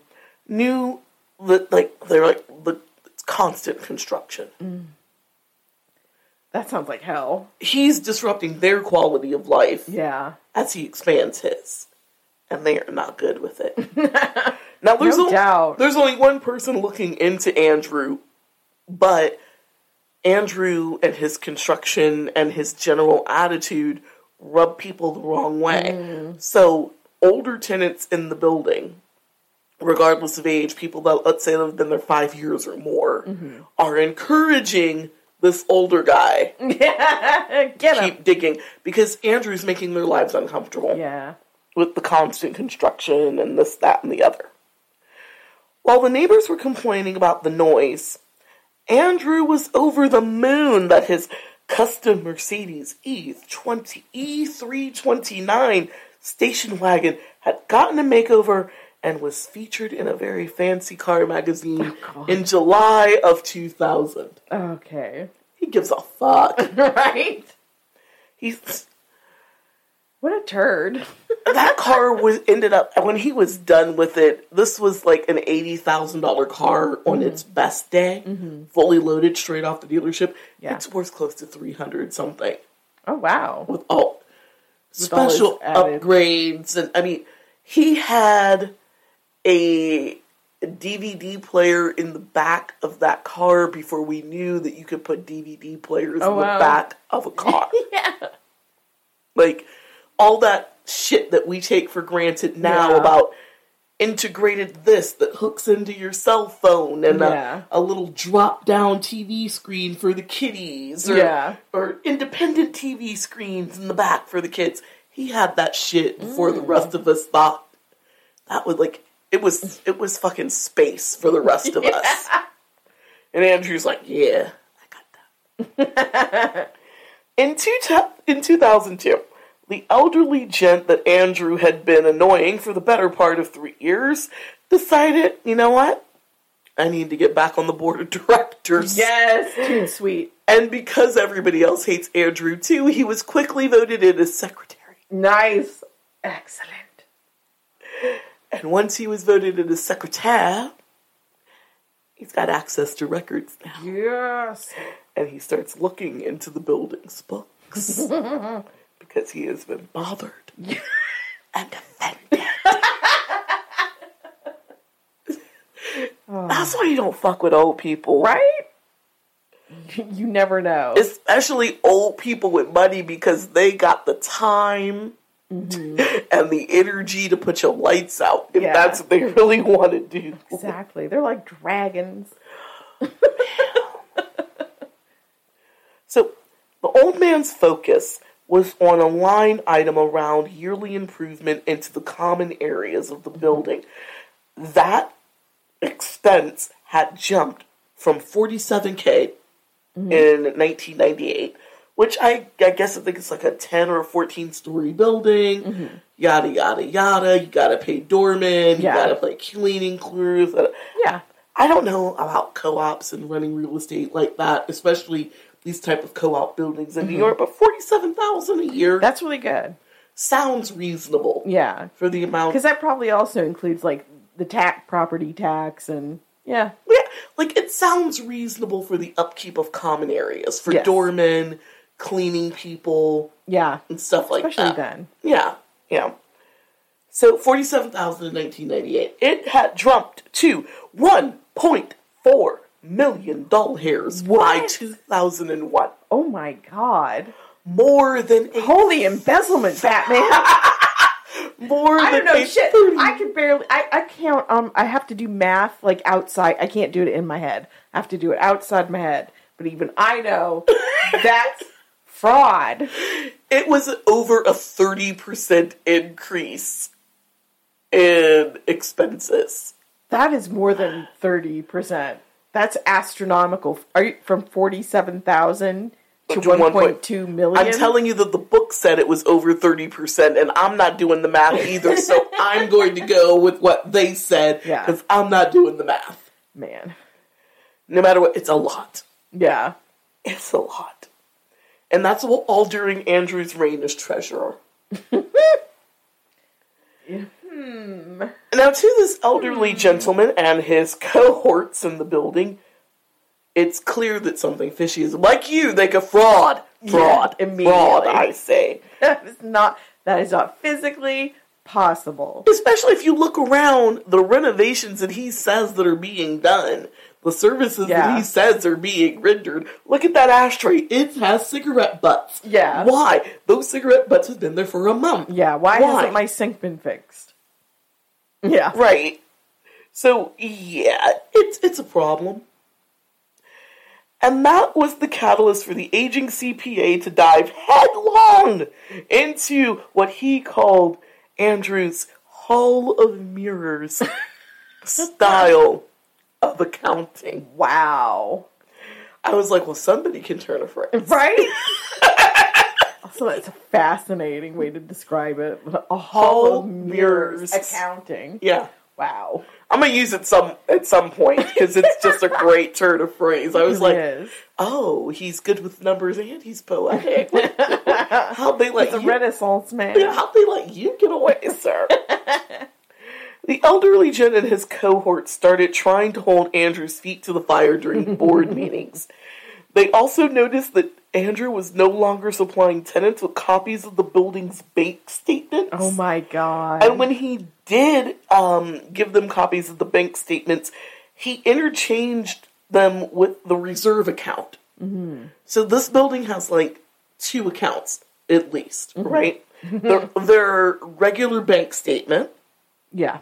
knew that like they're like the constant construction. Mm. That sounds like hell. He's disrupting their quality of life Yeah. as he expands his, and they are not good with it. [LAUGHS] now, there's No only, doubt. there's only one person looking into Andrew, but Andrew and his construction and his general attitude rub people the wrong way. Mm. So, older tenants in the building, regardless of age, people that let's say have been there five years or more, Mm-hmm. are encouraging this older guy [LAUGHS] Get him. keep digging because Andrew's making their lives uncomfortable Yeah. with the constant construction and this, that, and the other. While the neighbors were complaining about the noise, Andrew was over the moon that his custom Mercedes E20 E329 station wagon had gotten a makeover and was featured in a very fancy car magazine oh, in July of 2000. Okay. He gives a fuck. [LAUGHS] right? He's What a turd. that car was ended up when he was done with it. This was like an eighty thousand dollar car on mm-hmm. its best day, mm-hmm. fully loaded straight off the dealership. Yeah. It's worth close to three hundred something Oh, wow. with all all special added- upgrades, and I mean, he had a DVD player in the back of that car before we knew that you could put DVD players Oh, in the wow. back of a [LAUGHS] car. Yeah. like all that shit that we take for granted now Yeah. about integrated this that hooks into your cell phone and Yeah. a, a little drop down TV screen for the kiddies or, Yeah. or independent TV screens in the back for the kids. He had that shit before the Mm. rest of us thought that was like it was it was fucking space for the rest of [LAUGHS] us. And Andrew's like, yeah, I got that. [LAUGHS] in, two in 2002, the elderly gent that Andrew had been annoying for the better part of three years decided, you know what? I need to get back on the board of directors. Yes. Too sweet. And because everybody else hates Andrew too, he was quickly voted in as secretary. Nice. Excellent. And once he was voted in as secretary, he's got access to records now. Yes. and he starts looking into the building's books [LAUGHS] because he has been bothered [LAUGHS] and offended. That's why you don't fuck with old people. Right? You never know. Especially old people with money because they got the time mm-hmm. and the energy to put your lights out if Yeah. that's what they really want to do. exactly. They're like dragons. [LAUGHS] So the old man's focus was on a line item around yearly improvement into the common areas of the building. That expense had jumped from 47k mm-hmm. in 1998, which I, I guess I think it's like a 10 or 14 story building, mm-hmm. yada, yada, yada. You gotta pay doormen, Yeah. you gotta pay cleaning crews. Yeah. I don't know about co-ops and running real estate like that, especially these type of co-op buildings in New mm-hmm. York. But forty-seven thousand a year That's really good. sounds reasonable Yeah. for the amount. Because that probably also includes like the tax, property tax, and yeah. yeah, like it sounds reasonable for the upkeep of common areas for Yes. doormen, cleaning people, Yeah. and stuff like Especially that. then. Yeah, yeah. So forty-seven thousand in nineteen ninety-eight. It had jumped to one point four million dollars by What? two thousand and one. Oh my god. More than a Holy embezzlement, [LAUGHS] Batman. more I than don't know shit. 30 I can barely. I, I count. Um, I have to do math like outside. I can't do it in my head. I have to do it outside my head. But even I know [LAUGHS] that's fraud. It was over a thirty percent increase in expenses. That is more than thirty percent. That's astronomical. Are you from forty-seven thousand to To one 1.2 point two million? I'm telling you that the book said it was over 30%, and I'm not doing the math either, so [LAUGHS] I'm going to go with what they said, Yeah. because I'm not doing the math. man. No matter what, it's a lot. Yeah. It's a lot. And that's all, all during Andrew's reign as treasurer. [LAUGHS] Hmm. Now, to this elderly hmm. gentleman and his cohorts in the building, it's clear that something fishy is. Like you, they could fraud. Fraud. Yeah, fraud. I say. That is not. That is not physically possible. Especially if you look around the renovations that he says that are being done, the services Yeah. that he says are being rendered. Look at that ashtray. It has cigarette butts. Yeah. Why? Those cigarette butts have been there for a month. Yeah. Why, Why? hasn't my sink been fixed? Yeah. Right. So yeah, it's it's a problem. And that was the catalyst for the aging CPA to dive headlong into what he called Andrew's Hall of Mirrors [LAUGHS] style of accounting. Wow. I was like, well, somebody can turn a phrase. Right? [LAUGHS] also, that's a fascinating way to describe it. A hall Hall of mirrors mirrors. accounting. Yeah. Wow. I'm gonna use it some at some point because it's just a great turn of phrase. I was It like, is. Oh, he's good with numbers and he's poetic. [LAUGHS] How'd they let the renaissance man. How'd they let you get away, sir? the elderly Jen and his cohort started trying to hold Andrew's feet to the fire during board [LAUGHS] meetings. They also noticed that Andrew was no longer supplying tenants with copies of the building's bank statements. Oh my god. And when he did um, give them copies of the bank statements, he interchanged them with the reserve account. So this building has like two accounts at least, right? [LAUGHS] their, their regular bank statement, yeah.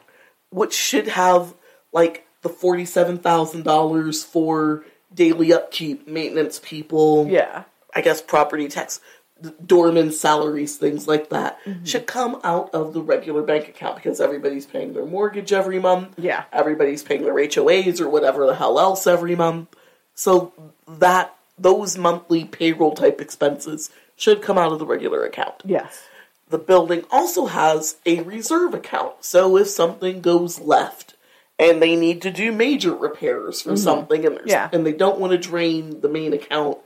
which should have like the forty-seven thousand dollars for daily upkeep, maintenance people, Yeah. I guess property tax, doorman salaries, things like that, Mm-hmm. should come out of the regular bank account because everybody's paying their mortgage every month. Yeah. Everybody's paying their HOAs or whatever the hell else every month. So that those monthly payroll type expenses should come out of the regular account. Yes. The building also has a reserve account. So if something goes left and they need to do major repairs for something and, Mm-hmm. Yeah. and they don't want to drain the main account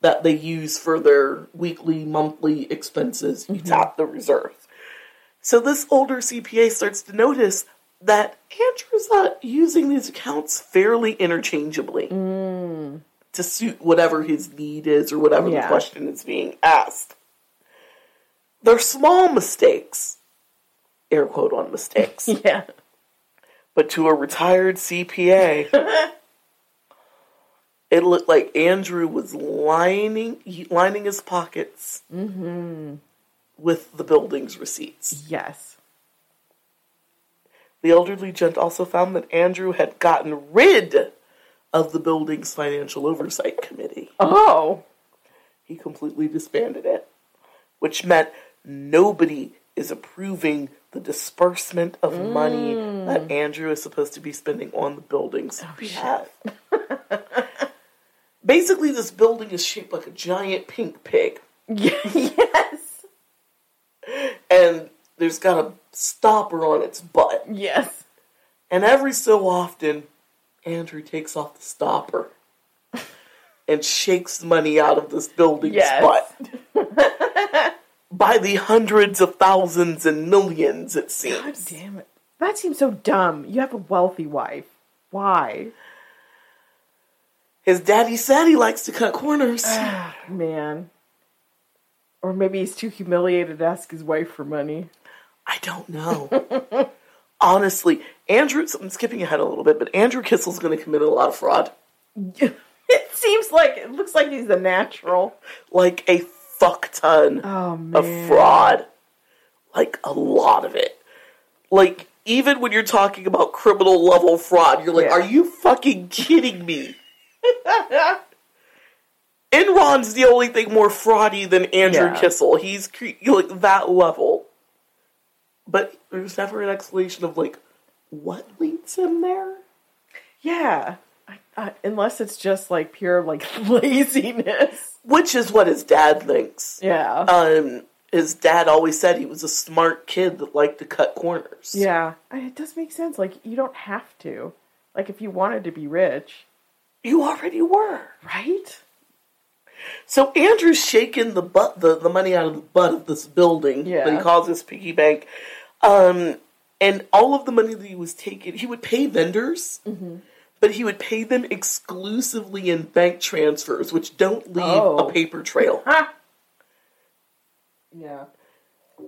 that they use for their weekly, monthly expenses, you Mm-hmm. tap the reserve. So this older CPA starts to notice that Andrew's not using these accounts fairly interchangeably to suit whatever his need is or whatever the question is being asked. They're small mistakes, air quote on mistakes, [LAUGHS] Yeah. but to a retired CPA, [LAUGHS] it looked like Andrew was lining he- lining his pockets mm-hmm. with the building's receipts. Yes. The elderly gent also found that Andrew had gotten rid of the building's financial oversight committee. Oh. He completely disbanded it. which meant nobody is approving the disbursement of money that mm. Andrew is supposed to be spending on the building's oh, behalf. [LAUGHS] Basically, this building is shaped like a giant pink pig, [LAUGHS] yes. and there's got a stopper on its butt. Yes. And every so often, Andrew takes off the stopper [LAUGHS] and shakes money out of this building's Yes. butt. [LAUGHS] By the hundreds of thousands and millions, it God seems. damn it. That seems so dumb. You have a wealthy wife. Why? His daddy said he likes to cut corners. Ah, man. Or maybe he's too humiliated to ask his wife for money. I don't know. [LAUGHS] Honestly, Andrew, I'm skipping ahead a little bit, but Andrew Kissel's going to commit a lot of fraud. [LAUGHS] it seems like it looks like he's a natural. Like a fuck ton Oh of fraud. Like a lot of it. Like, even when you're talking about criminal level fraud, you're like, Yeah. are you fucking kidding me? [LAUGHS] Enron's the only thing more fraudy than Andrew Yeah. Kissel. He's cre- like that level. But there's never an explanation of like what leads him there. Yeah. I, I, unless it's just like pure like [LAUGHS] laziness. Which is what his dad thinks. Yeah. Um, his dad always said he was a smart kid that liked to cut corners. yeah. It does make sense. Like you don't have to. Like if you wanted to be rich, You already were. right? So Andrew's shaking the butt the, the money out of the butt of this building Yeah. that he calls his piggy bank. Um, and all of the money that he was taking, he would pay vendors, Mm-hmm. but he would pay them exclusively in bank transfers, which don't leave Oh. a paper trail. [LAUGHS] Yeah.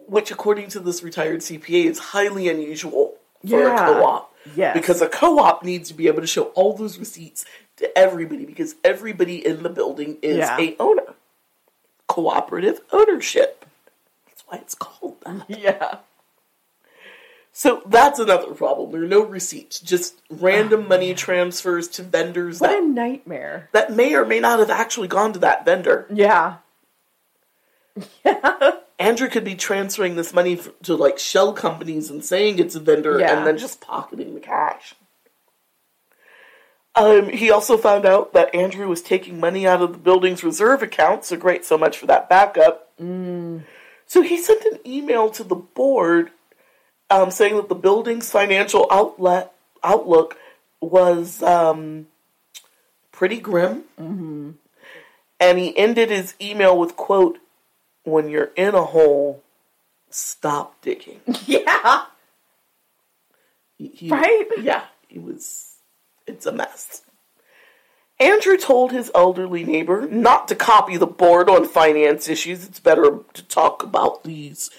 which, according to this retired CPA, is highly unusual for Yeah. a co-op. Yes. Because a co-op needs to be able to show all those receipts to everybody because everybody in the building is Yeah. a owner. Cooperative ownership. That's why it's called that. [LAUGHS] Yeah. So that's another problem. There are no receipts, just random money [SIGHS] transfers to vendors What a that, nightmare. that may or may not have actually gone to that vendor. Yeah. Yeah. [LAUGHS] Andrew could be transferring this money to like shell companies and saying it's a vendor Yeah. and then just pocketing the cash. Um, he also found out that Andrew was taking money out of the building's reserve account, so great, so much for that backup. So he sent an email to the board um, saying that the building's financial outlet outlook was um, pretty grim. And he ended his email with quote, "When you're in a hole, stop digging." [LAUGHS] Yeah. He- he- Right? Yeah, he was. It's a mess. Andrew told his elderly neighbor not to copy the board on finance issues. It's better to talk about these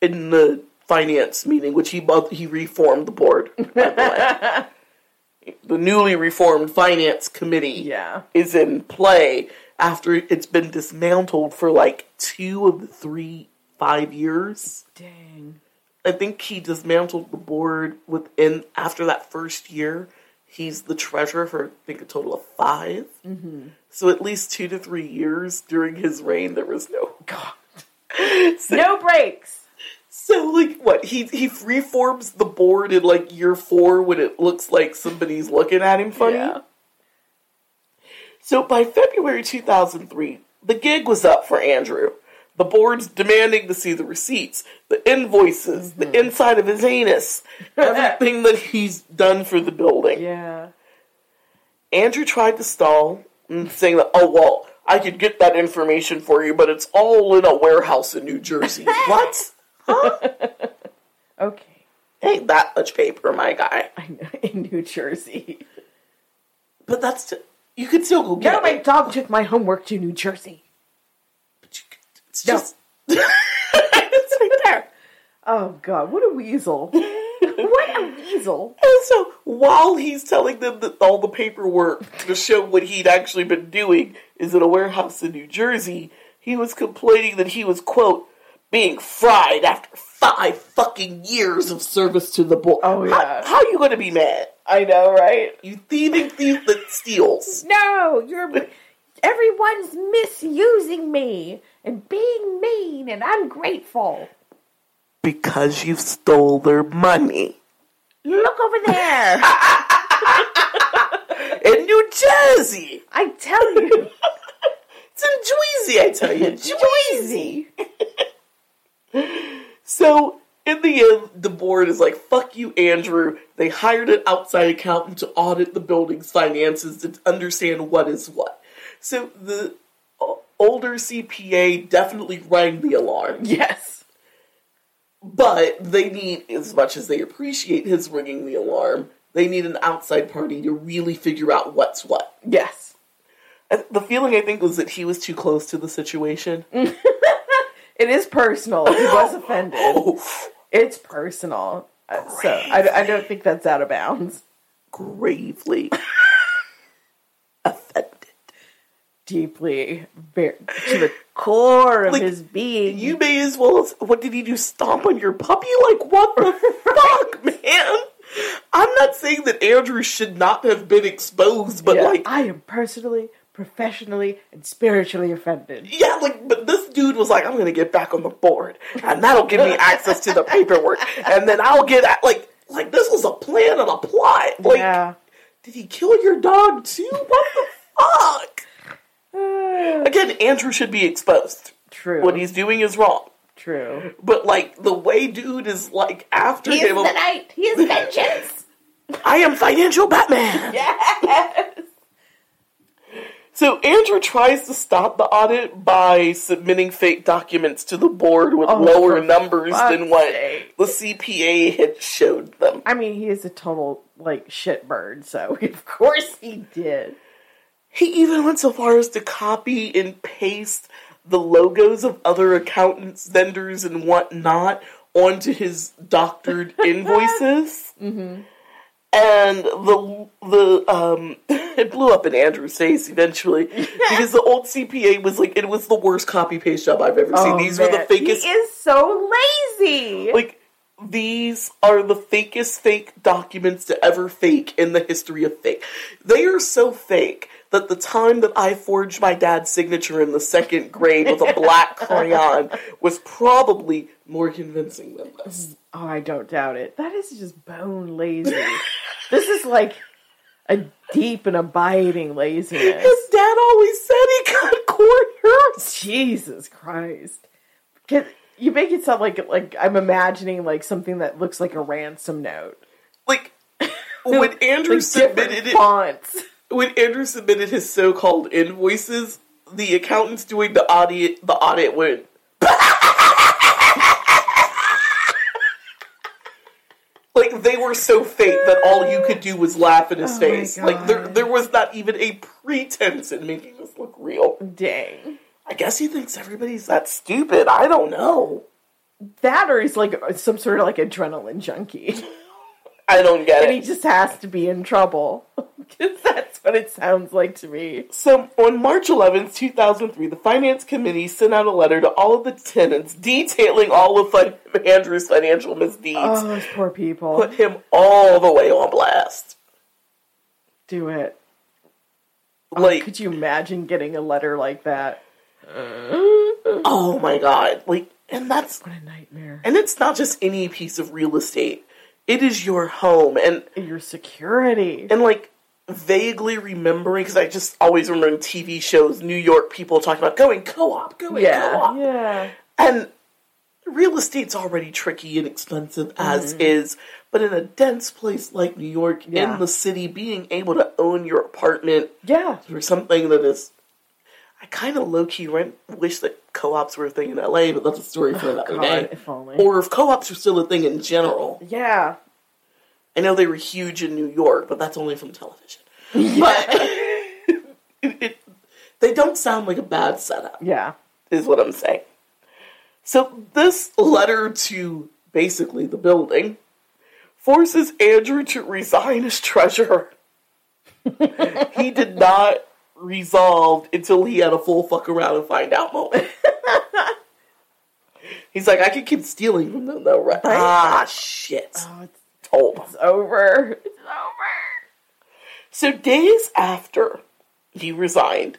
in the finance meeting, which he both he reformed the board. the [LAUGHS] the newly reformed finance committee Yeah. is in play after it's been dismantled for like two of the three five years. Dang. I think he dismantled the board within after that first year. He's the treasurer for I think a total of 5 Mm-hmm. So at least two to three years during his reign, there was no. [LAUGHS] God. So, No breaks. so like what he he reforms the board in like year four when it looks like somebody's looking at him funny. Yeah. So by February 2003, the gig was up for Andrew. The board's demanding to see the receipts, the invoices, the mm-hmm. inside of his anus, [LAUGHS] everything that he's done for the building. Yeah. Andrew tried to stall, and saying that, oh, well, I could get that information for you, but it's all in a warehouse in New Jersey. [LAUGHS] what? Huh? [LAUGHS] okay. Ain't that much paper, my guy. I know. In New Jersey. But that's, t- you could still go get No, my dog took my homework to New Jersey. But you could- It's No. just, [LAUGHS] it's right there. Oh God, what a weasel! what a weasel! And so while he's telling them that all the paperwork to show what he'd actually been doing is in a warehouse in New Jersey, he was complaining that he was, quote, being fried after five fucking years of service to the board. Oh, yeah. How, how you gonna be mad? I know, right? You thieving thief that steals. No, you're. Everyone's misusing me and being mean and ungrateful. Because you stole their money. Look over there. [LAUGHS] In New Jersey. I tell you. [LAUGHS] It's in Jersey, I tell you. [LAUGHS] Jersey. So, in the end, the board is like, fuck you, Andrew. They hired an outside accountant to audit the building's finances to understand what is what. So, the older CPA definitely rang the alarm. Yes. But they need, as much as they appreciate his ringing the alarm, they need an outside party to really figure out what's what. Yes. The feeling I think was that he was too close to the situation. [LAUGHS] It is personal. He was [LAUGHS] offended. Oh, It's personal. Uh, So I, I don't think that's out of bounds. gravely [LAUGHS] offended. Deeply, to the core of Like, his being. You may as well. What did he do? Stomp on your puppy? Like what the [LAUGHS] fuck, man? I'm not saying that Andrew should not have been exposed, but Yeah, like, I am personally, professionally, and spiritually offended. yeah, like, but this dude was like, I'm gonna get back on the board, and that'll give me access to the paperwork, and then I'll get at like, like this was a plan and a plot. Like, yeah. did he kill your dog too? What the fuck? [SIGHS] Again, Andrew should be exposed. True. What he's doing is wrong. True. But like the way dude is like after He is him, the night. He is vengeance. [LAUGHS] I am financial Batman. [LAUGHS] yes. So Andrew tries to stop the audit by submitting fake documents to the board with Oh, lower numbers than what sake. the CPA had showed them. I mean, he is a total like shitbird. So [LAUGHS] of course he did. He even went so far as to copy and paste the logos of other accountants, vendors, and whatnot onto his doctored [LAUGHS] invoices. Mm-hmm. And the the um [LAUGHS] it blew up in Andrew's face eventually [LAUGHS] because the old CPA was like it was the worst copy paste job I've ever seen. Oh, These were the fakest He is so lazy. like these are the fakest fake documents to ever fake in the history of fake. They are so fake that the time that I forged my dad's signature in the second grade with a black [LAUGHS] crayon was probably more convincing than this. Oh, I don't doubt it. That is just bone lazy. this is like a deep and abiding laziness. His dad always said he got corners. Jesus Christ. Can, you make it sound like like I'm imagining like something that looks like a ransom note. Like [LAUGHS] when Andrew Like submitted it, fonts. When Andrew submitted his so-called invoices, the accountants doing the audit the audit went. [LAUGHS] like they were so fake that all you could do was laugh in his Oh face. Like there there was not even a pretense in making this look real. Dang. I guess he thinks everybody's that stupid. I don't know. That or he's like some sort of like adrenaline junkie. I don't get and it. he just has to be in trouble. [LAUGHS] Because that's what it sounds like to me. So on March 11th, 2003, the Finance Committee sent out a letter to all of the tenants detailing all of Andrew's financial misdeeds. Oh, those poor people. Put him all the way on blast. Do it. Oh, like, Could you imagine getting a letter like that? [GASPS] oh my god. Like, and that's, What a nightmare. and it's not just any piece of real estate. It is your home. And, Your security. and like, vaguely remembering, because I just always remember in TV shows, New York people talking about going co-op, going yeah. co-op. Yeah. And real estate's already tricky and expensive as mm-hmm. is, but in a dense place like New York, Yeah. in the city, being able to own your apartment Yeah. for something that is. I kind of low key rent, wish that co ops were a thing in LA, but that's a story for oh, another God, day. if. Or if co ops are still a thing in general. yeah. I know they were huge in New York, but that's only from television. [LAUGHS] But it, it, they don't sound like a bad setup Yeah. is what I'm saying. So this letter to basically the building forces Andrew to resign as treasurer. [LAUGHS] he did not resolve until he had a full fuck around and find out moment. [LAUGHS] He's like, I can keep stealing from them though, right? Ah, shit. Oh, it's, Told it's over. It's over. So days after he resigned,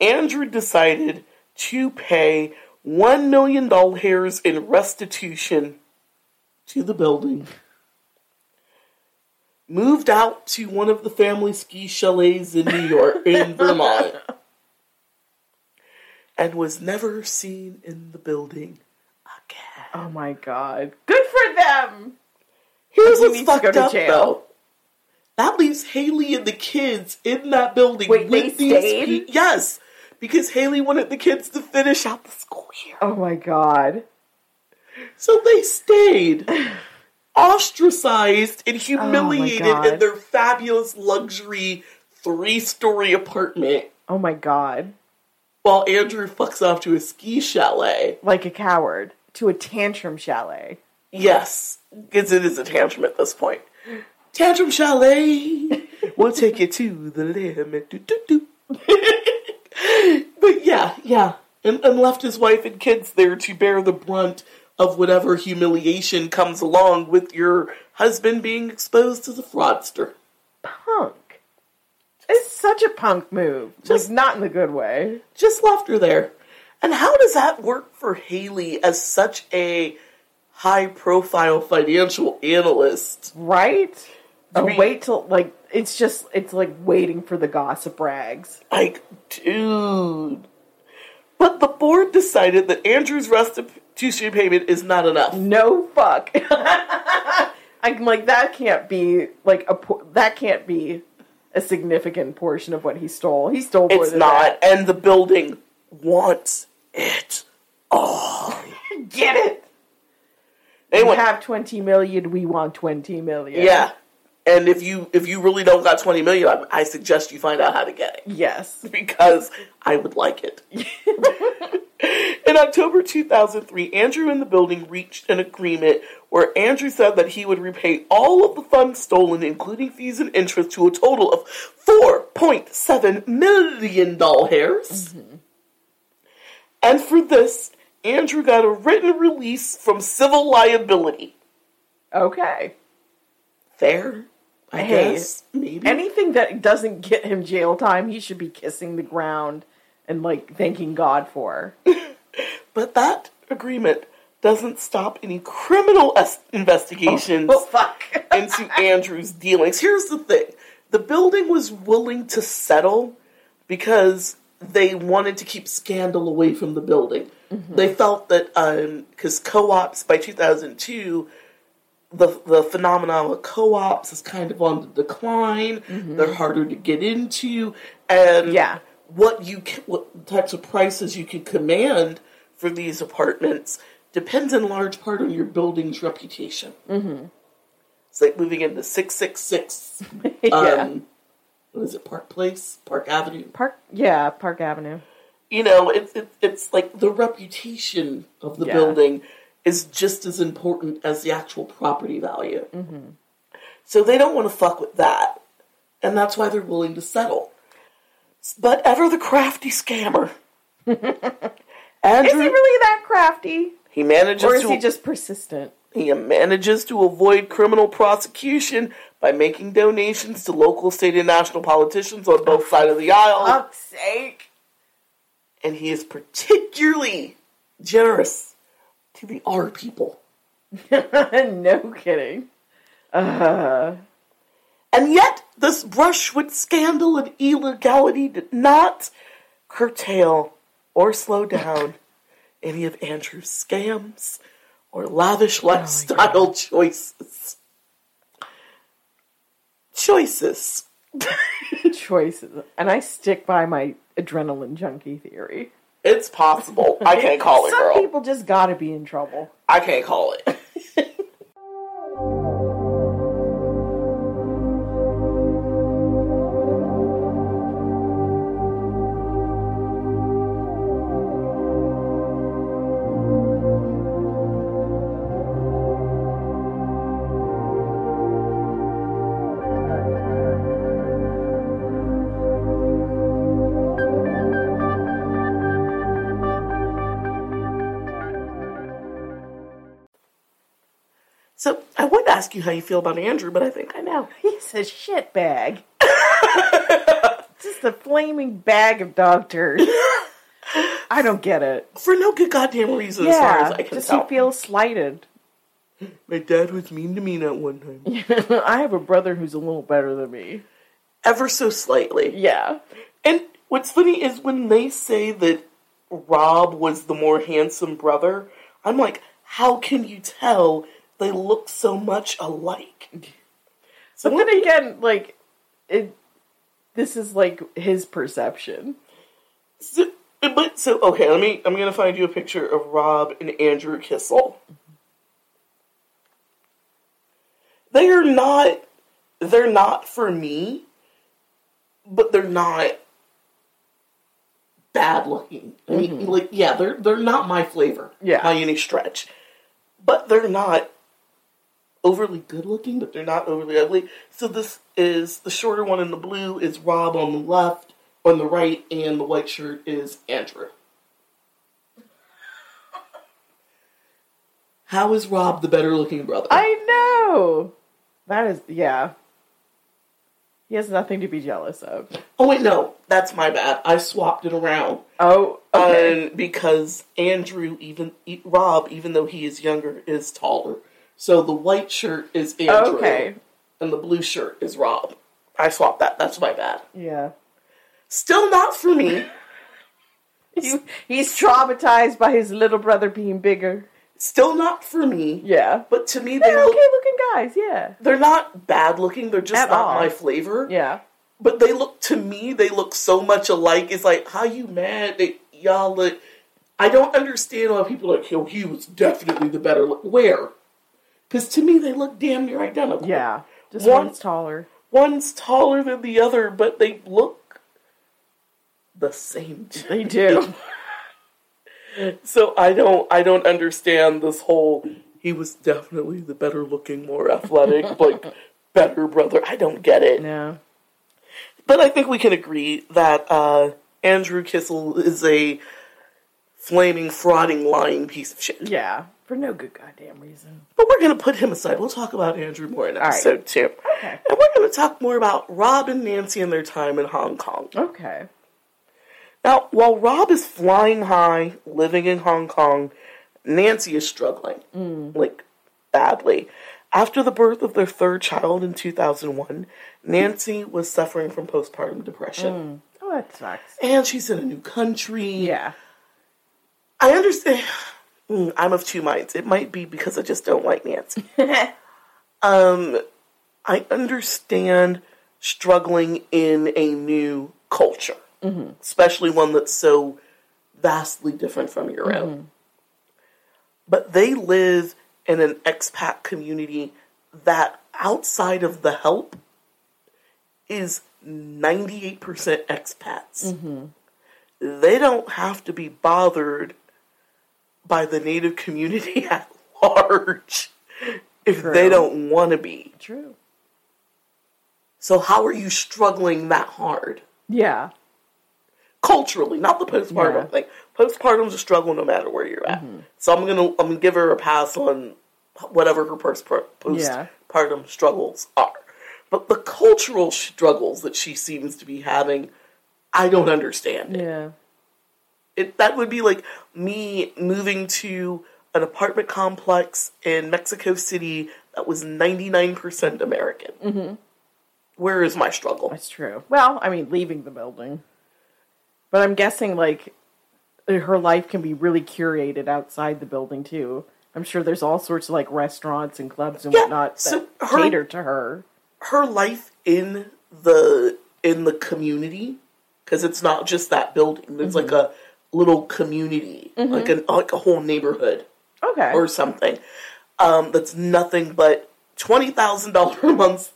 Andrew decided to pay $1 million in restitution to the building. Moved out to one of the family ski chalets in New York, in [LAUGHS] Vermont, and was never seen in the building again. Oh my god. Good for them. Here's He what's needs to go fucked up, jail. though. That leaves Haley and the kids in that building Wait, with they these stayed? pe- Yes, because Haley wanted the kids to finish out the school year. Oh my god. So they stayed [SIGHS] ostracized and oh humiliated God. in their fabulous luxury three story apartment Oh my god. while Andrew fucks off to a ski chalet. Like a coward to a tantrum chalet. Yes, because it is a tantrum at this point. Tantrum chalet, [LAUGHS] we'll take you to the limit. Do, do, do. [LAUGHS] but yeah, yeah. And, and left his wife and kids there to bear the brunt of whatever humiliation comes along with your husband being exposed as a fraudster. Punk. It's such a punk move. Just- Just not in the good way. Just left her there. And how does that work for Haley as such a high profile financial analyst? Right? Oh, mean- wait till like it's just it's like waiting for the gossip rags. Like, dude. But the board decided that Andrew's restitution payment is not enough. No fuck. [LAUGHS] I'm like that can't be like a that can't be a significant portion of what he stole. He stole more It's than not, that. and the building wants it all. [LAUGHS] Get it? They We want, have twenty million. We want twenty million. yeah. And if you if you really don't got twenty million, I, I suggest you find out how to get it Yes. [LAUGHS] because I would like it. [LAUGHS] In October 2003, Andrew and the building reached an agreement where Andrew said that he would repay all of the funds stolen, including fees and interest, to a total of $4.7 million. Mm-hmm. And for this, Andrew got a written release from civil liability. Okay. Fair, I Hey, guess. Maybe. Anything that doesn't get him jail time, he should be kissing the ground and like thanking God for. [LAUGHS] but that agreement doesn't stop any criminal es- investigations. Oh, oh fuck. [LAUGHS] into Andrew's dealings. Here's the thing the building was willing to settle because they wanted to keep scandal away from the building. Mm-hmm. They felt that um, because co ops by 2002, the, the phenomenon of co ops is kind of on the decline. They're harder to get into. And Yeah. what you ca- what types of prices you can command for these apartments depends in large part on your building's reputation. It's like moving into 666. [LAUGHS] yeah. Um, what is it, Park Place? Park Avenue? Park. Yeah, Park Avenue. You know, it's, it's, it's like the reputation of the Yeah. building is just as important as the actual property value. Mm-hmm. So they don't want to fuck with that. And that's why they're willing to settle. But ever the crafty scammer. Andrew, [LAUGHS] Is he really that crafty, he manages or is to he just persistent? He manages to avoid criminal prosecution by making donations to local, state, and national politicians on both sides of the aisle. Fuck's sake. And he is particularly generous to the R people. [LAUGHS] no kidding. Uh. And yet, this brush with scandal and illegality did not curtail or slow down [LAUGHS] any of Andrew's scams or lavish oh lifestyle choices. Choices. [LAUGHS] Choices, and I stick by my adrenaline junkie theory. It's possible. I can't call it, Some girl. people just gotta be in trouble. I can't call it. Ask you how you feel about Andrew, but I think I know. [LAUGHS] He's a shit bag. [LAUGHS] Just a flaming bag of dog [LAUGHS] turd. I don't get it. For no good goddamn reason, as far as Yeah, I can just tell. he feels slighted. [GASPS] My dad was mean to me that one time. I have a brother who's a little better than me. Ever so slightly. Yeah. And what's funny is when they say that Rob was the more handsome brother, I'm like, how can you tell they look so much alike? But then again, like it this is like his perception. So, but so okay, let me. I'm gonna find you a picture of Rob and Andrew Kissel. They are not. They're not for me, but they're not bad looking. I mean, mm-hmm. like, yeah, they're they're not my flavor, Yeah. by any stretch. But they're not overly good looking, but they're not overly ugly. So this is the shorter one in the blue is Rob on the left, on the right, and the white shirt is Andrew. How is Rob the better looking brother? I know. That is yeah. He has nothing to be jealous of. oh wait, no, that's my bad. I swapped it around. Oh, okay. Um, because Andrew, even Rob, even though he is younger, is taller. So the white shirt is Andrew, Okay. and the blue shirt is Rob. I swapped that. That's my bad. yeah. Still not for me. [LAUGHS] He, he's traumatized by his little brother being bigger. Still not for me. Yeah. But to me, they They're look. okay looking guys, yeah. They're not bad looking. They're just At not all. my flavor. Yeah. But they look to me. They look so much alike. It's like, how you mad that y'all look? I don't understand why people are like, oh, he was definitely the better. Look. Where? Because to me, they look damn near identical. Yeah. Just One- one's taller. One's taller than the other, but they look the same. They do. [LAUGHS] So I don't I don't understand this whole he was definitely the better looking, more athletic, [LAUGHS] like better brother. I don't get it. no. But I think we can agree that uh, Andrew Kissel is a flaming, frauding, lying piece of shit. Yeah. For no good goddamn reason. But we're going to put him aside. We'll talk about Andrew more in right. episode two. Okay. And we're going to talk more about Rob and Nancy and their time in Hong Kong. Okay. Now, while Rob is flying high, living in Hong Kong, Nancy is struggling, mm. like badly. After the birth of their third child in 2001, Nancy was suffering from postpartum depression. Mm. Oh, that sucks. And she's in a new country. Yeah. I understand. Mm, I'm of two minds. It might be because I just don't like Nancy. [LAUGHS] um, I understand struggling in a new culture, especially one that's so vastly different from your own. But they live in an expat community that, outside of the help, is 98% expats. They don't have to be bothered by the native community [LAUGHS] at large if True. they don't want to be. True. So how are you struggling that hard? Yeah. Culturally, not the postpartum Yeah. thing. Postpartum's a struggle no matter where you're at. Mm-hmm. So I'm gonna I'm gonna give her a pass on whatever her post Yeah. postpartum struggles are. But the cultural struggles that she seems to be having, I don't understand. it. Yeah. It, that would be like me moving to an apartment complex in Mexico City that was 99% American. Mm-hmm. Where is my struggle? That's true. Well, I mean, leaving the building. But I'm guessing, like, her life can be really curated outside the building, too. I'm sure there's all sorts of, like, restaurants and clubs and Yeah, whatnot that so her- cater to her. Her life in the in the community, because it's not just that building. There's like a little community, like a like a whole neighborhood Okay. or something. Um, that's nothing but twenty thousand dollar a month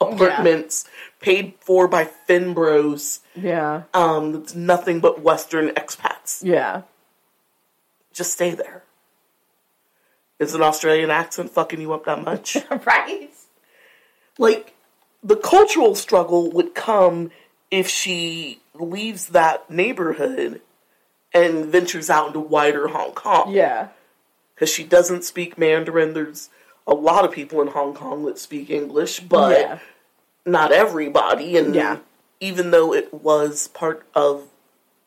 apartments paid for by Finbros. yeah. um, that's nothing but Western expats. Yeah. Just stay there. Is an Australian accent fucking you up that much? [LAUGHS] right? like, the cultural struggle would come if she leaves that neighborhood and ventures out into wider Hong Kong. Yeah. Because she doesn't speak Mandarin. There's a lot of people in Hong Kong that speak English, but yeah. not everybody. And Yeah. even though it was part of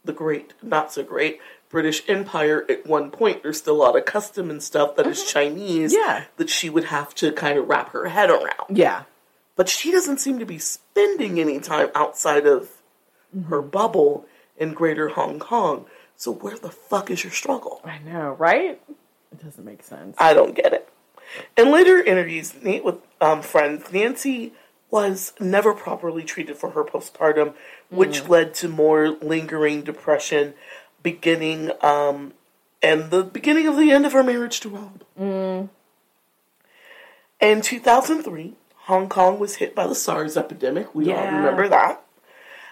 the great, not so great British Empire at one point, there's still a lot of custom and stuff that is mm-hmm. Chinese Yeah. that she would have to kind of wrap her head around. Yeah. But she doesn't seem to be spending any time outside of her mm-hmm. bubble in greater Hong Kong. So where the fuck is your struggle? I know, right? It doesn't make sense. I don't get it. In later interviews Nate with um, friends, Nancy was never properly treated for her postpartum, which led to more lingering depression, beginning um, and the beginning of the end of her marriage to Rob. In 2003, Hong Kong was hit by the SARS epidemic. We all remember that.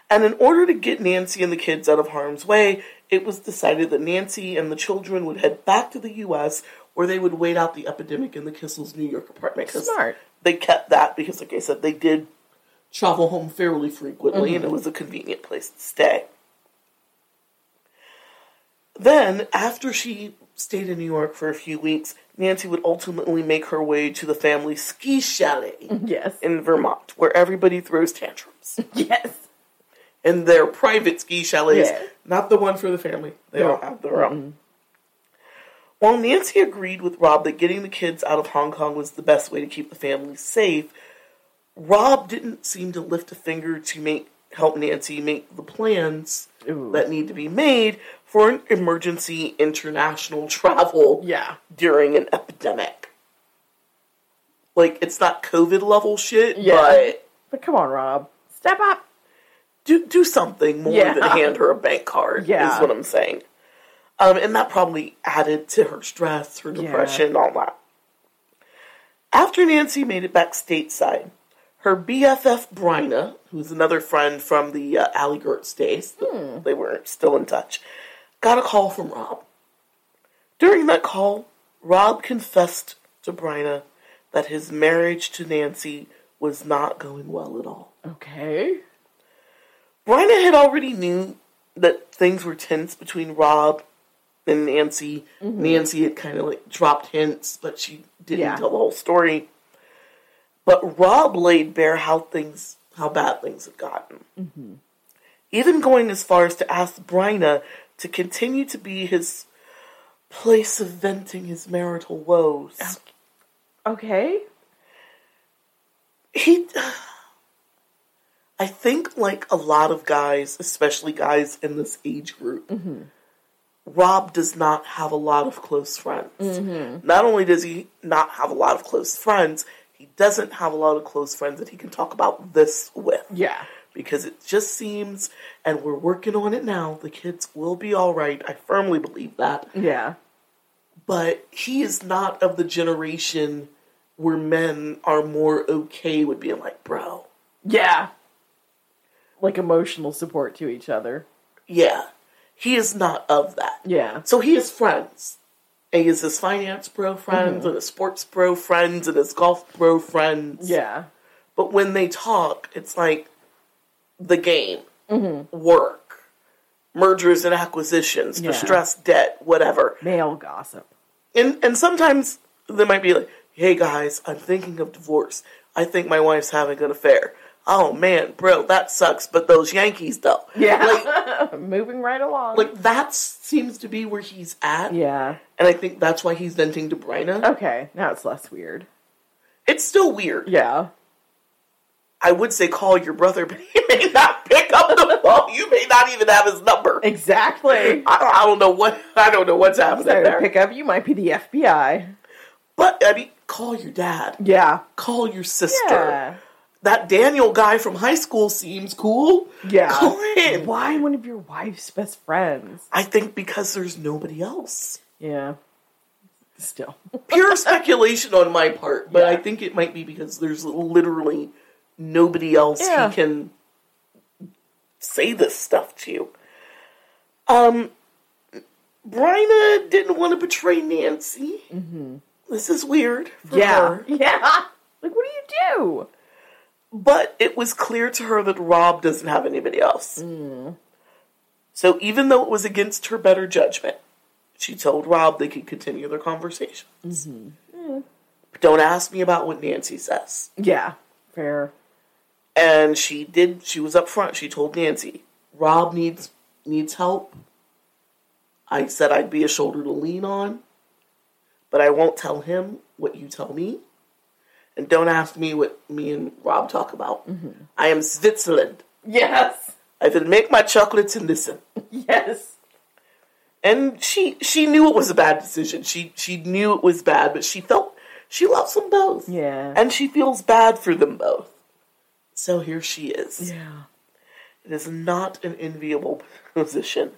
And in order to get Nancy and the kids out of harm's way, it was decided that Nancy and the children would head back to the U.S. where they would wait out the epidemic in the Kissel's New York apartment. Smart. They kept that because, like I said, they did travel home fairly frequently and mm-hmm. it was a convenient place to stay. Then, after she stayed in New York for a few weeks, Nancy would ultimately make her way to the family ski chalet [LAUGHS] Yes. in Vermont, where everybody throws tantrums. [LAUGHS] yes. In their private ski chalets, Yeah. not the one for the family. They No. all have their own. While Nancy agreed with Rob that getting the kids out of Hong Kong was the best way to keep the family safe, Rob didn't seem to lift a finger to make help Nancy make the plans Ooh. that need to be made for an emergency international travel Yeah. during an epidemic. Like it's not COVID level shit, Yeah. but But come on, Rob. Step up. Do do something more Yeah. than hand her a bank card. Yeah. is what I'm saying. Um, and that probably added to her stress, her depression, all that. After Nancy made it back stateside, her BFF Bryna, who's another friend from the uh, Alley Gertz days, Hmm. they were still in touch, got a call from Rob. During that call, Rob confessed to Bryna that his marriage to Nancy was not going well at all. Okay. Bryna had already knew that things were tense between Rob and Nancy. Mm-hmm. Nancy had kind of like dropped hints, but she didn't Yeah. tell the whole story. But Rob laid bare how things, how bad things had gotten. Mm-hmm. Even going as far as to ask Bryna to continue to be his place of venting his marital woes. Okay. he I think like a lot of guys, especially guys in this age group, Rob does not have a lot of close friends. Not only does he not have a lot of close friends, he doesn't have a lot of close friends that he can talk about this with. Yeah. Because it just seems, and we're working on it now, the kids will be alright. I firmly believe that Yeah. but he is not of the generation where men are more okay with being like, bro, Yeah. Like emotional support to each other. yeah. He is not of that. Yeah. So he has friends. And he has his finance bro friends mm-hmm. and his sports bro friends and his golf bro friends. Yeah. But when they talk, it's like the game, mm-hmm. work, mergers and acquisitions, Yeah. distressed debt, whatever. Male gossip. And and sometimes they might be like, "Hey guys, I'm thinking of divorce. I think my wife's having an affair." Oh man, bro, that sucks. But those Yankees, though, Yeah. like, [LAUGHS] Moving right along. like that seems to be where he's at. yeah. and I think that's why he's venting to Bryna. Okay. Now it's less weird. It's still weird. Yeah. I would say call your brother, but he may not pick up the [LAUGHS] phone. You may not even have his number. Exactly. I, I don't know what I don't know what's happening So there. pick up, you might be the FBI. But I mean, call your dad. Yeah. Call your sister. Yeah. That Daniel guy from high school seems cool. Yeah. Why one of your wife's best friends? I think because there's nobody else. Yeah. Still. [LAUGHS] Pure speculation on my part, but Yeah. I think it might be because there's literally nobody else Yeah. he can say this stuff to. Um, Bryna didn't want to betray Nancy. This is weird Mm-hmm. Yeah. her. [LAUGHS] Yeah. Like, what do you do? But it was clear to her that Rob doesn't have anybody else. Mm. So even though it was against her better judgment, she told Rob they could continue their conversations. Mm-hmm. But don't ask me about what Nancy says. Yeah. Fair. and she did. She was up front. She told Nancy, "Rob needs needs help." I said I'd be a shoulder to lean on, but I won't tell him what you tell me, and don't ask me what me and Rob talk about. Mm-hmm. I am Switzerland. Yes. I will make my chocolates and listen. [LAUGHS] Yes. And she she knew it was a bad decision. She she knew it was bad, but she felt she loves them both. Yeah. And she feels bad for them both. So here she is. Yeah. It is not an enviable position.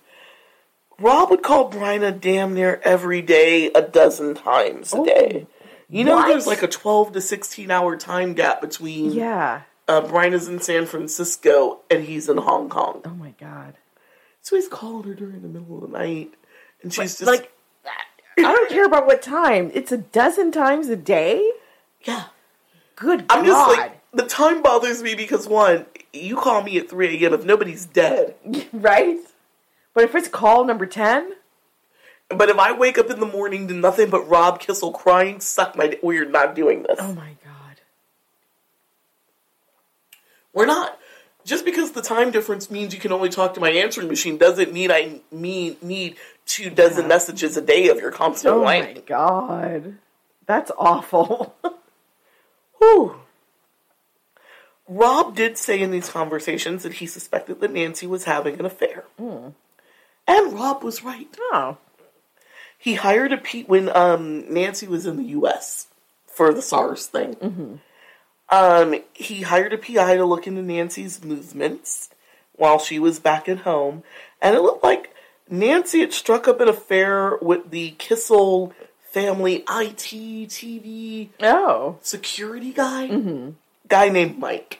Rob would call Bryna damn near every day, a dozen times a day. Oh. You know, what? there's like a 12 to 16 hour time gap between Yeah. uh, is in San Francisco and he's in Hong Kong. Oh my god. So he's calling her during the middle of the night. And she's just like I don't care about what time. It's a dozen times a day. yeah. Good I'm God. just like, the time bothers me because one, you call me at 3 a.m. if nobody's dead. [LAUGHS] right? But if it's call number ten, But if I wake up in the morning to nothing but Rob Kissel crying, suck my. d- We're not doing this. oh my god. We're not. Just because the time difference means you can only talk to my answering machine doesn't mean I mean need two dozen messages a day of your constant Oh my whining. god. That's awful. [LAUGHS] Whew. Rob did say in these conversations that he suspected that Nancy was having an affair. Hmm. And Rob was right. oh. He hired a a P when um, Nancy was in the U.S. for the SARS thing. Um, he hired a PI to look into Nancy's movements while she was back at home, and it looked like Nancy had struck up an affair with the Kissel family IT TV Oh. security guy, guy named Mike,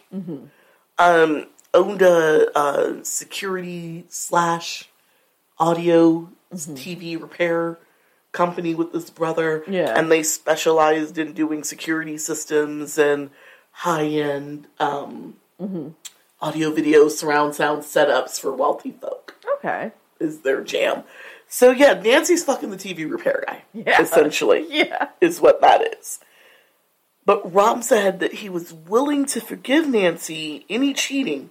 um, owned a, a security slash audio TV repair company with his brother, Yeah. and they specialized in doing security systems and high end um, audio, video, surround sound setups for wealthy folk Okay. is their jam. So yeah, Nancy's fucking the TV repair guy, Yeah. essentially [LAUGHS] Yeah. is what that is. But Rob said that he was willing to forgive Nancy any cheating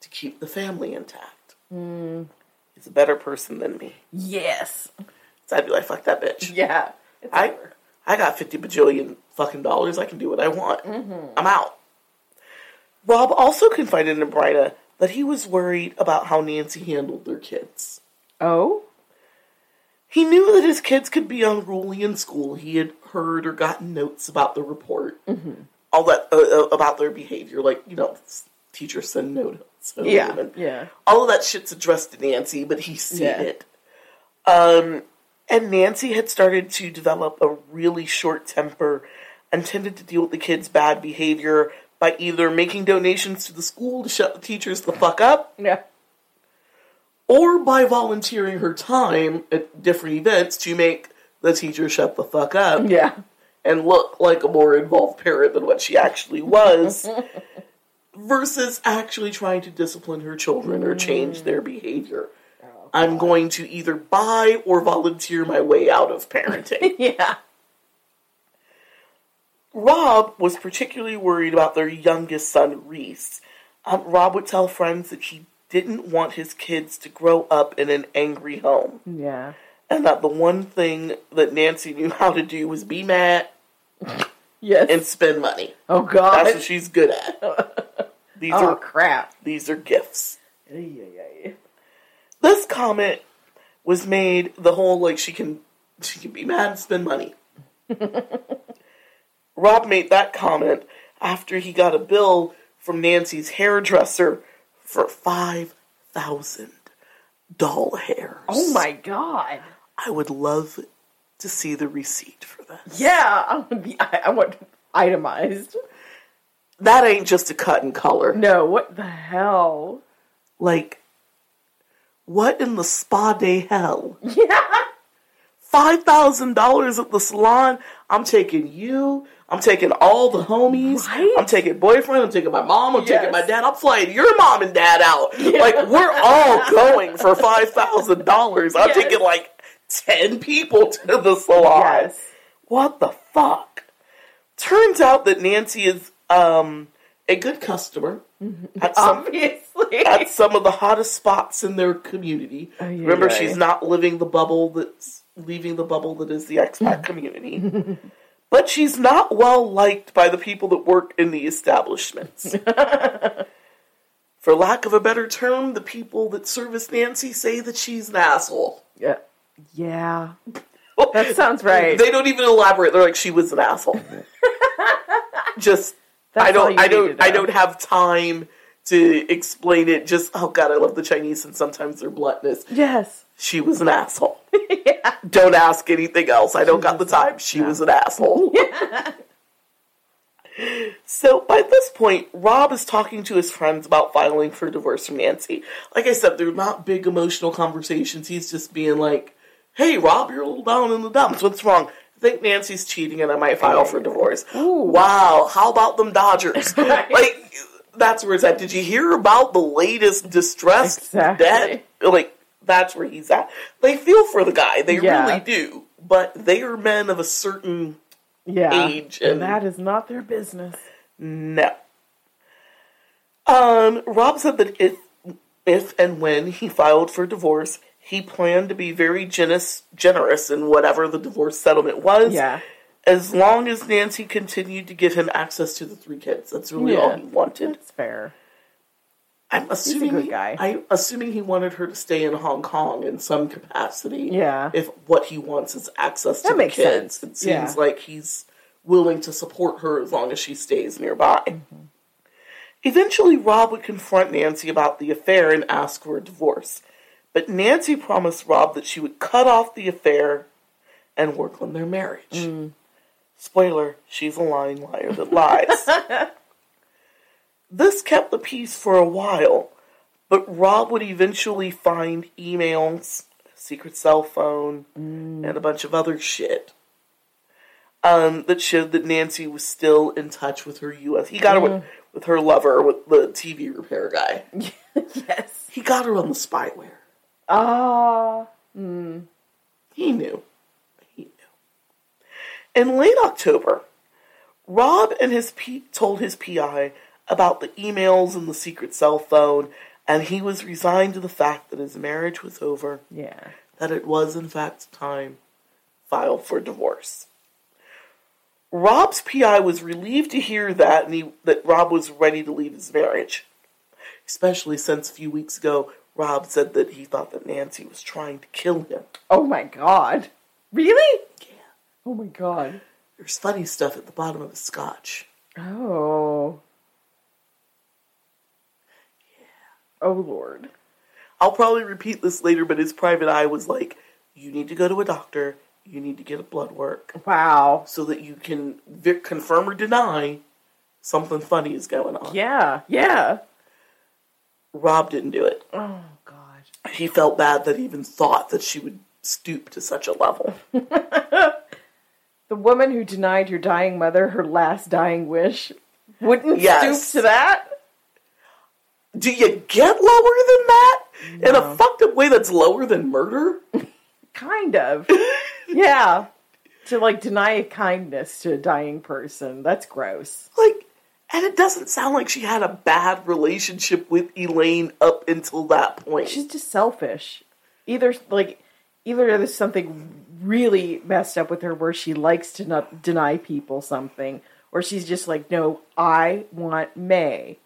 to keep the family intact. He's a better person than me. Yes. So I'd be like, fuck that bitch. Yeah. I, over. I got 50 bajillion fucking dollars. I can do what I want. I'm out. Rob also confided in Bryna that he was worried about how Nancy handled their kids. Oh? He knew that his kids could be unruly in school. He had heard or gotten notes about the report, all that uh, uh, about their behavior, like you know, teachers send notes. [LAUGHS] home Yeah. and Yeah. all of that shit's addressed to Nancy, but he's seen Yeah. it. Um, and Nancy had started to develop a really short temper and tended to deal with the kids' bad behavior by either making donations to the school to shut the teachers the fuck up, Yeah. or by volunteering her time at different events to make the teacher shut the fuck up Yeah. and look like a more involved parent than what she actually was, [LAUGHS] versus actually trying to discipline her children or change their behavior. I'm going to either buy or volunteer my way out of parenting. [LAUGHS] Yeah. Rob was particularly worried about their youngest son, Reese. Um, Rob would tell friends that he didn't want his kids to grow up in an angry home, Yeah. and that the one thing that Nancy knew how to do was be mad [LAUGHS] Yes. and spend money. oh God. That's what she's good at. [LAUGHS] These oh are crap. these are gifts. This comment was made the whole like she can she can be mad and spend money. [LAUGHS] Rob made that comment after he got a bill from Nancy's hairdresser for five thousand doll hairs. Oh my God. I would love to see the receipt for that. Yeah. I want, the, I, I want itemized. That ain't just a cut and color. No. What the hell? Like, what in the spa de hell? [LAUGHS] Yeah. five thousand dollars at the salon. I'm taking you. I'm taking all the homies. Right? I'm taking boyfriend. I'm taking my mom. I'm Yes. taking my dad. I'm flying your mom and dad out. Like we're all [LAUGHS] going for five thousand dollars. I'm Yes. taking like ten people to the salon. Yes. What the fuck? Turns out that Nancy is um a good customer at [LAUGHS] some Obviously. at some of the hottest spots in their community. Ay, ay, Remember, ay. she's not living the bubble that's leaving the bubble that is the expat [LAUGHS] community. But she's not well liked by the people that work in the establishments. [LAUGHS] For lack of a better term, the people that service Nancy say that she's an asshole. yeah. Yeah. That sounds right. They don't even elaborate. They're like, she was an asshole. Just That's I don't I don't I don't have time to explain it. Just oh god, I love the Chinese and sometimes their bluntness. Yes. She was an asshole. [LAUGHS] Don't ask anything else. I don't got the time. She was an asshole. [LAUGHS] so by this point, Rob is talking to his friends about filing for divorce from Nancy. Like I said, they're not big emotional conversations. He's just being like, "Hey, Rob, you're a little down in the dumps. What's wrong?" Think Nancy's cheating, and I might file for divorce. Wow, how about them Dodgers? [LAUGHS] Like that's where it's at. Did you hear about the latest distress Exactly. debt? Like that's where he's at. They feel for the guy. They Yeah. really do. But they are men of a certain Yeah. Age and- and that is not their business. no. Um, Rob said that if if and when he filed for divorce, he planned to be very generous generous in whatever the divorce settlement was. Yeah. As long as Nancy continued to give him access to the three kids. That's really all he wanted. That's fair. I'm assuming good he- guy. I'm assuming he wanted her to stay in Hong Kong in some capacity. Yeah. If what he wants is access to That the kids, sense. it seems Yeah. like he's willing to support her as long as she stays nearby. Mm-hmm. Eventually, Rob would confront Nancy about the affair and ask for a divorce. But Nancy promised Rob that she would cut off the affair and work on their marriage. Mm. Spoiler, she's a lying liar that lies. [LAUGHS] this kept the peace for a while, but Rob would eventually find emails, secret cell phone, and a bunch of other shit um, that showed that Nancy was still in touch with her U.S. He got her with, with her lover, with the TV repair guy. [LAUGHS] Yes. He got her on the spyware. Ah. He knew. He knew. In late October, Rob and his P- told his PI about the emails and the secret cell phone, and he was resigned to the fact that his marriage was over, yeah. that it was in fact time file for divorce. Rob's PI was relieved to hear that and he, that Rob was ready to leave his marriage. Especially since a few weeks ago, Rob said that he thought that Nancy was trying to kill him. Oh my god. Really? Yeah. Oh my god. There's funny stuff at the bottom of the scotch. Oh. Yeah. Oh lord. I'll probably repeat this later, but his private eye was like, you need to go to a doctor, you need to get a blood work, Wow. so that you can confirm or deny something funny is going on. Yeah. Yeah. Rob didn't do it. Oh god. He felt bad that he even thought that she would stoop to such a level. [LAUGHS] The woman who denied her dying mother her last dying wish wouldn't Yes. stoop to that? Do you get lower than that? In a fucked up way that's lower than murder? [LAUGHS] Kind of. yeah. To like deny a kindness to a dying person. That's gross. Like, and it doesn't sound like she had a bad relationship with Elaine up until that point. She's just selfish. Either like either there's something really messed up with her where she likes to not deny people something, or she's just like, no, I want May.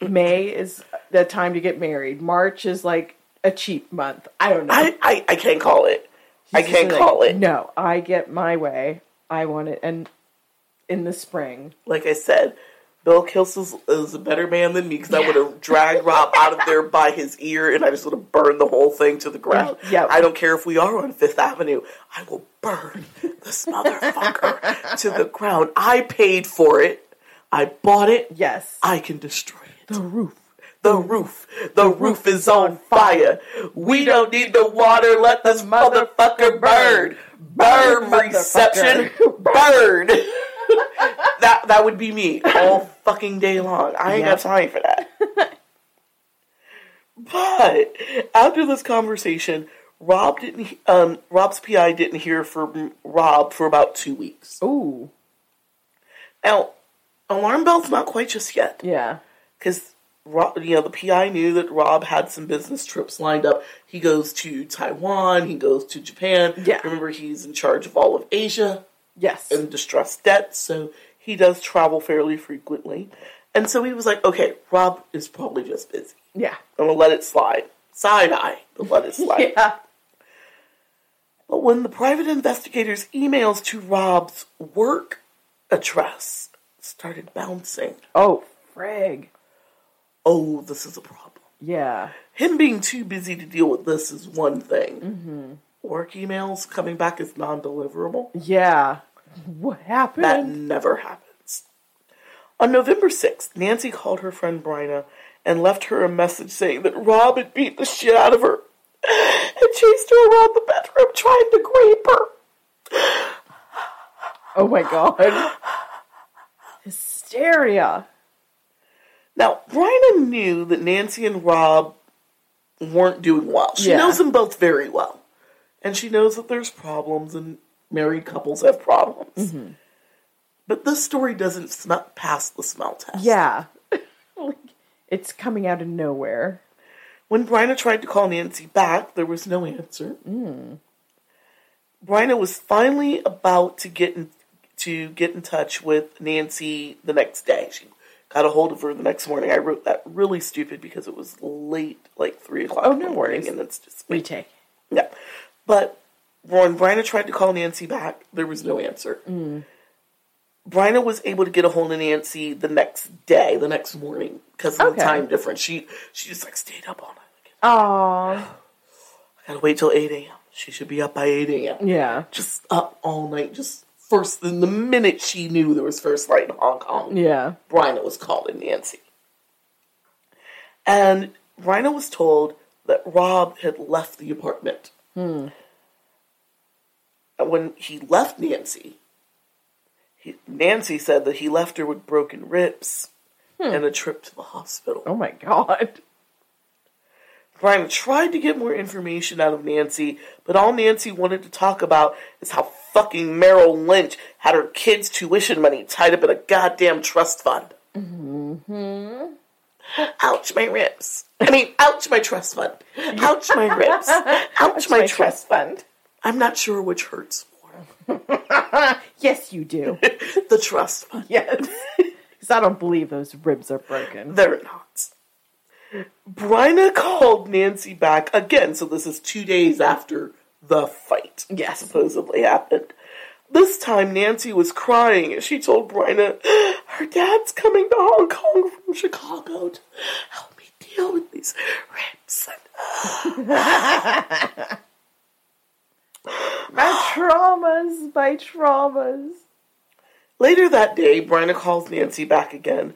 Mm-hmm. May is the time to get married. March is like a cheap month. I don't know. I, I, I can't call it. I can't just call it. No, I get my way. I want it, and in the spring. Like I said, Bill Kissel is, a better man than me because I would have dragged Rob out of there by his ear and I just would have burned the whole thing to the ground. Yep. I don't care if we are on Fifth Avenue. I will burn this motherfucker [LAUGHS] to the ground. I paid for it. I bought it. Yes. I can destroy it. The roof. The roof. The roof is on fire. We don't need the water. Let this motherfucker burn. Burn reception. Burn. [LAUGHS] that that would be me all fucking day long. I ain't Yep. got time for that. but after this conversation, Rob didn't. Um, Rob's PI didn't hear from Rob for about two weeks. Ooh. Now, alarm bells not quite just yet. Yeah. because you know the PI knew that Rob had some business trips lined up. He goes to Taiwan. He goes to Japan. Yeah. Remember, he's in charge of all of Asia Yes. and distressed debt, so he does travel fairly frequently. And so he was like, "Okay, Rob is probably just busy. yeah. I'm gonna let it slide. Side eye, but let it slide." [LAUGHS] Yeah. But when the private investigators' emails to Rob's work address started bouncing, Oh, frig. oh, this is a problem. Yeah. him being too busy to deal with this is one thing. Mm-hmm. Work emails coming back as non-deliverable. Yeah. What happened? That never happens. On November 6th, Nancy called her friend Bryna and left her a message saying that Rob had beat the shit out of her and chased her around the bedroom trying to grape her. Oh my god. Hysteria. Now, Bryna knew that Nancy and Rob weren't doing well. She Yeah. knows them both very well. And she knows that there's problems and married couples have problems. Mm-hmm. But this story doesn't sm- pass the smell test. Yeah. [LAUGHS] Like, it's coming out of nowhere. When Bryna tried to call Nancy back, there was no answer. Mm. Bryna was finally about to get in, to get in touch with Nancy the next day. She got a hold of her the next morning. I wrote that really stupid because it was late, like three o'clock Oh, in the no morning, worries. and it's just Retake. Yeah. But when Bryna tried to call Nancy back, there was no answer. Mm. Bryna was able to get a hold of Nancy the next day, the next morning, because of Okay. the time difference. She she just like stayed up all night. Like, Aww. [SIGHS] I gotta wait till eight a.m. She should be up by eight a.m. Yeah. Just up all night. Just first, the, the minute she knew there was first light in Hong Kong, Yeah. Bryna was calling Nancy. And Bryna was told that Rob had left the apartment. And when he left Nancy, he, Nancy said that he left her with broken ribs and a trip to the hospital. Oh my god. Bryna tried to get more information out of Nancy, but all Nancy wanted to talk about is how fucking Merrill Lynch had her kids' tuition money tied up in a goddamn trust fund. Mm-hmm. Ouch, my ribs. I mean, ouch, my trust fund. Ouch, my [LAUGHS] ribs. Ouch, my, trust fund. I'm not sure which hurts more. [LAUGHS] Yes, you do. [LAUGHS] The trust fund. yes. Because I don't believe those ribs are broken. They're not. Bryna called Nancy back again, so this is two days after the fight Yes. supposedly happened. This time Nancy was crying as she told Bryna her dad's coming to Hong Kong from Chicago to help deal with these ribs. My traumas, my traumas. Later that day, Bryna calls Nancy back again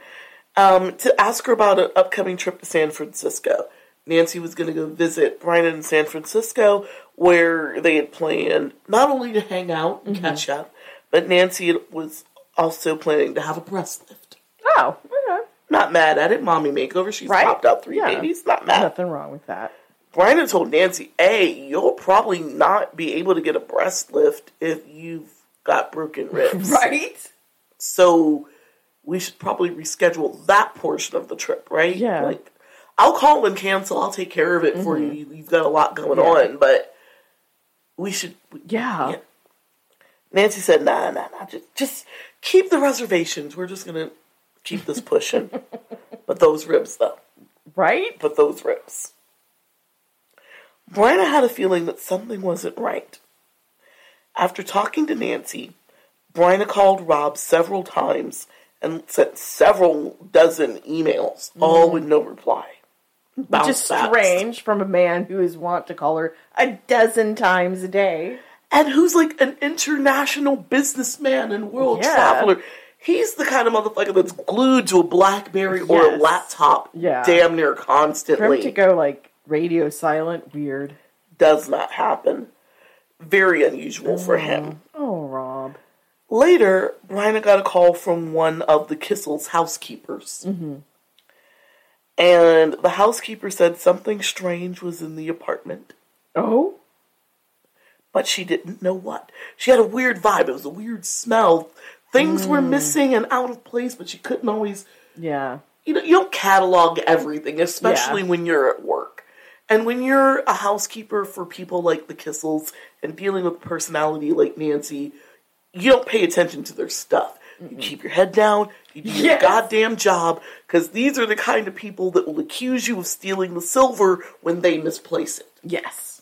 um, to ask her about an upcoming trip to San Francisco. Nancy was going to go visit Bryna in San Francisco, where they had planned not only to hang out and catch up, but Nancy was also planning to have a breast lift. Oh. Not mad at it. Mommy makeover. She's Right? popped out three Yeah. babies. Not mad. Nothing wrong with that. Bryna told Nancy, "A, you'll probably not be able to get a breast lift if you've got broken [LAUGHS] ribs." Right? So we should probably reschedule that portion of the trip, right? Yeah. Like, I'll call and cancel. I'll take care of it for you. You- You've got a lot going Yeah. on, but we should. Yeah. Yeah. Nancy said, "Nah, nah, nah. Just, just keep the reservations. We're just gonna keep this pushing." but those ribs, though. Right? But those ribs. Bryna had a feeling that something wasn't right. After talking to Nancy, Bryna called Rob several times and sent several dozen emails, all mm-hmm. with no reply. Bounce Just backs. strange from a man who is wont to call her a dozen times a day. And who's like an international businessman and world Yeah. traveler. He's the kind of motherfucker that's glued to a Blackberry or a laptop Yeah. damn near For him constantly. to go like radio silent, weird. Does not happen. Very unusual for him. Oh, oh Rob. Later, Bryna got a call from one of the Kissel's housekeepers. Mm-hmm. And the housekeeper said something strange was in the apartment, Oh? but she didn't know what. She had a weird vibe. It was a weird smell things were mm. missing and out of place, but she couldn't always Yeah. you know, you don't catalog everything, especially Yeah. when you're at work. And when you're a housekeeper for people like the Kissels and dealing with a personality like Nancy, you don't pay attention to their stuff. You keep your head down, you do your goddamn job, because these are the kind of people that will accuse you of stealing the silver when they misplace it. Yes.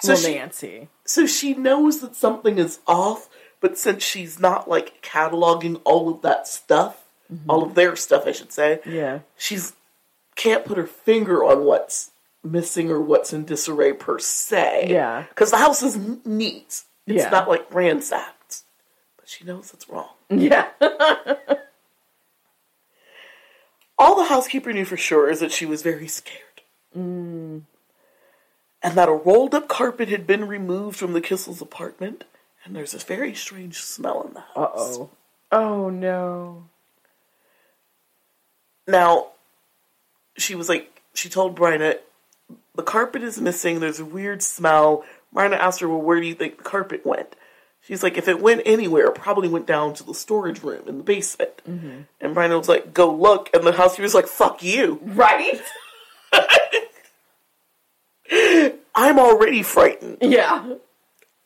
So well, she, Nancy. so she knows that something is off, but since she's not like cataloging all of that stuff, all of their stuff, I should say, Yeah. she's can't put her finger on what's missing or what's in disarray per se. Yeah. because the house is neat. It's Yeah. not like ransacked, but she knows it's wrong. [LAUGHS] Yeah. All the housekeeper knew for sure is that she was very scared. Mm. And that a rolled up carpet had been removed from the Kissel's apartment, and there's this very strange smell in the house. Uh oh. Oh no. Now, she was like, she told Bryna, the carpet is missing, there's a weird smell. Bryna asked her, well, where do you think the carpet went? She's like, if it went anywhere, it probably went down to the storage room in the basement. And Bryna was like, go look. And the housekeeper was like, fuck you. Right? [LAUGHS] I'm already frightened. Yeah.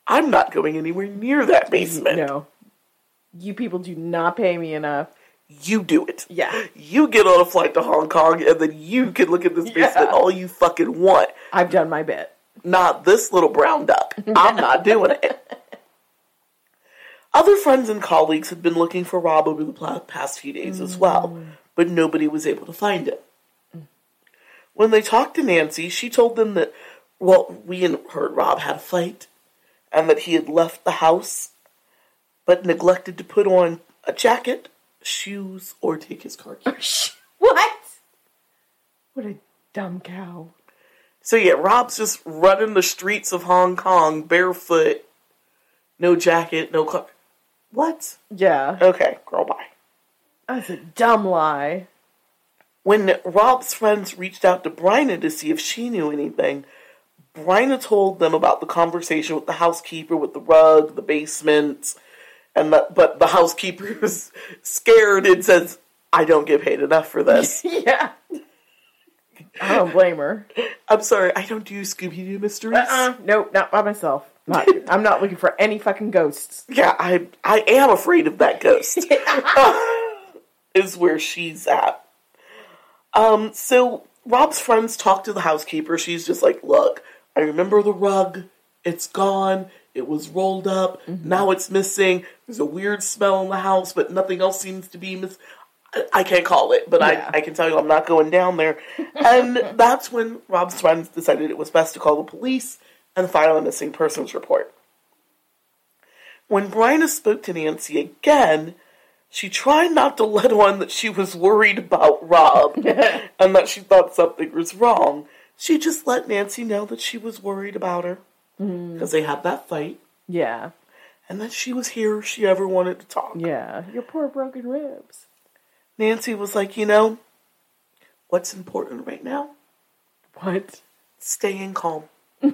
I'm not going anywhere near that basement. No. You people do not pay me enough. You do it. Yeah. You get on a flight to Hong Kong, and then you can look at this basement Yeah. all you fucking want. I've done my bit. not this little brown duck. I'm [LAUGHS] not doing it. Other friends and colleagues had been looking for Rob over the past few days as well, mm. but nobody was able to find him. When they talked to Nancy, she told them that, well, we and heard Rob had a fight and that he had left the house but neglected to put on a jacket, shoes, or take his car keys. [LAUGHS] What? What a dumb cow. So yeah, Rob's just running the streets of Hong Kong barefoot, no jacket, no car. What? Yeah. Okay, girl, bye. That's a dumb lie. When Rob's friends reached out to Bryna to see if she knew anything, Bryna told them about the conversation with the housekeeper with the rug, the basement, and the, but the housekeeper [LAUGHS] is scared and says, "I don't get paid enough for this." [LAUGHS] yeah. I don't blame her. I'm sorry, I don't do Scooby Doo mysteries. Uh, nope, not by myself. Not, [LAUGHS] I'm not looking for any fucking ghosts. Yeah, I I am afraid of that ghost. is where she's at. Um, so Rob's friends talk to the housekeeper. She's just like, "Look, I remember the rug. It's gone. It was rolled up. Mm-hmm. Now it's missing. There's a weird smell in the house, but nothing else seems to be miss." I- I can't call it, but Yeah. I, I can tell you I'm not going down there. And [LAUGHS] that's when Rob's friends decided it was best to call the police and file a missing persons report. When Bryna spoke to Nancy again, she tried not to let on that she was worried about Rob [LAUGHS] and that she thought something was wrong. She just let Nancy know that she was worried about her because they had that fight Yeah. and that she was here if she ever wanted to talk. Yeah. Your poor broken ribs. Nancy was like, you know, what's important right now? What? Staying calm. [LAUGHS]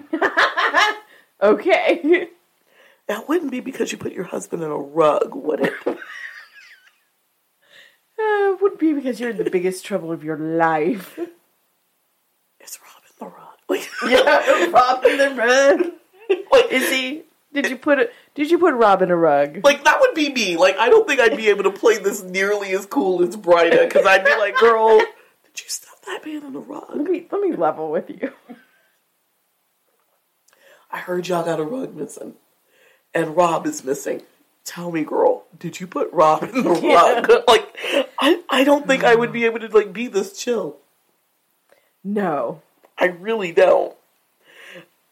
Okay. That wouldn't be because you put your husband in a rug, would it? [LAUGHS] Uh, would be because you're in the biggest trouble of your life. It's Rob in the rug. Like, [LAUGHS] [LAUGHS] Yeah, Rob in the rug. like, Is he? Did you put it? Did you put Rob in a rug? Like that would be me. Like I don't think I'd be able to play this nearly as cool as Bryna because I'd be like, "Girl, [LAUGHS] did you stuff that man in the Let rug? me let me level with you. I heard y'all got a rug missing, and Rob is missing. Tell me, girl, did you put Rob in the rug? Like, I I don't think I would be able to like be this chill. No. I really don't.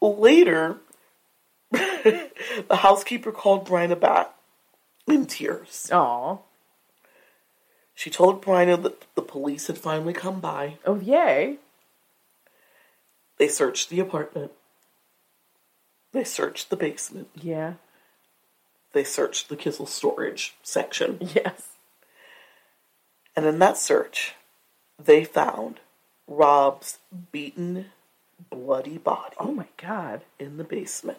Later, [LAUGHS] the housekeeper called Bryna back in tears. Aw. She told Bryna that the police had finally come by. Oh yay. They searched the apartment. They searched the basement. Yeah. They searched the Kissel storage section. Yes. And in that search, they found Rob's beaten, bloody body Oh my god. in the basement,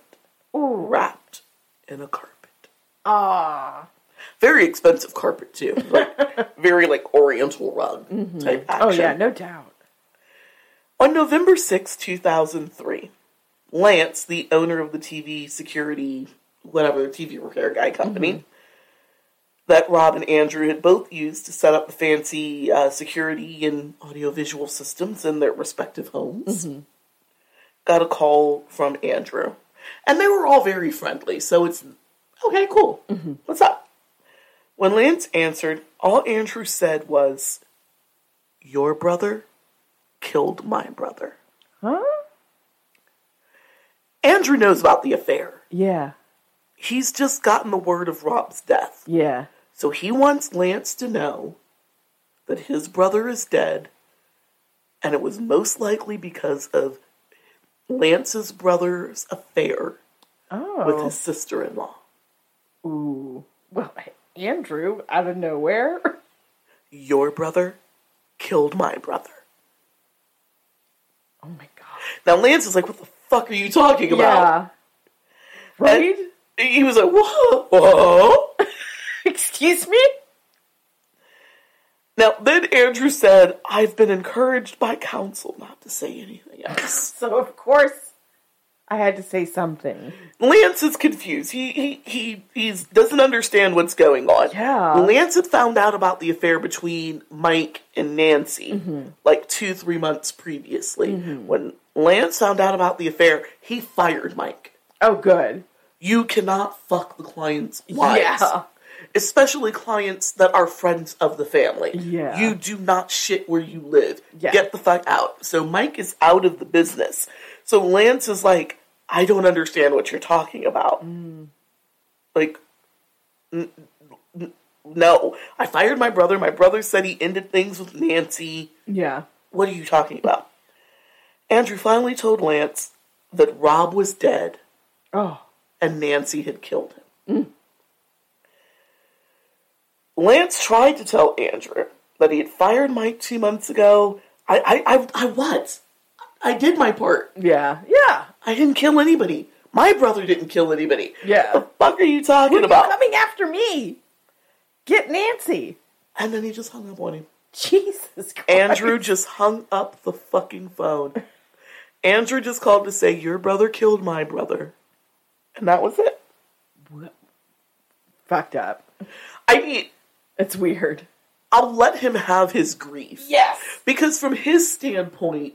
Ooh. wrapped in a carpet. Ah. Very expensive carpet too. [LAUGHS] Like, very like oriental rug type action. Oh yeah, no doubt. On November 6, 2003, Lance, the owner of the TV security, whatever, TV repair guy company, that Rob and Andrew had both used to set up the fancy uh, security and audiovisual systems in their respective homes, got a call from Andrew. And they were all very friendly, so it's okay, cool. What's up? When Lance answered, all Andrew said was, Your brother killed my brother. Huh? Andrew knows about the affair. Yeah. He's just gotten the word of Rob's death. Yeah. So he wants Lance to know that his brother is dead, and it was most likely because of Lance's brother's affair Oh. with his oh. sister in law. Ooh. Well, Andrew, out of nowhere. Your brother killed my brother. Oh my god. Now Lance is like, What the fuck are you talking about? Yeah. Right? And he was like, Whoa, whoa. Excuse me? Now, then Andrew said, I've been encouraged by counsel not to say anything else. [LAUGHS] So of course I had to say something. Lance is confused. He he he he's, doesn't understand what's going on. Yeah. Lance had found out about the affair between Mike and Nancy Mm-hmm. like two, three months previously. When Lance found out about the affair, he fired Mike. Oh good. You cannot fuck the client's wives. Yeah. Especially clients that are friends of the family. Yeah. You do not shit where you live. Yeah. Get the fuck out. So Mike is out of the business. So Lance is like, I don't understand what you're talking about. Mm. Like, n- n- no. I fired my brother. My brother said he ended things with Nancy. Yeah. What are you talking about? Andrew finally told Lance that Rob was dead Oh. and Nancy had killed him. Lance tried to tell Andrew that he had fired Mike two months ago. I, I, I, I what? I did my part. Yeah. Yeah. I didn't kill anybody. My brother didn't kill anybody. Yeah. The fuck are you talking You're about? coming after me. Get Nancy. And then he just hung up on him. Jesus [LAUGHS] Christ. Andrew just hung up the fucking phone. Andrew just called to say, Your brother killed my brother. And that was it. fucked up. I mean, It's weird. I'll let him have his grief. Yes. Because from his standpoint,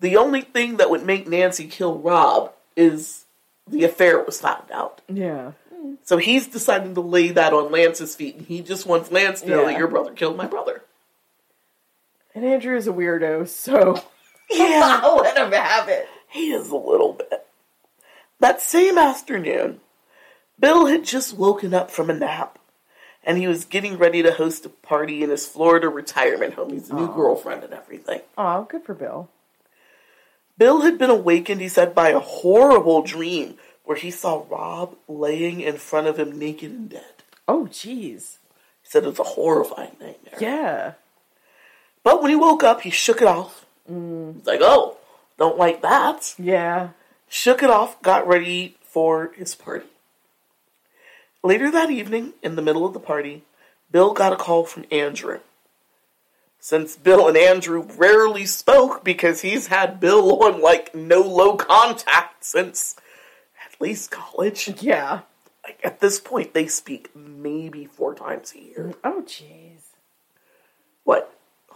the only thing that would make Nancy kill Rob is the affair was found out. Yeah. So he's deciding to lay that on Lance's feet, and he just wants Lance to know that your brother killed my brother. And Andrew is a weirdo, so [LAUGHS] Yeah, [LAUGHS] I'll let him have it. he is a little bit. That same afternoon, Bill had just woken up from a nap, and he was getting ready to host a party in his Florida retirement home. He's a new girlfriend and everything. Oh, good for Bill. Bill had been awakened, he said, by a horrible dream where he saw Rob laying in front of him naked and dead. Oh, jeez. He said it was a horrifying nightmare. Yeah. But when he woke up, he shook it off. Mm. He's like, oh, don't like that. Yeah. Shook it off, got ready for his party. Later that evening, in the middle of the party, Bill got a call from Andrew. Since Bill and Andrew rarely spoke because he's had Bill on like no low contact since at least college. Yeah. Like at this point, they speak maybe four times a year. Oh, jeez. What?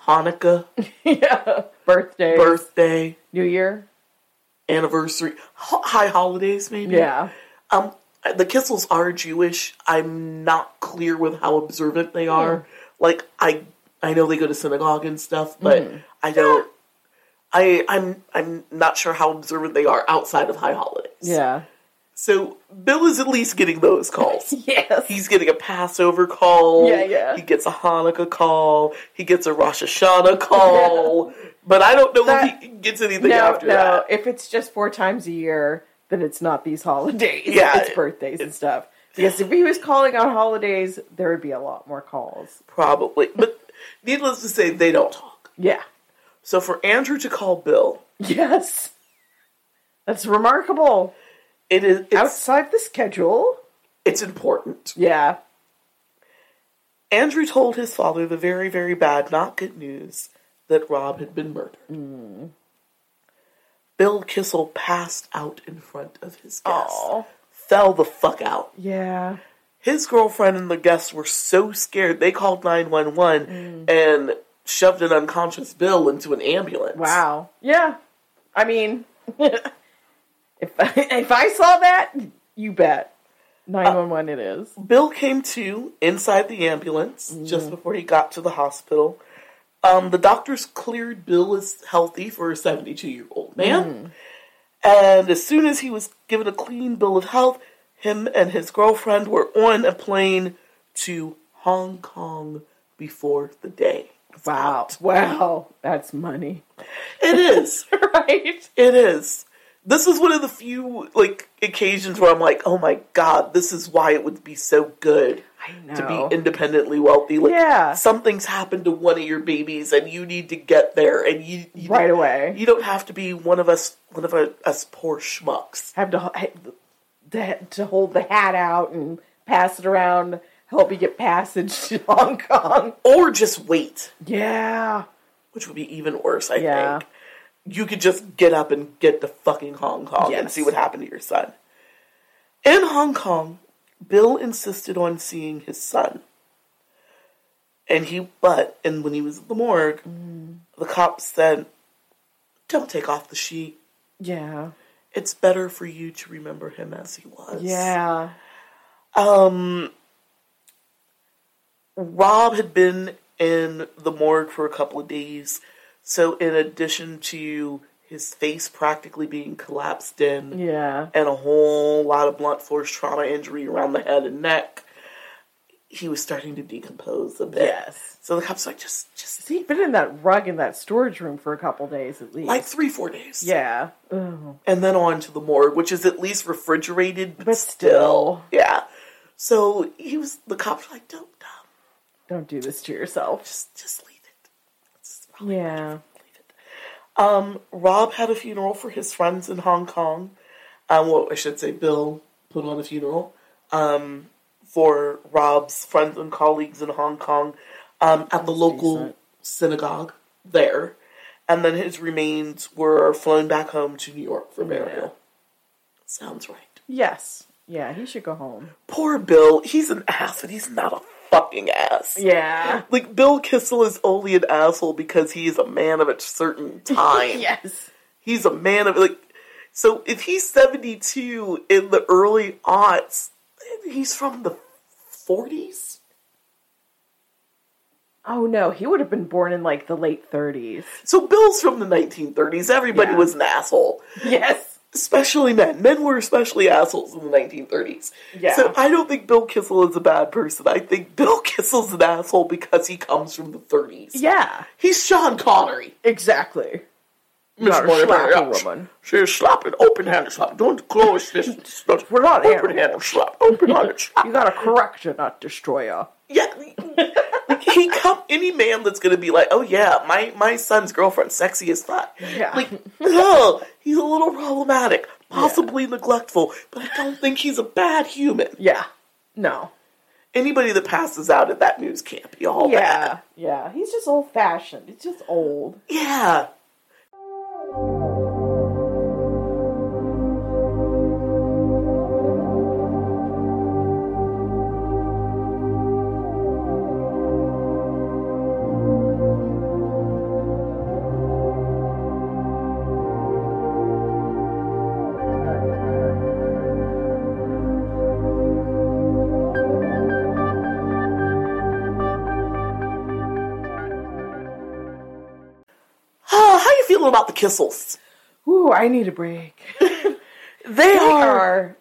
Hanukkah, [LAUGHS] yeah. Birthday. birthday, New Year. anniversary, ho- high holidays, maybe. Yeah. Um, the Kissels are Jewish. I'm not clear with how observant they are. Hmm. Like I, I know they go to synagogue and stuff, but hmm. I don't. I I'm I'm not sure how observant they are outside of high holidays. Yeah. So Bill is at least getting those calls. [LAUGHS] Yes. He's getting a Passover call. Yeah, yeah. He gets a Hanukkah call. He gets a Rosh Hashanah call. [LAUGHS] But I don't know That- if he gets anything no, after no. that. If it's just four times a year, then it's not these holidays. Yeah, It's birthdays and stuff. Because if he was calling on holidays, there would be a lot more calls. Probably. But needless to say, they don't talk. Yeah. So for Andrew to call Bill, Yes. That's remarkable. it is it's, Outside the schedule. it's important. Yeah. Andrew told his father the very, very bad, not good news that Rob had been murdered. Mm. Bill Kissel passed out in front of his guests. Oh. Fell the fuck out. Yeah. His girlfriend and the guests were so scared they called 911 mm. and shoved an unconscious Bill into an ambulance. Wow. Yeah. I mean, [LAUGHS] if I, if I saw that, you bet. 911 it is. Uh, Bill came to inside the ambulance just mm. before he got to the hospital. Um, the doctors cleared Bill as healthy for a 72 year old man. And as soon as he was given a clean bill of health, him and his girlfriend were on a plane to Hong Kong before the day. Wow. Wow. That's money. It is. [LAUGHS] right? It is. This is one of the few like occasions where I'm like, oh my god, this is why it would be so good to be independently wealthy. Like Yeah. something's happened to one of your babies and you need to get there and you, you Right away. You don't have to be one of us one of us poor schmucks. Have to, to, to hold the hat out and pass it around, help you get passage [LAUGHS] to Hong Kong. Or just wait, Yeah. which would be even worse, I Yeah. think. You could just get up and get to fucking Hong Kong and see what happened to your son. In Hong Kong, Bill insisted on seeing his son. And he, but, and when he was at the morgue, the cops said, Don't take off the sheet. Yeah. It's better for you to remember him as he was. Yeah. Um, Rob had been in the morgue for a couple of days, so in addition to his face practically being collapsed in Yeah. and a whole lot of blunt force trauma injury around the head and neck, he was starting to decompose a bit. Yes. So the cops like just just He'd been in that rug in that storage room for a couple days at least. like three, four days. yeah. Ugh. and then on to the morgue, which is at least refrigerated, but, But still, still. yeah. So he was. The cops like, "Don't, um, Don't do this to yourself. just, just leave Yeah. leave it." Um, Rob had a funeral for his friends in Hong Kong. Um, well, I should say, Bill put on a funeral um, for Rob's friends and colleagues in Hong Kong um, at the local decent. synagogue there, and then his remains were flown back home to New York for burial. Sounds right. Yes. Yeah, he should go home. Poor Bill. He's an ass, and he's not a fucking ass. Yeah. Like Bill Kissel is only an asshole because he is a man of a certain [LAUGHS] time. yes. He's a man of like. So if he's seventy two in the early aughts, he's from the forties. Oh no, he would have been born in like the late 30s. So Bill's from the nineteen thirties. Everybody Yeah. was an asshole, Yes. Especially men. Men were especially assholes in the nineteen thirties. Yeah. So I don't think Bill Kissel is a bad person. I think Bill [LAUGHS] Kissel's an asshole because he comes from the thirties. Yeah. He's Sean Connery. Exactly. Miss slapping woman. She's slapping, open-handed slap. Don't close this. [LAUGHS] We're not open-handed slap. Open-handed [LAUGHS] slap. You gotta correct her, not destroy her. Yeah, he come any man that's gonna be like, oh yeah, my my son's girlfriend, sexy as fuck. Yeah. Like, no, he's a little problematic, possibly neglectful, but I don't think he's a bad human. Yeah. No. Anybody that passes out at that news camp, y'all Yeah. bad. Yeah. He's just old fashioned. He's just old. Yeah. Kissels? Ooh, I need a break. [LAUGHS] They, They are, are.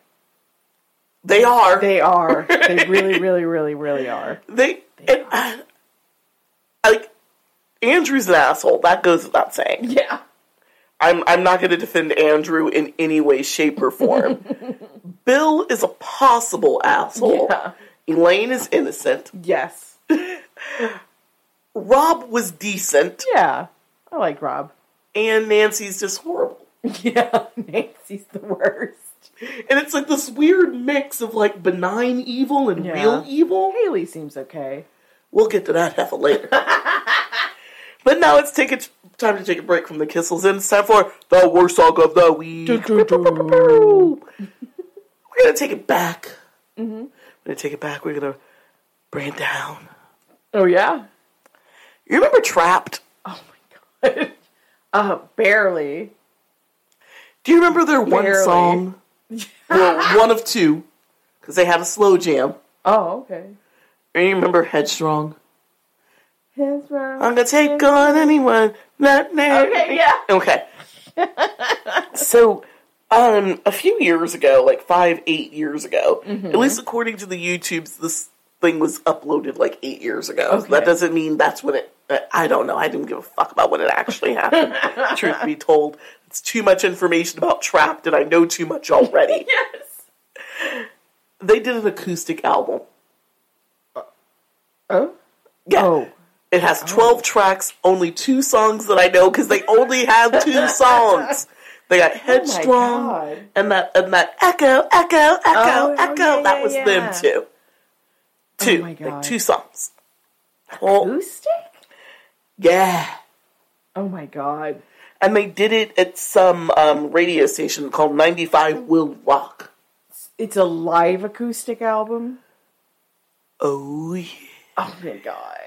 They are. They are. They [LAUGHS] really, really, really, really are. They, and, uh, like Andrew's an asshole. That goes without saying. Yeah. I'm I'm not going to defend Andrew in any way, shape, or form. [LAUGHS] Bill is a possible asshole. Yeah. Elaine is innocent. Yes. Rob was decent, Yeah. I like Rob. And Nancy's just horrible. [LAUGHS] Yeah. Nancy's the worst. And it's like this weird mix of like benign evil and Yeah. real evil. Haley seems okay. We'll get to that half a later. [LAUGHS] but now it's take time to take a break from the Kissels, and it's time for the worst song of the week. [LAUGHS] We're gonna take it back. Mm-hmm. We're gonna take it back. We're gonna bring it down. Oh yeah. You remember Trapt? Oh my god. Uh, barely. Do you remember their one Barely. song? [LAUGHS] well, one of two, because they had a slow jam. Oh okay. And you remember Headstrong? Headstrong. I'm gonna take on anyone. Not now. Okay, yeah. Okay. [LAUGHS] so, um, a few years ago, like five, eight years ago, Mm-hmm. at least according to the YouTubes, this thing was uploaded like eight years ago. Okay. That doesn't mean that's when it. Uh, I don't know. I didn't give a fuck about when it actually happened. [LAUGHS] Truth be told, it's too much information about Trapt, and I know too much already. [LAUGHS] Yes. They did an acoustic album. Oh. Yeah. Oh. It has 12 tracks, only two songs that I know because they only have two [LAUGHS] songs. They got Headstrong Oh and that and that Echo, Echo, Echo, Oh, Echo. yeah, that yeah, was yeah. them too. Two. my like two songs. Oh, Acoustic? Yeah. Oh my god. And they did it at some um, radio station called 95 Will Rock. It's a live acoustic album. Oh, yeah. Oh my god.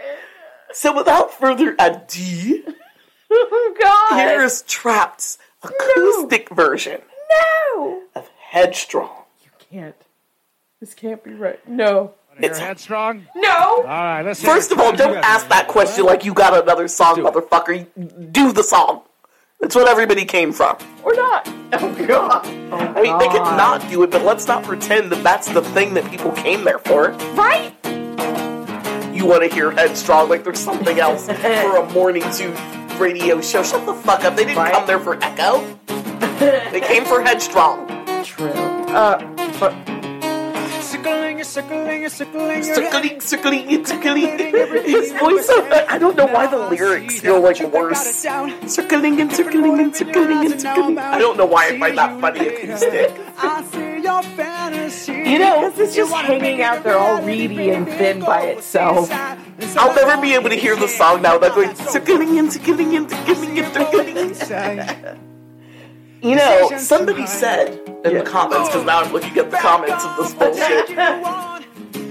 So without further ado, [LAUGHS] Oh god. here's Trapt's acoustic version no. of Headstrong. You can't. This can't be right. No. You're It's- headstrong. No. All right, let's. First of all, don't ask that question like you got another song, motherfucker. Do the song. That's what everybody came from. Or not. [LAUGHS] Oh god. Oh, I mean, they could not do it, but let's not pretend that that's the thing that people came there for. Right? You want to hear Headstrong like there's something else [LAUGHS] for a morning zoo radio show. Shut the fuck up. They didn't Right. come there for Echo. They came for Headstrong. True. Uh, but Circling, circling, circling, Circling, circling, circling. His voice, I don't know why the lyrics feel like worse. Circling and circling and circling and circling. I don't know why I find that funny acoustic. I see your you know, this is just hanging out there all reedy and thin by itself. I'll never be able to hear the song now without going circling and circling and circling and circling. [LAUGHS] You know, somebody said in the comments, because now I'm looking at the comments of this bullshit.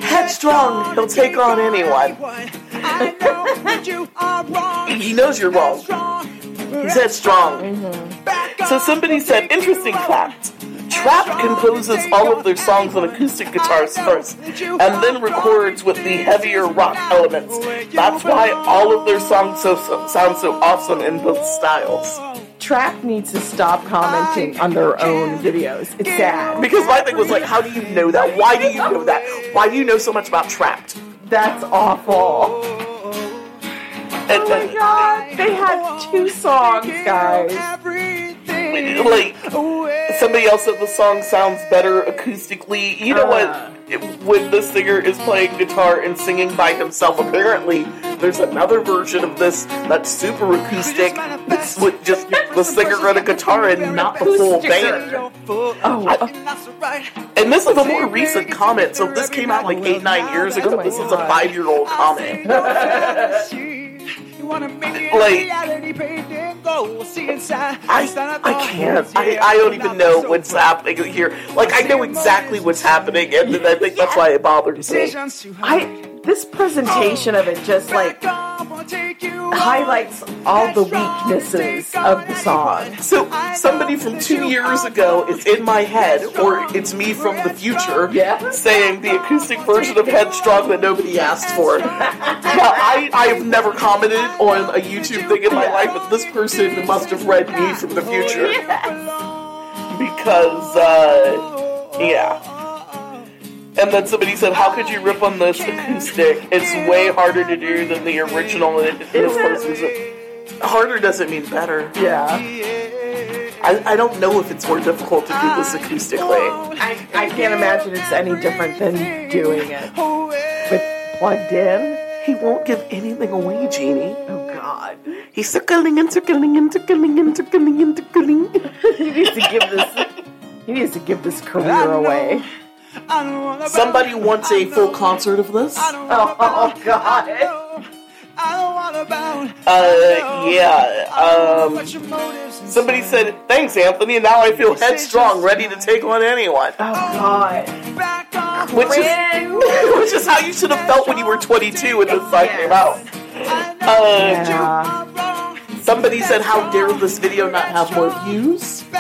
Headstrong, he'll take on anyone. He knows you're wrong. He's headstrong. So somebody said, interesting fact. Trapt composes all of their songs on acoustic guitars first, and then records with the heavier rock elements. That's why all of their songs so, so, sound so awesome in both styles. Trapt needs to stop commenting on their own videos. It's sad. Because my thing was like, how do you know that? Why do you know that? Why do you know so much about Trapt? That's awful. And, Oh my god. They had two songs, guys. like somebody else said the song sounds better acoustically. You know Uh. what? It- When the singer is playing guitar and singing by himself, apparently there's another version of this that's super acoustic. It's with just the singer and a guitar and not the full band. Oh, uh, And this is a more recent comment, so this came out like eight, nine years ago. My This is a God. [LAUGHS] five year old comment. Like, I, I can't. I, I don't even know what's happening here. Like, I know exactly what's happening, and then I think that's why it bothers me. I this presentation of it just like highlights all the weaknesses of the song. So, somebody from two years ago is in my head, or it's me from the future, Yeah. saying the acoustic version of Headstrong that nobody asked for. [LAUGHS] Now, I, I've never commented on a YouTube thing in my life, but this person must have read me from the future. [LAUGHS] Because, uh, yeah. And then somebody said, How could you rip on this acoustic? It's way harder to do than the original. And it- this person's harder doesn't mean better. Yeah. I, I don't know if it's more difficult to do this acoustically. I, I can't imagine it's any different than doing it with plugged in. He won't give anything away, Jeannie. Oh god. He's circling and circling and circling and circling and circling. [LAUGHS] He needs to give this he needs to give this career away. I don't wanna bow. Somebody wants a full concert of this. I don't Oh. God. Know. I don't wanna bow. Uh, yeah. Um, What's your motives? and somebody said, "Thanks, Anthony." And now I feel headstrong, ready to take on anyone. Oh, God. Which is, [LAUGHS] which is how you should have felt when you were 22 when this song came out. Uh, Yeah. somebody said, "How dare this video not have more views?" [LAUGHS]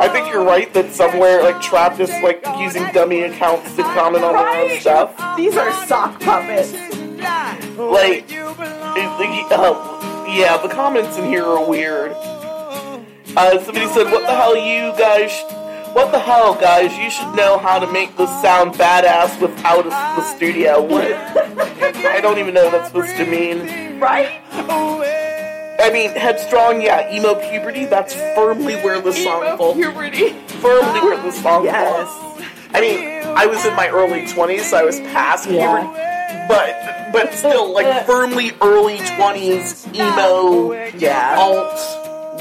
I think you're right that somewhere like Trapt is like using dummy accounts to comment on their own stuff. These are sock puppets. Like, it- uh, yeah, the comments in here are weird. Uh, somebody said, "What the hell, you guys? What the hell, guys? You should know how to make this sound badass without a, the studio." What? [LAUGHS] I don't even know what that's supposed to mean. Right? I mean, headstrong, yeah, emo puberty. That's firmly where the song falls. puberty. Firmly where the song Yes. falls. I mean, I was in my early twenties, so I was past Yeah. puberty, but but still, like firmly early twenties emo Yeah. alt.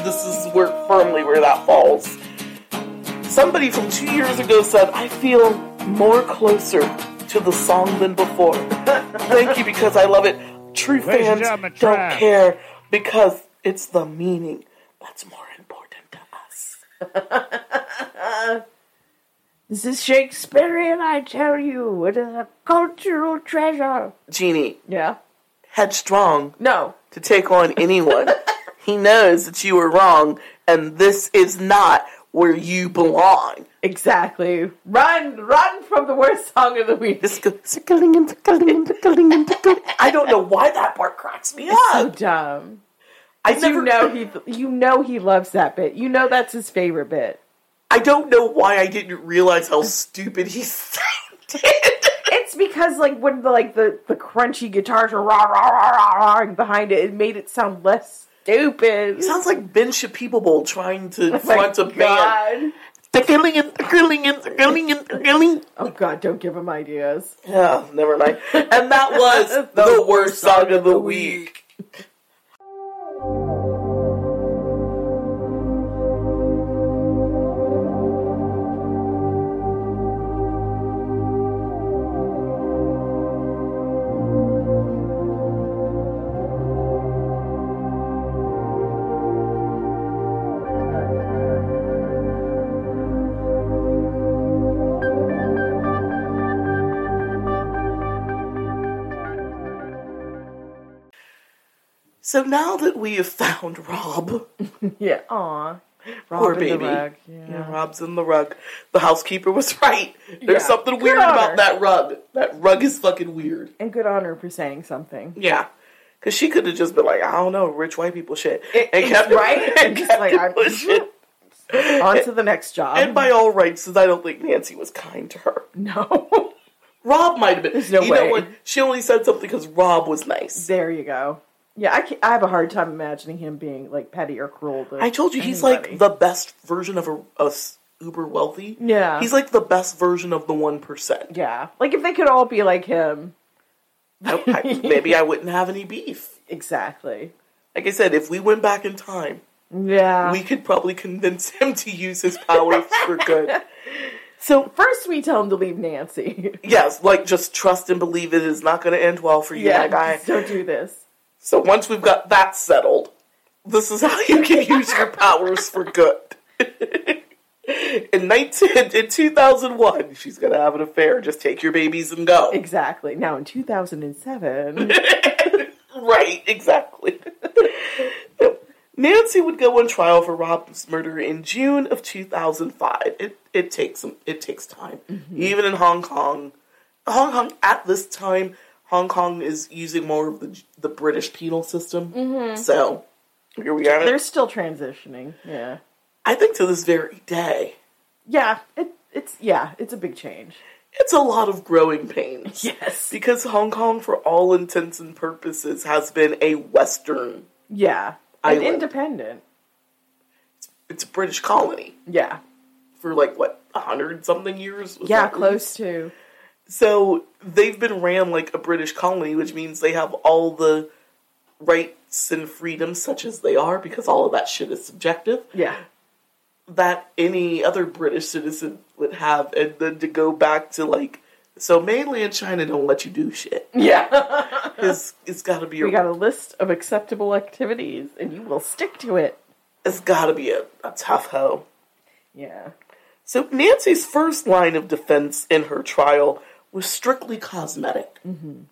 This is where firmly where that falls. Somebody from two years ago said, "I feel more closer to the song than before." [LAUGHS] Thank you because I love it. True Ladies fans gentlemen, don't Trav. care because it's the meaning that's more important to us. [LAUGHS] This is Shakespearean, I tell you. It is a cultural treasure. Jeannie, Yeah. headstrong No. to take on anyone. [LAUGHS] he knows that you were wrong, and this is not where you belong. Exactly. Run, run from the worst song of the week. I don't know why that part cracks me up. so dumb. I You never know [LAUGHS] he, you know he loves that bit. You know that's his favorite bit. I don't know why I didn't realize how stupid he [LAUGHS] sounded. It's because like when the like the the crunchy guitars are rah rah rah rah, rah behind it, it made it sound less stupid. Sounds like Ben Shapiro trying to Oh front a band. God. Tickling Oh God! Don't give him ideas. Yeah, never mind. And that was [LAUGHS] the worst song of the week. So now that we have found Rob, [LAUGHS] Yeah. Aw. poor Rob the baby, rug, yeah. Yeah. Rob's in the rug. The housekeeper was [LAUGHS] right. There's Yeah. something Good weird on about that rug. That rug is fucking weird. And good on her for saying something. Yeah. Because she could have just been like, I don't know, rich white people shit. It- and kept right. [LAUGHS] and And just kept like, I'm- pushing. On to the next job. And by all rights, since I don't think Nancy was kind to her. no. Rob might have been. There's no you way. know what? She only said something because Rob was nice. there you go. Yeah, I, I have a hard time imagining him being like petty or cruel. To I told you he's anybody. like the best version of a uber wealthy. Yeah. He's like the best version of the one percent. yeah. Like if they could all be like him. [LAUGHS] maybe I wouldn't have any beef. Exactly. Like I said, if we went back in time, Yeah. we could probably convince him to use his powers for good. [LAUGHS] So First, we tell him to leave Nancy. yes, like just trust and believe it is not going to end well for you, yeah, my guy. don't do this. So once we've got that settled, this is how you can use your powers for good. in 19, in 2001, she's gonna have an affair. Just take your babies and go. Exactly. Now in 2007, [LAUGHS] Right, exactly. Nancy would go on trial for Rob's murder in June of 2005. It it takes some it takes time. Mm-hmm. Even in Hong Kong, Hong Kong at this time, Hong Kong is using more of the the British penal system. Mm-hmm. So here we are. they're still transitioning. Yeah. I think to this very day, Yeah. It, it's yeah. It's a big change. it's a lot of growing pains. Yes. Because Hong Kong, for all intents and purposes, has been a Western. Yeah. And independent. It's a British colony. Yeah. for like what a hundred something years. Was Yeah. Close to. So they've been ran like a British colony, which means they have all the rights and freedoms, such as they are, because all of that shit is subjective. Yeah. that any other British citizen would have, and then to go back to like, so mainland China don't let you do shit. Yeah. [LAUGHS] It's it's got to be a, we got a list of acceptable activities, and you will stick to it. it's got to be a, a tough hoe. Yeah. So Nancy's first line of defense in her trial was strictly cosmetic. Mm-hmm.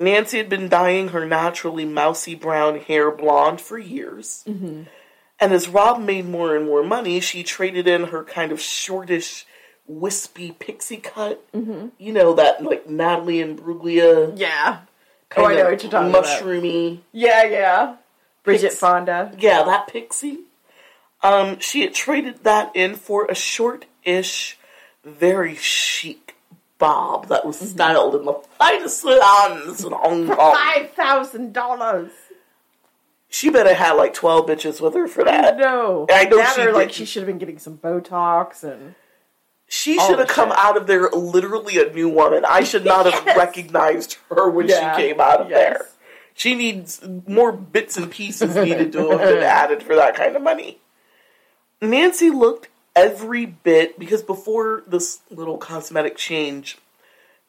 Nancy had been dyeing her naturally mousy brown hair blonde for years. Mm-hmm. And as Rob made more and more money, she traded in her kind of shortish, wispy pixie cut. Mm-hmm. You know, that like Natalie Imbruglia. Yeah. oh, I know what you're talking about. mushroomy. Yeah, yeah. Bridget Pix- Fonda. Yeah, that pixie. Um, she had traded that in for a short-ish, very chic bob that was mm-hmm. styled in the finest salons in Hong Kong. Five thousand dollars. She better had like twelve bitches with her for that. No. I know that she or like she should have been getting some Botox and She should have come shit. out of there literally a new woman. I should not have [LAUGHS] recognized her when Yeah. she came out of Yes. there. She needs more bits and pieces needed to have been [LAUGHS] added for that kind of money. Nancy looked every bit because before this little cosmetic change,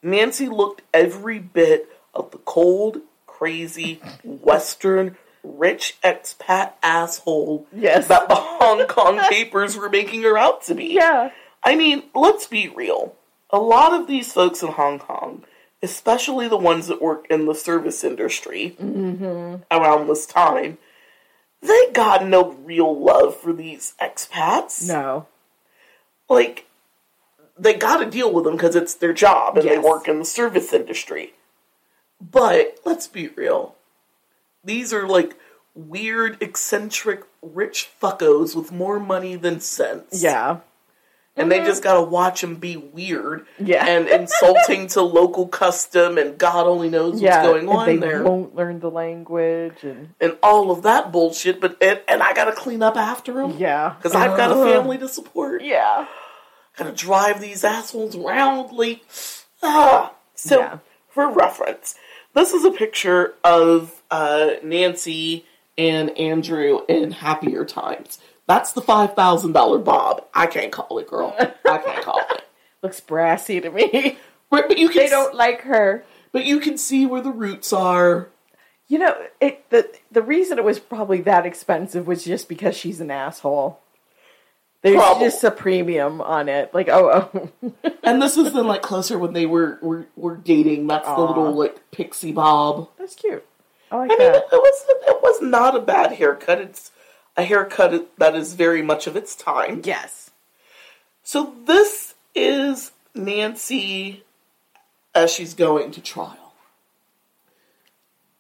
Nancy looked every bit of the cold, crazy, Western, rich expat asshole Yes. that the Hong Kong papers were making her out to be. Yeah. I mean, let's be real. A lot of these folks in Hong Kong, especially the ones that work in the service industry mm-hmm. around this time, they got no real love for these expats. No. Like, they got to deal with them because it's their job and they work in the service industry. But let's be real. These are like weird, eccentric, rich fuckos with more money than sense Yeah. And they just gotta watch him be weird Yeah. and insulting to local custom and God only knows what's going and on they there won't learn the language and and all of that bullshit. But and, and I gotta clean up after him yeah. because I've got a family to support. Yeah. Gotta drive these assholes roundly ah. So Yeah. for reference, this is a picture of uh, Nancy and Andrew in happier times. That's the five thousand dollar bob. I can't call it, girl. I can't call it. [LAUGHS] Looks brassy to me. But, but you can they don't like her. But you can see where the roots are. You know, it the the reason it was probably that expensive was just because she's an asshole. There's Probably. just a premium on it. Like, oh, oh. [LAUGHS] And this is then like closer when they were were, were dating. That's the little like pixie bob. that's cute. I like I mean, it, it was it was not a bad haircut. It's a haircut that is very much of its time. Yes. So this is Nancy as she's going to trial,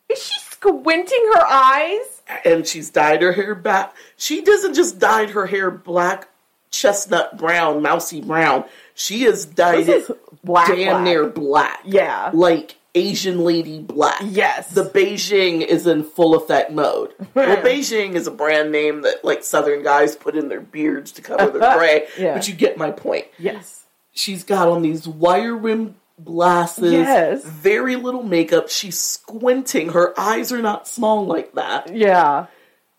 Is she squinting her eyes? and she's dyed her hair back. She doesn't just dyed her hair black, chestnut brown, mousy brown. She has dyed it black. damn black. near black. Yeah. like Asian lady black. Yes. The Beijing is in full effect mode. well, Beijing is a brand name that like Southern guys put in their beards to cover their [LAUGHS] gray. Yeah. But you get my point. Yes. She's got on these wire rimmed glasses. Yes. Very little makeup. She's squinting. Her eyes are not small like that. Yeah.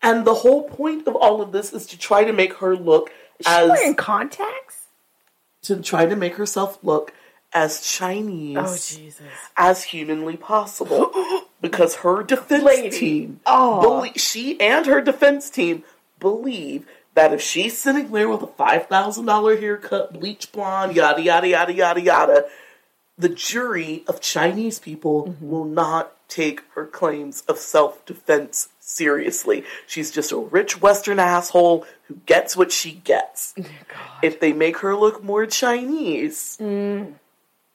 And the whole point of all of this is to try to make her look Is she as wearing contacts? to try to make herself look as Chinese Oh as humanly possible [GASPS] because her defense Lady. team Oh. she and her defense team believe that if she's sitting there with a five thousand dollar haircut, bleach blonde, yada yada yada yada yada, the jury of Chinese people Mm-hmm. will not take her claims of self defense seriously. She's just a rich Western asshole who gets what she gets. If they make her look more Chinese, Mm.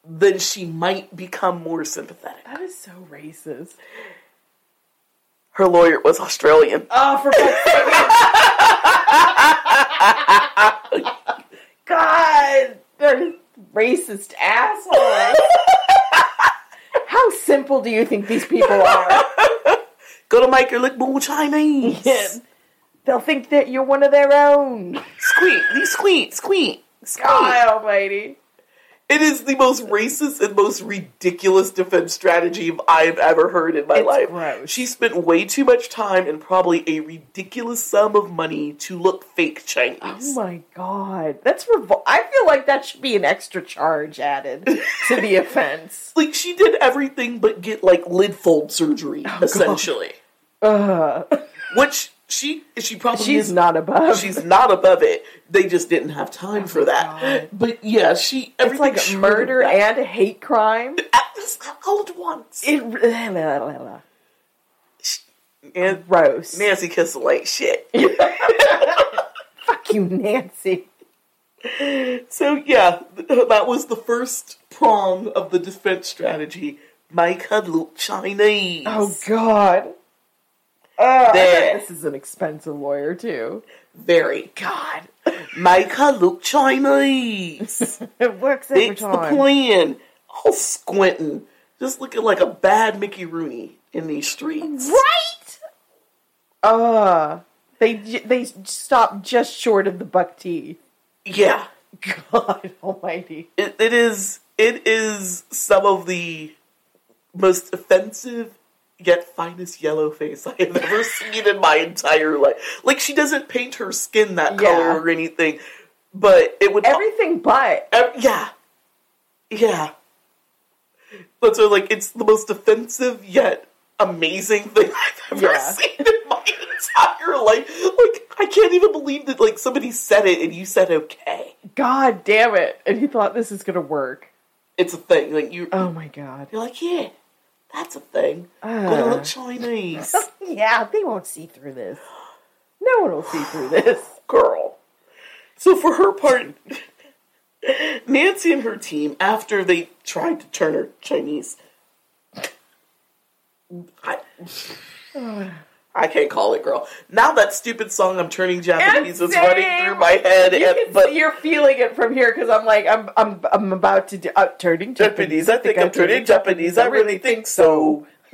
Then she might become more sympathetic. That is so racist. Her lawyer was Australian. Oh, for fuck's sake. [LAUGHS] God, they're racist assholes. How simple do you think these people are? Go to make her look more Chinese. [LAUGHS] They'll think that you're one of their own. Squeak, these squeak, squeak, squeak. God almighty. It is the most racist and most ridiculous defense strategy I've ever heard in my It's life. gross. She spent way too much time and probably a ridiculous sum of money to look fake Chinese. Oh my god, that's revol- I feel like that should be an extra charge added to the [LAUGHS] offense. like she did everything but get like lid fold surgery, Oh, essentially. Ugh. Which she she probably She's is not above. She's not above it. They just didn't have time for that. Oh but yeah, she it's everything like murder and hate crime. All at once. It [LAUGHS] and gross. Nancy Kissel ain't shit. [LAUGHS] [LAUGHS] Fuck you, Nancy. So yeah, that was the first prong of the defense strategy. Make her look Chinese. Oh god. Uh, this is an expensive lawyer too. very God. Make her look Chinese. [LAUGHS] It works every it's the time. plan. All squinting, just looking like a bad Mickey Rooney in these streets. Right? Uh they they stopped just short of the buck teeth. Yeah, [LAUGHS] God Almighty. it, it is. It is some of the most offensive yet finest yellow face I have ever [LAUGHS] seen in my entire life. Like she doesn't paint her skin that color Yeah. or anything, but it would Everything but ev- yeah, yeah. But so like it's the most offensive yet amazing thing [LAUGHS] I've ever Yeah. seen in my entire life. Like I can't even believe that like somebody said it and you said okay. God damn it. And he thought this is gonna work. It's a thing. Like you, Oh my god. you're like yeah, that's a thing. Uh. Gonna look Chinese, [LAUGHS] Yeah, they won't see through this. No one will see through this. girl. So for her part, Nancy and her team, after they tried to turn her Chinese, I, [SIGHS] I can't call it, girl. Now that stupid song "I'm Turning Japanese" is running through my head, You and, but you're feeling it from here because I'm like I'm I'm I'm about to do uh, turning Japanese. Japanese. I think I'm turning Japanese. I really think so. [LAUGHS]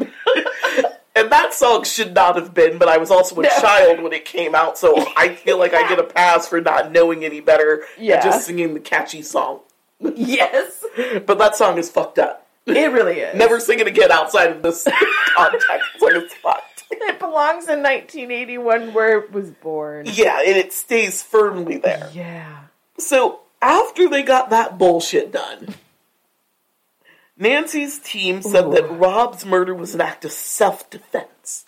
and that song should not have been, but I was also a No. child when it came out, so I feel like I get a pass for not knowing any better Yeah. and just singing the catchy song. Yes, [LAUGHS] But that song is fucked up. it really is. Never sing it again outside of this [LAUGHS] context. It's like it's fucked. [LAUGHS] It belongs in 1981 where it was born. Yeah, and it stays firmly there. Yeah. So after they got that bullshit done, Nancy's team said that Rob's murder was an act of self defense.